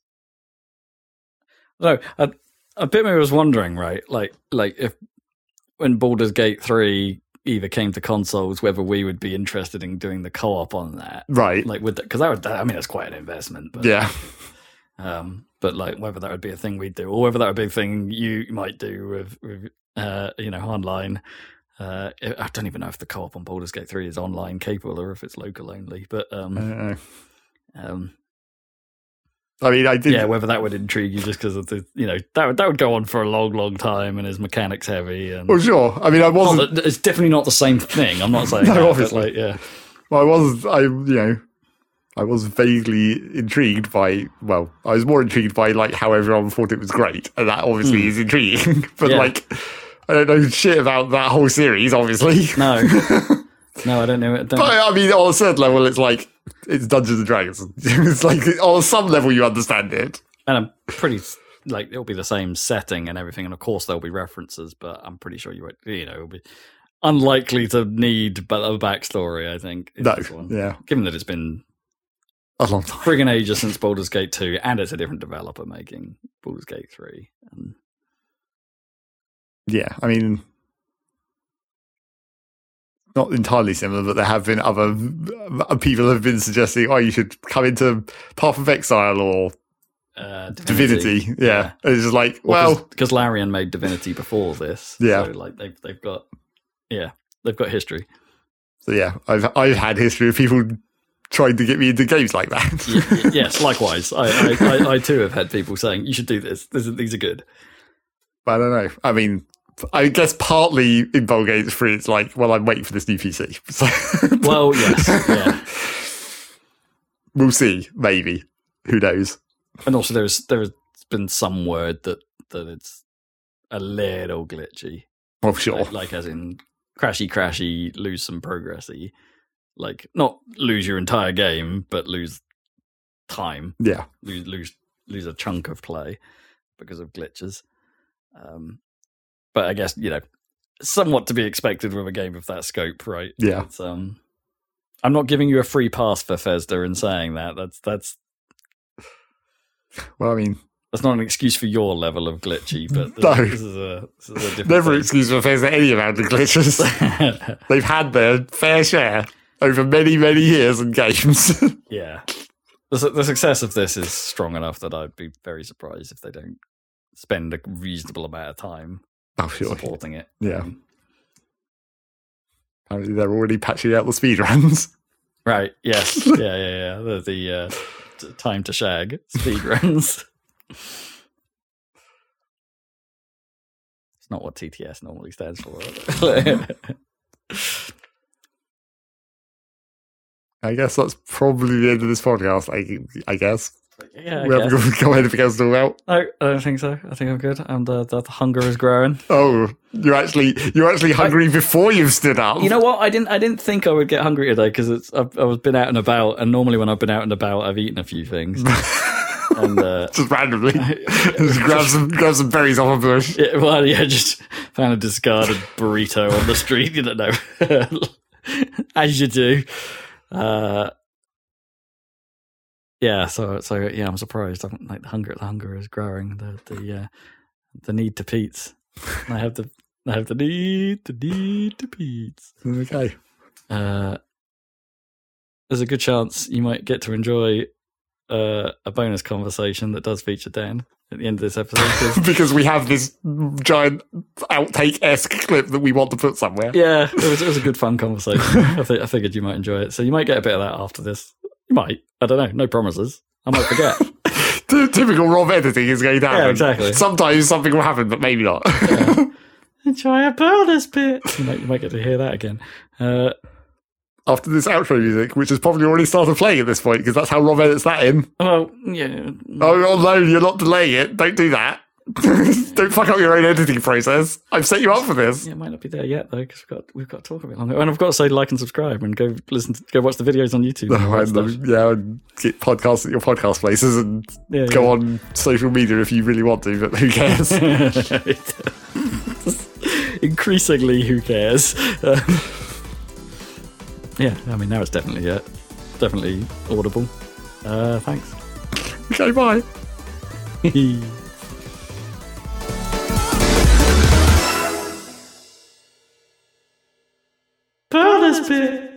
No, a, a bit. me was wondering, right? Like, like if when Baldur's Gate three either came to consoles, whether we would be interested in doing the co-op on that. Right? Like, would because that would? I mean, it's quite an investment. But, yeah. Um, but like whether that would be a thing we'd do, or whether that would be a thing you might do with, with uh, you know, online. Uh, I don't even know if the co-op on Baldur's Gate three is online capable or if it's local only. But um, um, I mean, I did. yeah, whether that would intrigue you just because of the, you know, that would that would go on for a long, long time and is mechanics heavy and. Well, sure. I mean, I wasn't. that- it's definitely not the same thing. I'm not saying No, that, obviously. like, yeah, Well, I was, I, you know, I was vaguely intrigued by, well, I was more intrigued by, like, how everyone thought it was great. And that obviously hmm. is intriguing. but. Yeah. like, I don't know shit about that whole series, obviously. no, no, I don't know. I don't, But, I mean, on a certain level, it's like, it's Dungeons and Dragons. it's like, on some level, you understand it. and I'm pretty like it'll be the same setting and everything, and of course there'll be references, but I'm pretty sure you won't. You know, it'll be unlikely to need but a backstory. I think. in No. Yeah. given that it's been A long time. friggin' ages since Baldur's Gate two, and it's a different developer making Baldur's Gate three. And Yeah. I mean, not entirely similar, but there have been other people have been suggesting, oh, you should come into Path of Exile or uh, Divinity. Yeah. And It's just like, Well, well, because Larian made Divinity before this, Yeah. So like they've they've got yeah they've got history. so yeah, I've I've had history of people trying to get me into games like that. Yes, likewise. I, I, I, I too have had people saying you should do this. this is, these are good. but I don't know. I mean, I guess partly in Baldur's Gate 3, it's like, well, I'm waiting for this new PC. So Well, yes, yeah. we'll see, maybe. who knows? And also, there's there's been some word that that it's a little glitchy, Well, sure. like, like as in crashy, crashy, lose some progressy, like not lose your entire game, but lose time, Yeah. lose lose lose a chunk of play because of glitches. Um, but I guess you know, somewhat to be expected with a game of that scope, right? Yeah. Um, I'm not giving you a free pass for Bethesda in saying that. That's that's Well, I mean, that's not an excuse for your level of glitchy, but this, No. this is a this is a different. never thing. excuse for face any amount of glitches. They've had their fair share over many, many years in games. yeah, the, the success of this is strong enough that I'd be very surprised if they don't spend a reasonable amount of time oh, sure. supporting it. Yeah. Um, Apparently, they're already patching out the speedruns. right. Yes. yeah. Yeah. Yeah. The, the uh, t- time to shag speedruns. it's not what TTS normally stands for. I guess that's probably the end of this podcast. I, I guess. Yeah. I we haven't guess. got, got anything else to talk about. No, I don't think so. I think I'm good. And uh, the, the hunger is growing. Oh, you're actually you're actually hungry before you've stood up. You know what? I didn't. I didn't think I would get hungry today because it's. I've, I've been out and about, and normally when I've been out and about, I've eaten a few things. and uh, just randomly, just grab some grab some berries off a bush. yeah, well, yeah, just found a discarded burrito on the street. You don't know, as you do. Uh, yeah. So, so yeah, I'm surprised. I'm, like the hunger, the hunger is growing. The the uh, the need to Pete's. I have the I have the need, the need to Pete's. Okay. uh, there's a good chance you might get to enjoy uh, a bonus conversation that does feature Dan at the end of this episode because we have this giant outtake esque clip that we want to put somewhere. yeah, it was, it was a good, fun conversation. I, th- I figured you might enjoy it. So you might get a bit of that after this. You might. I don't know. No promises. I might forget. Ty- Typical Rob editing is going to happen. Yeah, exactly. Sometimes something will happen, but maybe not. enjoy a bonus bit. You might, you might get to hear that again. Uh, After this outro music, which has probably already started playing at this point, because that's how Rob edits that in. well, yeah. Oh, oh no, you're not delaying it. Don't do that. Don't fuck up your own editing process. I've set you up for this. Yeah, it might not be there yet though, because we've got we've got to talk a bit longer. And I've got to say, like and subscribe, and go listen, to, go watch the videos on YouTube. that And, yeah, and get podcasts at your podcast places and Yeah, go yeah. on social media if you really want to, but who cares? Increasingly, who cares? Um, yeah, I mean now it's definitely yeah, definitely audible. Uh, thanks. okay, bye. Bonus bit.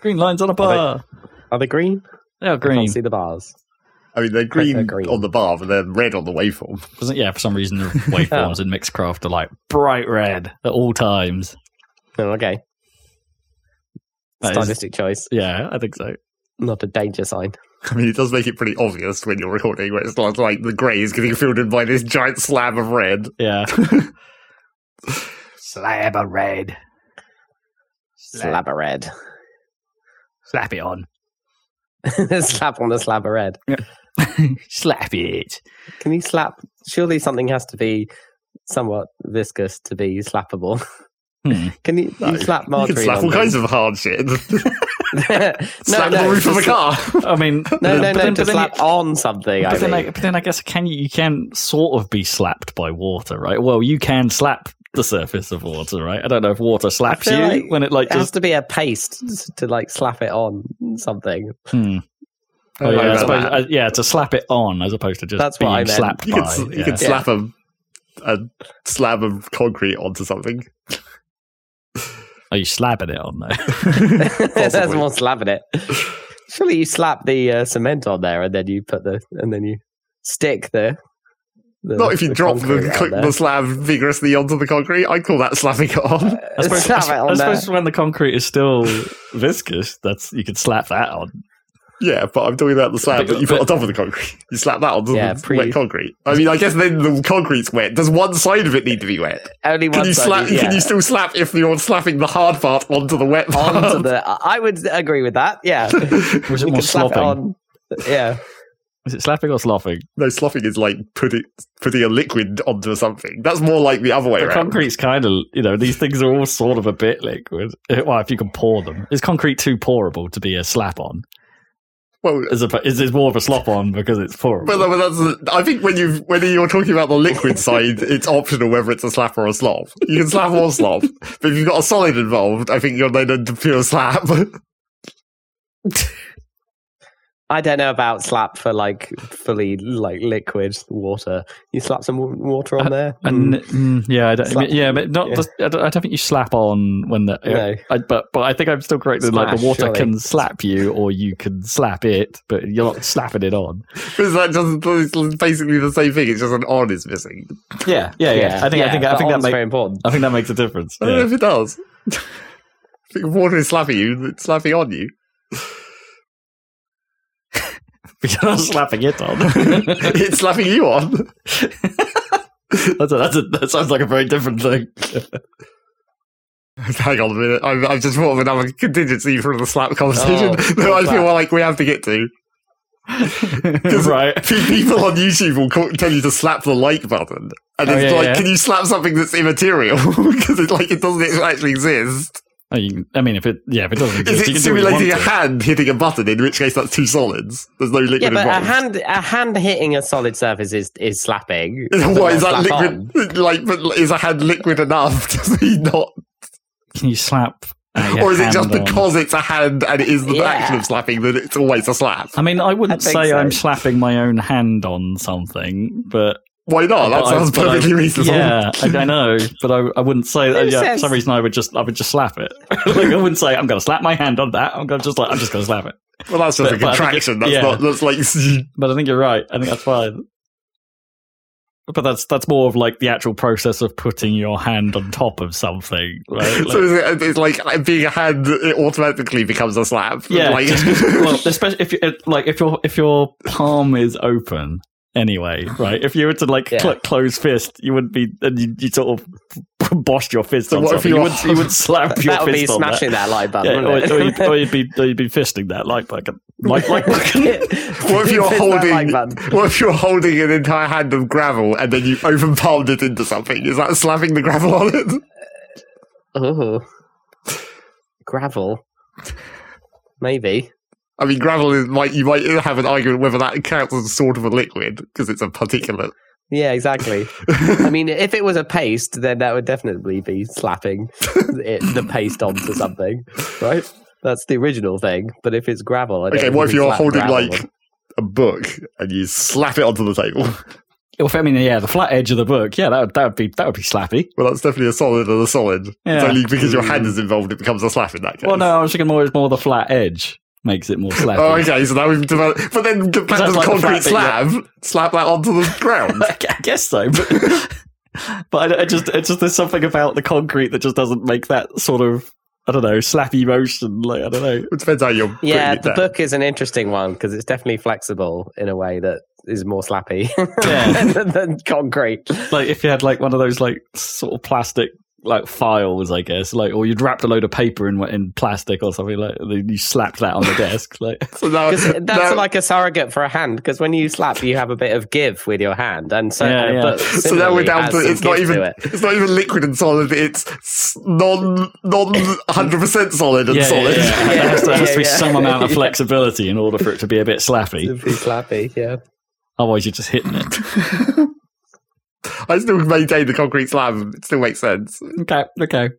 Green lines on a bar. Are they green? They are I green. can't see the bars. I mean, they're green, they're green. on the bar, but they're red on the waveform. Doesn't- Yeah, for some reason the waveforms in Mixcraft are like bright red at all times. Oh, okay. That is- Stylistic choice, yeah, I think so. not a danger sign. I mean, it does make it pretty obvious when you're recording, where it's not like the grey is getting filled in by this giant slab of red. Yeah. Slab of red. Slab of red. Slap it on. slap on the slab of red. Slap it. Can you slap? Surely something has to be somewhat viscous to be slappable. Hmm. Can you, you slap You margarine? can slap all kinds of hard shit. no, slap no, the roof of a car. I mean, No, no, no. then- to slap you- on something. I But then, mean. I, but then I guess can you, you can sort of be slapped by water, right? Well, you can slap the surface of water, right? I don't know if water slaps you like when it like it has to be a paste to like slap it on something. Hmm. Oh, yeah, I suppose, that. uh, yeah, to slap it on as opposed to just That's what I meant. slapped You by. can, s- you yeah. can slap a, a slab of concrete onto something. Are you slapping it on though? That's Possibly. more slapping it. Surely you slap the uh, cement on there and then you put the and then you stick the. The Not if you the drop the, concrete co- on there. the slab vigorously onto the concrete. I'd call that slapping it on. Uh, I suppose, slap I, it on I there. suppose when the concrete is still viscous, that's you could slap that on. Yeah, but I'm talking about the slab But- that you put but- on top of the concrete. You slap that onto Yeah, the pre- wet concrete. I mean, I guess then the concrete's wet. Does one side of it need to be wet? Uh, only Can one you side, slap? yeah. Can you still slap if you're slapping the hard part onto the wet part? onto the? I would agree with that. Yeah, Was it more can slap it on. Yeah, Is it slapping or sloughing? No, sloughing is like putting putting a liquid onto something. That's more like the other way The around. concrete's kind of, you know, these things are all sort of a bit liquid. Eh, well, if you can pour them, is concrete too pourable to be a slap on? Well, Is it is more of a slop on because it's pourable? but, but that's, I think when you when you're talking about the liquid side, it's optional whether it's a slap or a slop. You can slap or slop, but if you've got a solid involved, I think you're then into pure slap. I don't know about slap for like fully like liquid water. You slap some water on there. And Mm. mm, yeah, I don't, Slap- yeah, but not. yeah. The, I, don't, I don't think you slap on when the. No. I, but but I think I'm still correct. that like the water surely. can slap you, or you can slap it, but you're not slapping it on. Because that just it's basically the same thing. It's just an on is missing. Yeah, yeah, yeah. I think I think I think that makes very important. I think that makes a difference. I don't know if it does. I think water is slapping you, it's slapping on you. You're not slapping it on. it's slapping you on. that's a, that's a, that sounds like a very different thing. Hang on a minute. I've, I've just thought of another contingency for the slap conversation Oh, that I feel slap. like we have to get to. right. People on YouTube will call, tell you to slap the like button, and Oh, it's yeah, like, yeah. can you slap something that's immaterial because it's like it doesn't actually exist? Oh, you, I mean, if it yeah, if it doesn't Is it you can do what you simulating a want to. hand hitting a button? In which case, that's two solids. There's no liquid Yeah, but a hand a hand hitting a solid surface is is slapping. but What is not that slap liquid? Like, but is a hand liquid enough to be not, Can you slap? uh, or is it just hand on? because it's a hand and it is the Yeah. action of slapping that it's always a slap? I mean, I wouldn't I say so. I'm slapping my own hand on something, but Why not? Uh, that but I- sounds I- perfectly reasonable. Yeah, I, I know, but I, I wouldn't say that. Yeah, for some reason, I would just I would just slap it. like I wouldn't say I'm going to slap my hand on that. I'm going to just like I'm just going to slap it. Well, that's just But- a but I think contraction. it- That's yeah. not. That's like. But I think you're right. I think that's fine. But that's that's more of like the actual process of putting your hand on top of something, right? Like- So it's like uh, being a hand. It automatically becomes a slap. Yeah, Like, just- well, especially if you it- like if your if your palm is open anyway, right? If you were to like Yeah. cl- close fist, you wouldn't be and you you sort of bosh your fist So on what if something. You you're- would you would slap your That would be fist on that. smashing that, like button. Yeah, or, wouldn't or, it? you'd, or you'd be or you'd be fisting that like button. Like like button. What if you're holding? like what if you're holding an entire hand of gravel and then you open palmed it into something? Is that slapping the gravel on it? Oh, gravel. Maybe. I mean, gravel is might you might have an argument whether that counts as a sort of a liquid because it's a particulate. Yeah, exactly. I mean, if it was a paste, then that would definitely be slapping it, the paste onto something, right? That's the original thing. But if it's gravel, I don't okay, what if you're holding gravel like a book and you slap it onto the table? Well, I mean, yeah, the flat edge of the book. Yeah, that would that would be that would be slappy. Well, that's definitely a solid and a solid. It's Yeah. only because your hand hmm. is involved it becomes a slap in that case. Well, no, I was thinking more more the flat edge makes it more slappy. Oh, okay. So now we've developed, but then get back to the like concrete flat bit, slab, slap that onto the ground. I guess so, but, but I, I just it's just there's something about the concrete that just doesn't make that sort of I don't know slappy motion. Like I don't know. It depends how you're. Yeah, it the down. book is an interesting one because it's definitely flexible in a way that is more slappy Yeah. than, than concrete. Like if you had like one of those like sort of plastic like files, I guess, like or you'd wrapped a load of paper in in plastic or something like then you slapped that on the desk, like So now, 'Cause that's now- like a surrogate for a hand because when you slap, you have a bit of give with your hand, and so Yeah, yeah. book so now we're down to some it's not even it. it's not even liquid and solid. It's s- non non hundred percent solid and yeah, solid. yeah, yeah. There has to, there has to be Yeah, yeah. some amount of flexibility in order for it to be a bit slappy. To be slappy, yeah. Otherwise, you're just hitting it. I still maintain the concrete slab. It still makes sense. Okay, okay.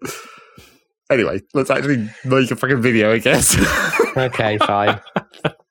Anyway, let's actually make a fucking video. I guess. Okay, fine.